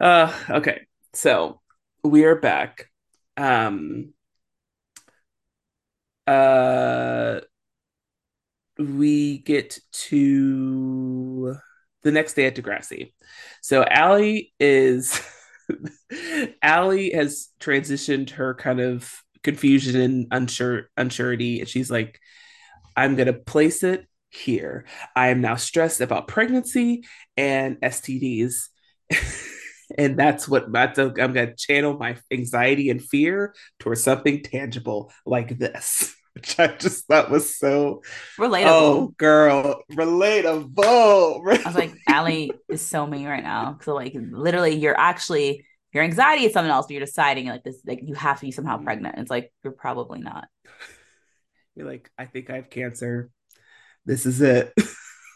Uh, okay. So we are back. Um, uh, we get to the next day at Degrassi. So Alli is Alli has transitioned her kind of confusion and unsure unsurety. And she's like, I'm gonna place it here. I am now stressed about pregnancy and STDs. and that's what that's I'm gonna channel my anxiety and fear towards something tangible like this. Which I just thought was so Relatable. oh girl, relatable. I was like, Alli is so me right now. So like literally you're actually your anxiety is something else, but you're deciding like this, like you have to be somehow pregnant. It's like you're probably not. You're like, I think I have cancer. This is it.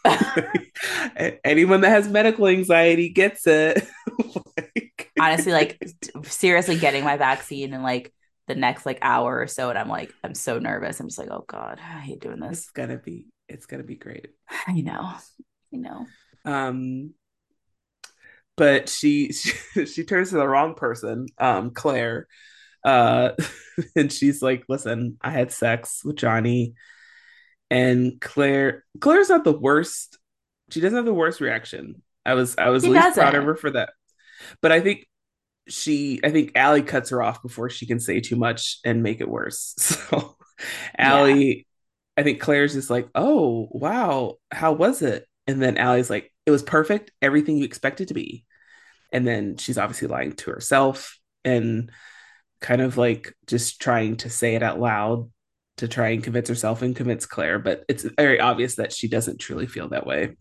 Anyone that has medical anxiety gets it. like, Honestly, like seriously getting my vaccine in like the next like hour or so, and I'm like, I'm so nervous. I'm just like, oh God, I hate doing this. it's gonna be it's gonna be great. I know. I know. Um but she she, she turns to the wrong person, um, Clare. Uh and she's like, listen, I had sex with Johnny. And Clare Clare's not the worst. She doesn't have the worst reaction. I was I was She least proud of her for that. But I think she I think Alli cuts her off before she can say too much and make it worse. So Yeah. Alli, I think Clare's just like, oh wow, how was it? And then Alli's like, it was perfect, everything you expected to be. And then she's obviously lying to herself and kind of like just trying to say it out loud to try and convince herself and convince Clare, but it's very obvious that she doesn't truly feel that way.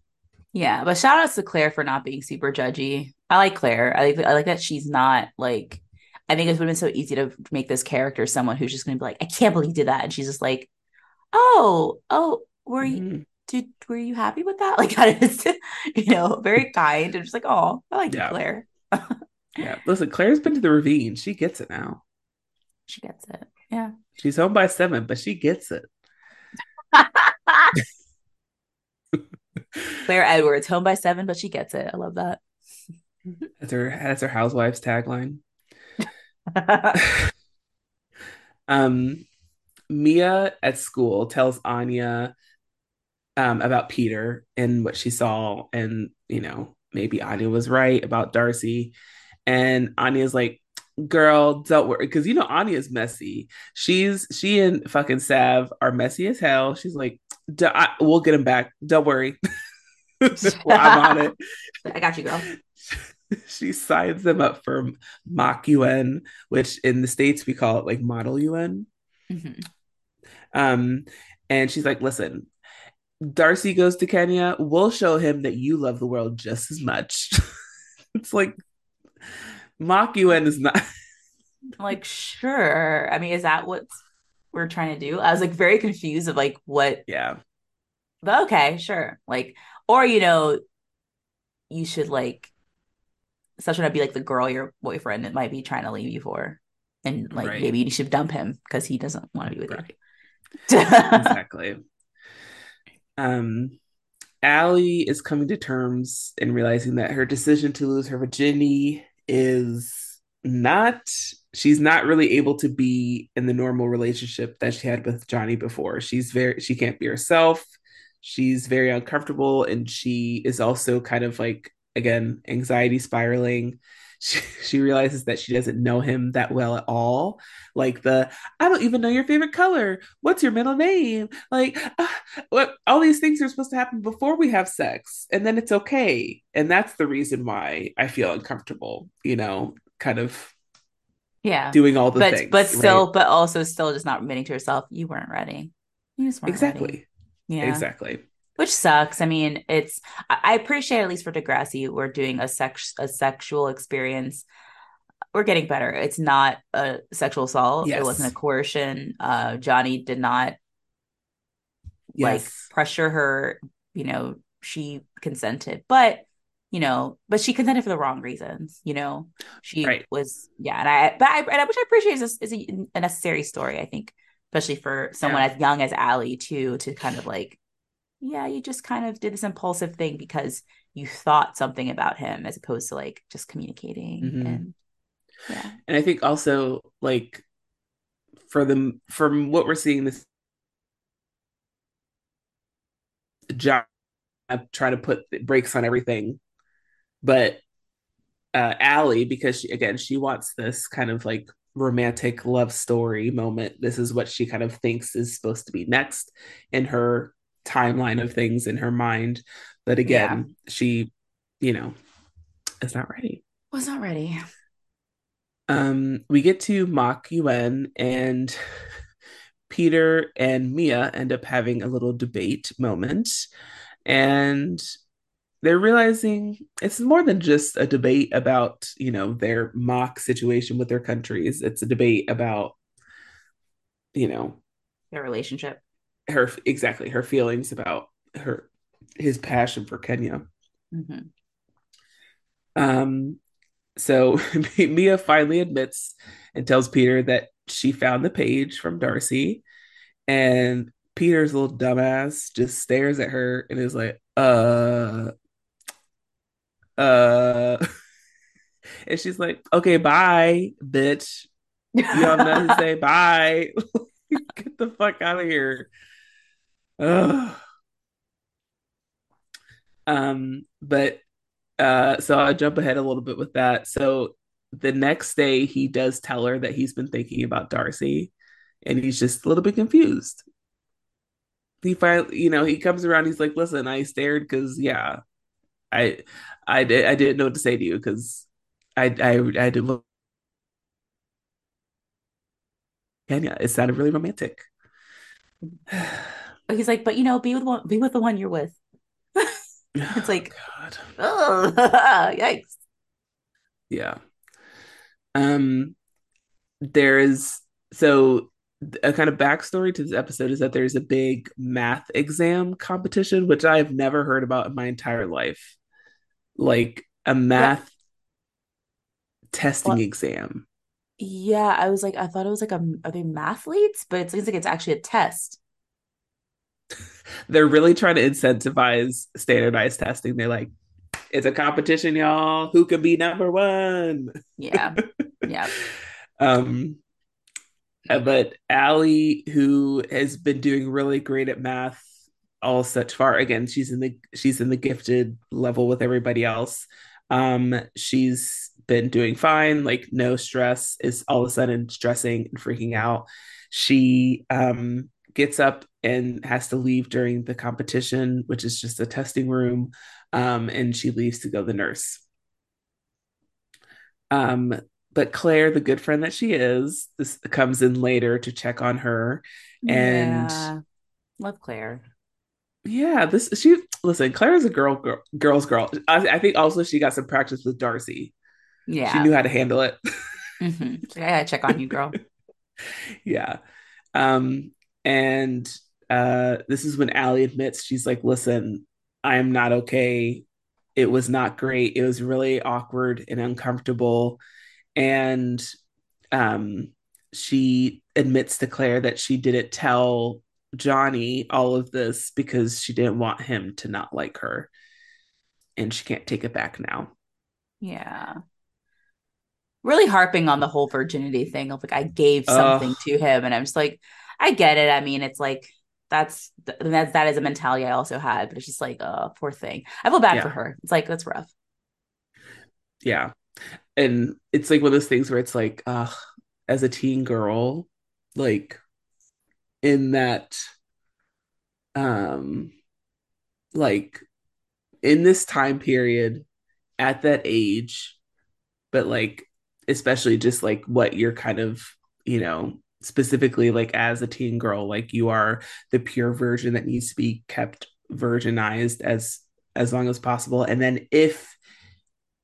Yeah. But shout outs to Clare for not being super judgy. I like Clare. I like I like that she's not like I think it would have been so easy to make this character someone who's just gonna be like, I can't believe you did that. And she's just like, Oh, oh, were you Mhm. did were you happy with that? Like that is, you know, very kind and just like, oh, I like Yeah. Clare. Yeah. Listen, Clare's been to the ravine. She gets it now. She gets it. Yeah. She's home by seven, but she gets it. Clare Edwards, home by seven, but she gets it. I love that. That's her that's her housewives tagline. um Mia at school tells Anya um about Peter and what she saw and you know maybe Anya was right about Darcy and Anya's like girl don't worry because you know Anya's messy she's she and fucking Sav are messy as hell she's like "D- I- we'll get him back don't worry Well, I'm on it I got you, girl. she signs them up for mock UN, which in the States we call it like model UN. Mhm. Um, and she's like, listen, Darcy goes to Kenya, we'll show him that you love the world just as much. it's like mock UN is not like, sure. I mean, is that what we're trying to do? I was like very confused of like what, yeah, but okay, sure. Like, or you know, you should like such would be like the girl your boyfriend that might be trying to leave you for. And like Right. maybe you should dump him because he doesn't want to be with Right. you. exactly. Um Alli is coming to terms and realizing that her decision to lose her virginity is not she's not really able to be in the normal relationship that she had with Johnny before. She's very she can't be herself. She's very uncomfortable and she is also kind of like again anxiety spiraling. She, she realizes that she doesn't know him that well at all. Like the I don't even know your favorite color. What's your middle name? Like, uh, what all these things are supposed to happen before we have sex, and then it's okay. And that's the reason why I feel uncomfortable. You know, kind of yeah. doing all the But things. but still, right? but also still just not admitting to herself, you weren't ready. You just weren't ready. exactly, Yeah. exactly. Which sucks. I mean, it's I appreciate at least for Degrassi, we're doing a sex a sexual experience. We're getting better. It's not a sexual assault. Yes. It wasn't a coercion. Uh Johnny did not like pressure her, you know, she consented. But you know, but she consented for the wrong reasons, you know. She Right. was yeah, and I but I, and I which I appreciate is a, is a necessary story. I think especially for someone yeah. as young as Alli too, to kind of like, yeah, you just kind of did this impulsive thing because you thought something about him as opposed to like just communicating mm-hmm. and yeah. And I think also like for the from what we're seeing this job trying to put brakes on everything, but uh Alli because she, again she wants this kind of like romantic love story moment. This is what she kind of thinks is supposed to be next in her timeline of things in her mind. But again, yeah. she, you know, is not ready. Was not ready. Um, we get to mock UN and Peter and Mia end up having a little debate moment. And they're realizing it's more than just a debate about you know their mock situation with their countries it's a debate about you know their relationship her exactly her feelings about her his passion for kenya. Mm-hmm. um so mia finally admits and tells peter that she found the page from darcy and peter's little dumbass just stares at her and is like uh uh and she's like okay bye bitch. You have nothing to say. Bye. Get the fuck out of here Um but uh so i'll jump ahead a little bit with that so the next day he does tell her that he's been thinking about darcy and he's just a little bit confused he finally you know he comes around he's like listen i stared because yeah i I did I didn't know what to say to you because I I I didn't look Kenya. It sounded really romantic. He's like, but you know, be with one, be with the one you're with. it's like, God. oh, yikes. Yeah. Um, there is so a kind of backstory to this episode is that there's a big math exam competition, which I've never heard about in my entire life like a math yeah. testing well, exam. Yeah, I was like, I thought it was like a are they mathletes, but it seems like it's actually a test. They're really trying to incentivize standardized testing. They're like, it's a competition, y'all. Who can be number one? Yeah. Yeah. um uh, but Alli, who has been doing really great at math all such far again she's in the she's in the gifted level with everybody else um she's been doing fine like no stress is all of a sudden stressing and freaking out she um gets up and has to leave during the competition which is just a testing room um and she leaves to go the nurse um but Clare, the good friend that she is, this comes in later to check on her. And yeah. love Clare yeah, this she listen. Clare is a girl, girl girl's girl. I, I, think also she got some practice with Darcy. Yeah, she knew how to handle it. mm-hmm. I gotta check on you, girl. yeah, um, and uh, this is when Alli admits she's like, "Listen, I am not okay. It was not great. It was really awkward and uncomfortable." And um, she admits to Clare that she didn't tell Johnny all of this because she didn't want him to not like her. And she can't take it back now. Yeah. Really harping on the whole virginity thing of like, I gave something uh, to him. And I'm just like, I get it. I mean, it's like, that's that's that is a mentality I also had, but it's just like, uh, poor thing. I feel bad yeah. for her. It's like that's rough. Yeah, and it's like one of those things where it's like, uh, as a teen girl, like in that um like in this time period at that age but like especially just like what you're kind of you know specifically like as a teen girl like you are the pure version that needs to be kept virginized as as long as possible and then if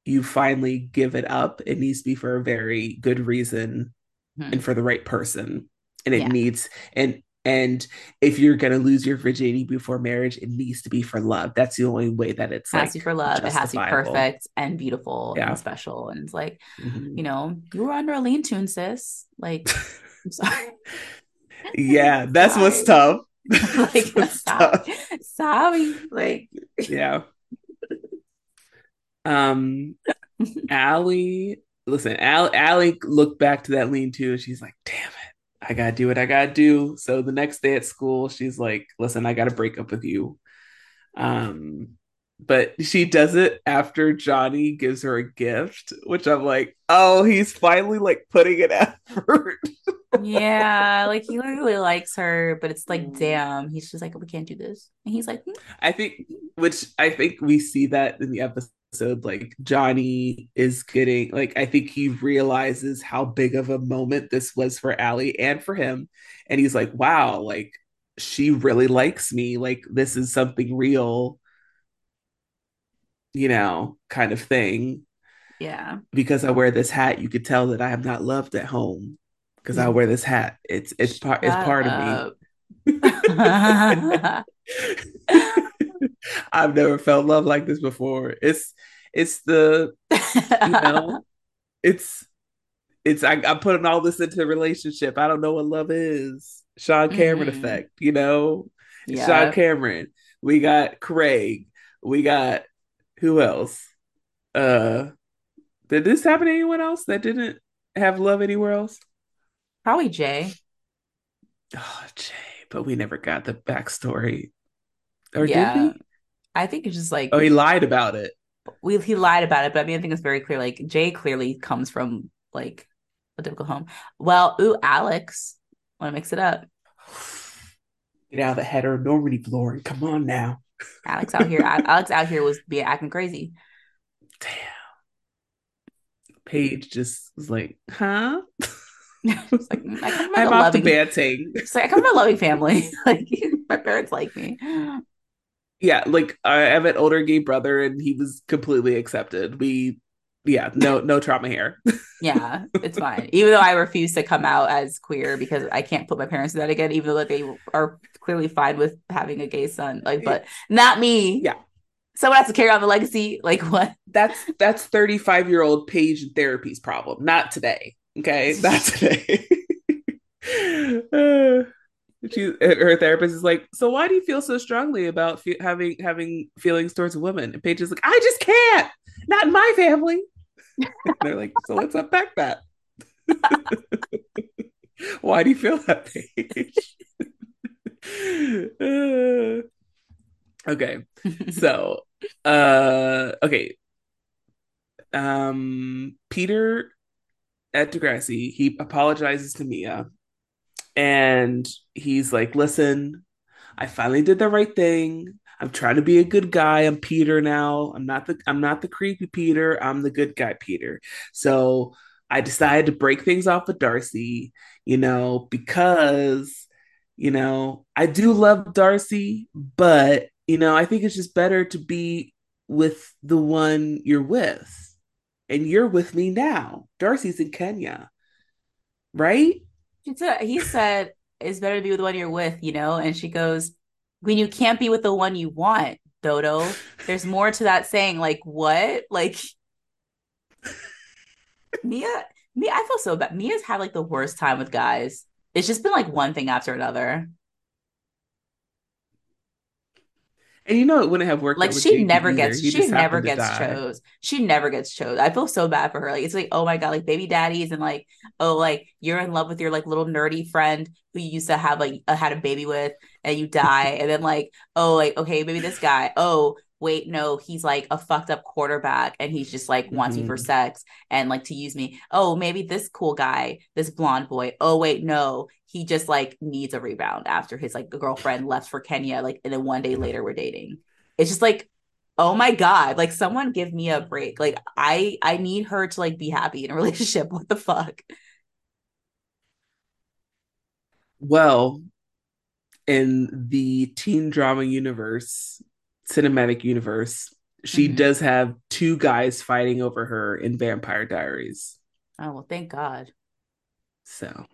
you finally give it up it needs to be for a very good reason hmm. and for the right person and it yeah. needs and and if you're gonna lose your virginity before marriage, it needs to be for love. That's the only way that it's it has like to be for love. It has to be perfect and beautiful yeah. and special. And it's like, mm-hmm. you know, you were under a lean tune, sis. Like, I'm sorry. yeah, that's sorry. what's tough. like what's sorry. Tough. sorry. Like yeah. Um Alli, listen, Alli, Alli looked back to that lean to and she's like, damn it. I gotta do what I gotta do. So the next day at school, she's like, listen, I gotta break up with you. Um, but she does it after Johnny gives her a gift, which I'm like, oh, he's finally like putting it effort. Yeah, like he really likes her, but it's like, damn, he's just like, we can't do this. And he's like, hmm. I think, which I think we see that in the episode. Like Johnny is getting, like, I think he realizes how big of a moment this was for Alli and for him, and he's like, wow, like she really likes me. Like this is something real you know, kind of thing. Yeah. Because I wear this hat, you could tell that I am not loved at home because I wear this hat. It's it's part it's part up. of me. I've never felt love like this before. It's it's the you know, it's it's I, I'm putting all this into the relationship. I don't know what love is. Sean Cameron mm-hmm. effect, you know. Sean Cameron. We got Craig. We got who else? Uh did this happen to anyone else that didn't have love anywhere else? Probably Jay. Oh, Jay, but we never got the backstory. Or yeah. did we? I think it's just like Oh, he lied about it. We he lied about it, but I mean I think it's very clear. Like Jay clearly comes from like a typical home. Well, ooh, Alex. Wanna mix it up. Get out of the header, heteronormative glory. Come on now. Alex out here, Alex out here was be acting crazy. Damn. Paige just was like, huh? like, I come I'm off the banting. It's like I come from a loving family. like my parents like me. Yeah, like I have an older gay brother, and he was completely accepted. We, yeah, no, no trauma here. yeah, it's fine. Even though I refuse to come out as queer because I can't put my parents through that again, even though they are clearly fine with having a gay son. Like, but not me. Yeah. Someone has to carry on the legacy. Like what? That's that's 35 year old Paige therapy's problem. Not today. Okay. that's today. uh, she, her therapist is like, so why do you feel so strongly about fe- having having feelings towards women? And Paige is like, I just can't. Not in my family. they're like, so let's unpack that. why do you feel that, Paige? okay. So, uh okay. Um Peter at Degrassi, he apologizes to Mia and he's like, "Listen, I finally did the right thing. I'm trying to be a good guy. I'm Peter now. I'm not the I'm not the creepy Peter. I'm the good guy Peter." So, I decided to break things off with Darcy, you know, because you know, I do love Darcy, but you know, I think it's just better to be with the one you're with. And you're with me now. Darcy's in Kenya. Right? He said it's better to be with the one you're with, you know? And she goes, when you can't be with the one you want, Dodo, there's more to that saying. Like, what? Like, Mia, Mia, I feel so bad. Mia's had like the worst time with guys it's just been like one thing after another. And you know it wouldn't have worked. Like she never gets, he she never gets chose. She never gets chose. I feel so bad for her. Like it's like, oh my god, like baby daddies, and like, oh, like you're in love with your like little nerdy friend who you used to have like uh, had a baby with, and you die, and then like, oh, like okay, maybe this guy. Oh, wait, no, he's like a fucked up quarterback and he's just like wants mm-hmm. me for sex and like to use me. Oh, maybe this cool guy, this blonde boy. Oh, wait, no, he just like needs a rebound after his like girlfriend left for Kenya. Like, and then one day later we're dating. It's just like, oh my God, like someone give me a break. Like, I I need her to like be happy in a relationship. What the fuck? Well, in the teen drama universe, cinematic universe, she mm-hmm. does have two guys fighting over her in Vampire Diaries. Oh well, thank God. So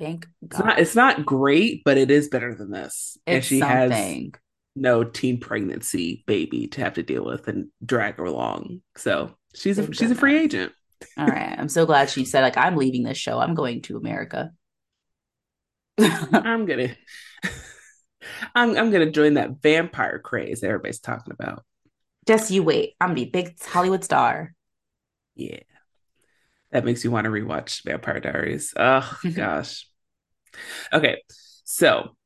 thank God. It's not, it's not great, but it is better than this. It's and she something. has no teen pregnancy baby to have to deal with and drag her along. So she's a, she's a free agent. All right. I'm so glad she said like I'm leaving this show. I'm going to America. I'm gonna I'm I'm gonna join that vampire craze that everybody's talking about. Just you wait. I'm gonna be big Hollywood star. Yeah. That makes you want to rewatch Vampire Diaries. Oh gosh. Okay. So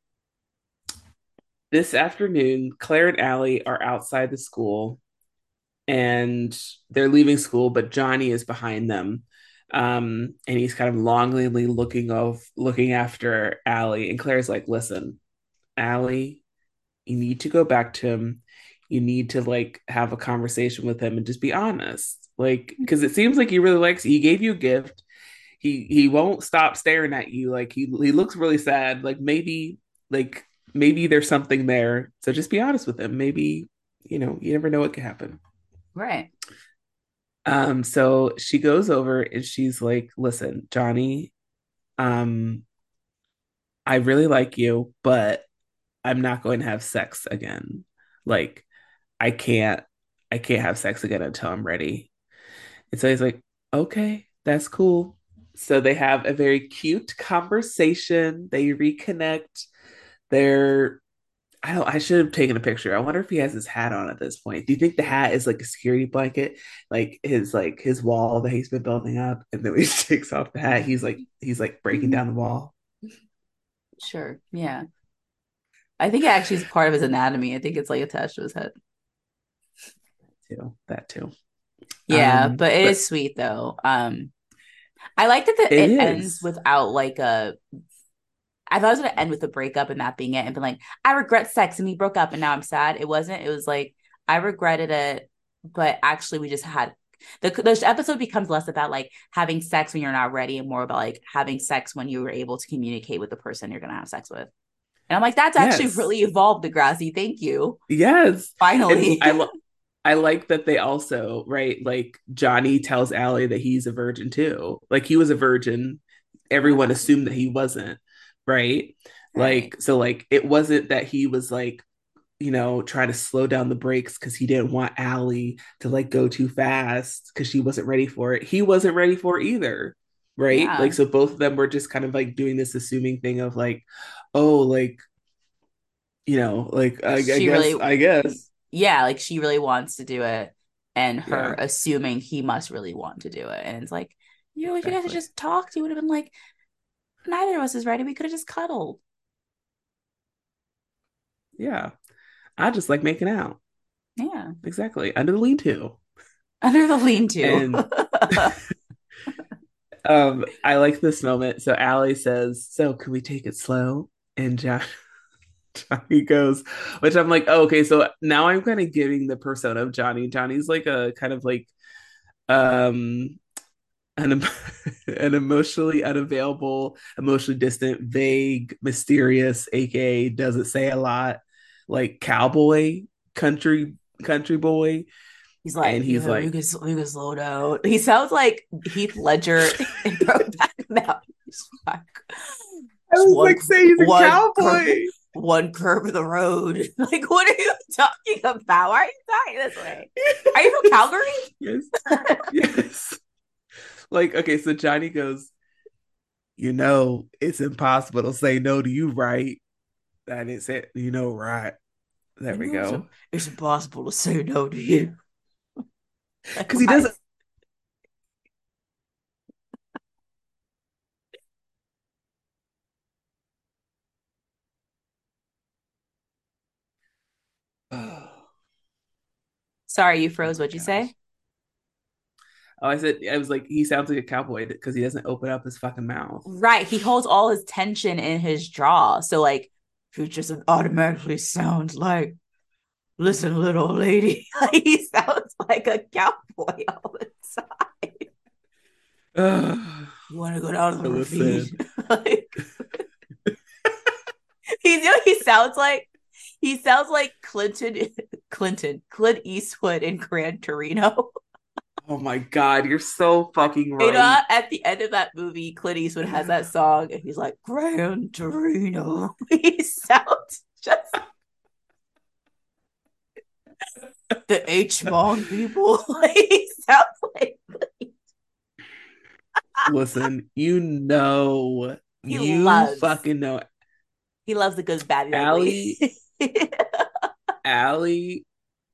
this afternoon, Clare and Alli are outside the school and they're leaving school, but Johnny is behind them. Um, and he's kind of longingly looking of looking after Alli. And Clare's like, listen, Alli, you need to go back to him. You need to like have a conversation with him and just be honest. Like, because it seems like he really likes. He gave you a gift. He he won't stop staring at you. Like he he looks really sad. Like maybe like maybe there's something there. So just be honest with him. Maybe, you know, you never know what could happen. Right. Um, so she goes over and she's like, listen, Johnny, um, I really like you, but I'm not going to have sex again. Like, I can't, I can't have sex again until I'm ready. And so he's like, okay, that's cool. So they have a very cute conversation. They reconnect. They're I don't, I should have taken a picture. I wonder if he has his hat on at this point. Do you think the hat is like a security blanket, like his like his wall that he's been building up, and then when he takes off the hat, he's like he's like breaking down the wall. Sure. Yeah. I think it actually is part of his anatomy. I think it's like attached to his head. Too that too. Yeah, um, but it but, is sweet though. Um, I like that the, it, it ends without like a I thought it was gonna end with a breakup and that being it, and be like, I regret sex and we broke up and now I'm sad. It wasn't. It was like I regretted it, but actually we just had the the episode becomes less about like having sex when you're not ready and more about like having sex when you were able to communicate with the person you're gonna have sex with. And I'm like, that's actually yes. really evolved, Degrassi. Thank you. Yes. Finally. I, lo- I like that they also, right? Like Johnny tells Alli that he's a virgin too. Like he was a virgin. Everyone assumed that he wasn't right? Like, so like it wasn't that he was like, you know, trying to slow down the brakes because he didn't want Alli to like go too fast because she wasn't ready for it. He wasn't ready for it either. Right. Yeah. Like, so both of them were just kind of like doing this assuming thing of like, oh, like, you know, like, I, I guess, really, I guess. Yeah. Like she really wants to do it and her yeah. assuming he must really want to do it. And it's like, you know, if exactly. you guys had just talked, you would have been like, neither of us is ready. We could have just cuddled. Yeah. I just like making out. Yeah. Exactly. Under the lean to. Under the lean to. And um, I like this moment. So Alli says, So can we take it slow? And John Johnny goes, which I'm like, oh, okay, so now I'm kind of giving the persona of Johnny. Johnny's like a kind of like um an, an emotionally unavailable, emotionally distant, vague, mysterious, aka doesn't say a lot, like cowboy, country, country boy. He's like, and he's like, we can, we can slow down. He sounds like Heath Ledger in Brokeback Mountain. I was one, like, say he's a cowboy. One curve of the road. Like, what are you talking about? Why are you talking this way? Are you from Calgary? yes. yes like, okay, so Johnny goes, you know, it's impossible to say no to you, right? That is it, you know, right? There we go. It's impossible to say no to you. Because he doesn't. Sorry, you froze. Oh What'd you say? Oh, I said I was like he sounds like a cowboy because he doesn't open up his fucking mouth. Right, he holds all his tension in his jaw, so like he just automatically sounds like, "Listen, little lady." he sounds like a cowboy all the time. you want to go down to the ravine? like, he's you know he sounds like he sounds like Clinton Clinton Clint Eastwood in Gran Torino. Oh my god, you're so fucking right. You know, at the end of that movie, Clint Eastwood has that song, and he's like, "Gran Torino." he sounds just the Hmong people. he sounds like. Listen, you know He you loves- fucking know He loves the good, bad, Alli-. Alli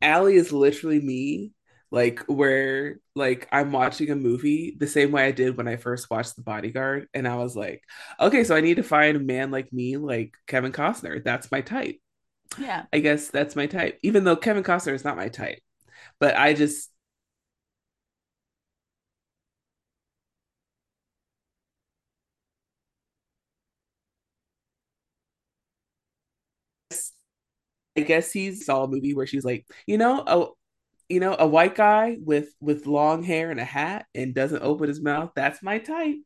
Alli is literally me like where like I'm watching a movie the same way I did when I first watched The Bodyguard and I was like okay so I need to find a man like me like Kevin Costner. That's my type. Yeah. I guess that's my type even though Kevin Costner is not my type. But I just I guess he saw a movie where she's like, you know, a you know, a white guy with with long hair and a hat and doesn't open his mouth. That's my type.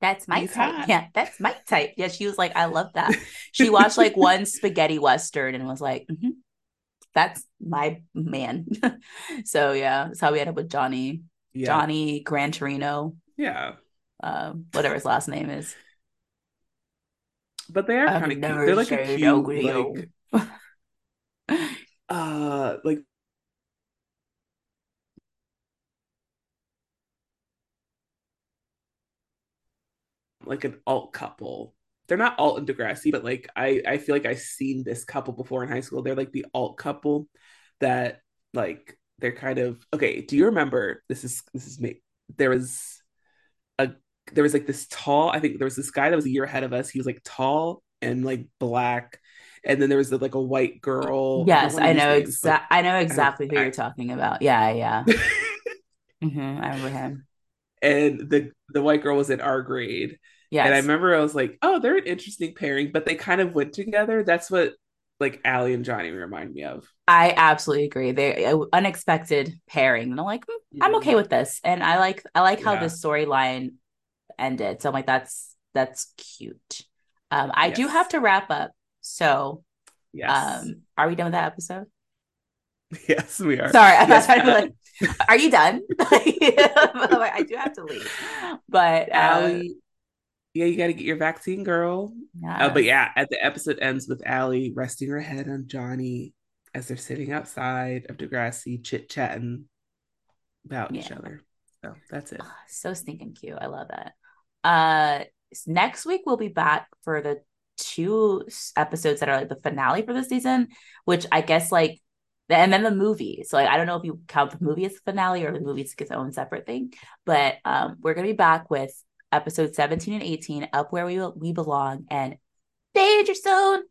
That's my He's type. hot. Yeah, that's my type. Yeah, she was like, I love that. She watched like one spaghetti western and was like, "Mhm, that's my man. so yeah, that's how we ended up with Johnny, Yeah, Johnny Gran Torino, yeah. um, whatever his last name is. But they are kind of cute. They're like a cute, like uh, like like an alt couple. They're not alt and Degrassi, but like I I feel like I've seen this couple before in high school. They're like the alt couple that like they're kind of okay. Do you remember? This is this is me. There was a there was like this tall. I think there was this guy that was a year ahead of us. He was like tall and like black, and then there was like a white girl. yes, I know exactly. I know exactly who I- you're talking about. Yeah, yeah. but- hmm I remember him. and the the white girl was in our grade. Yes. And I remember I was like, oh, they're an interesting pairing, but they kind of went together. That's what like Alli and Johnny remind me of. I absolutely agree. They uh, unexpected pairing, and I'm like, "Hmm, I'm okay with this, and I like I like how Yeah. this storyline ended. So I'm like, that's that's cute. Um, I do have to wrap up. So, Yes. um, are we done with that episode? yes, we are. Sorry, I'm Yes, trying to be like, are you done? I do have to leave, but uh, Alli. Yeah, you got to get your vaccine, girl. Uh, but yeah, at the episode ends with Alli resting her head on Johnny as they're sitting outside of Degrassi, chit chatting about each other. So that's it. Ah, so stinking cute. I love that. Uh next week we'll be back for the two episodes that are like the finale for the season, which I guess like and then the movie. So like I don't know if you count the movie as the finale or the movie as its own separate thing, but um we're gonna be back with episode 17 and 18, Up Where We We Belong and Danger Zone.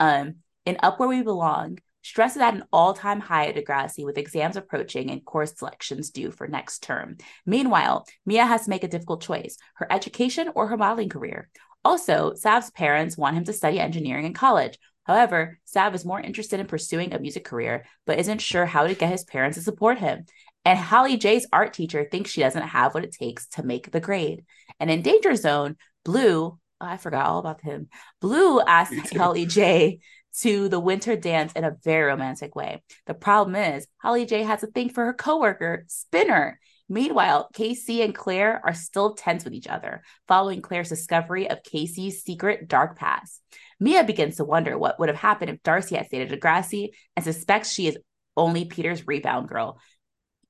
Um in Up Where We Belong, stress is at an all-time high at Degrassi with exams approaching and course selections due for next term. Meanwhile, Mia has to make a difficult choice her education or her modeling career. Also, Sav's parents want him to study engineering in college. However, Sav is more interested in pursuing a music career, but isn't sure how to get his parents to support him. And Holly J's art teacher thinks she doesn't have what it takes to make the grade. And in Danger Zone, Blue, oh, I forgot all about him. Blue asks. Holly J to the winter dance in a very romantic way. The problem is, Holly J has a thing for her coworker, Spinner. Meanwhile, K.C. and Clare are still tense with each other, following Clare's discovery of K.C.'s secret dark past. Mia begins to wonder what would have happened if Darcy had stayed at Degrassi and suspects she is only Peter's rebound girl.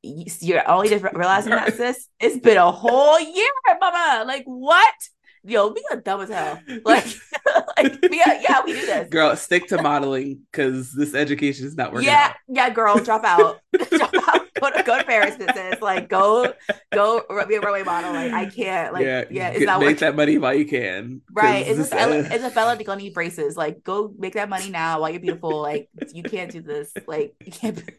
You- You're only just realizing that, sis? It's been a whole year, mama. Like, what? Yo, Mia dumb as hell. Like, like Mia, yeah, we do this. Girl, stick to modeling because this education is not working. yeah, out. yeah, girl, drop out, drop out, go to go to Paris, business. Like, go, go, be a runway model. Like, I can't. Like, yeah, yeah, it's not make working. that money while you can. Right? Isabella, uh, Isabella gonna need braces. Like, go make that money now while you're beautiful. Like, you can't do this. Like, you can't.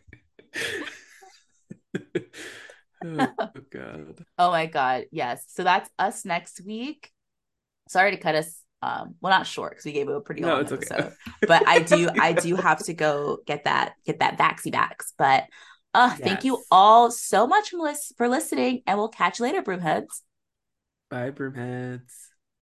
oh god. Oh my god, yes. So that's us next week. Sorry to cut us. Um, well, not short because we gave it a pretty No, long it's okay. episode. but I do, I do have to go get that, get that vaxi backs. But uh, thank you all so much for listening, and we'll catch you later, broomheads. Bye, broomheads.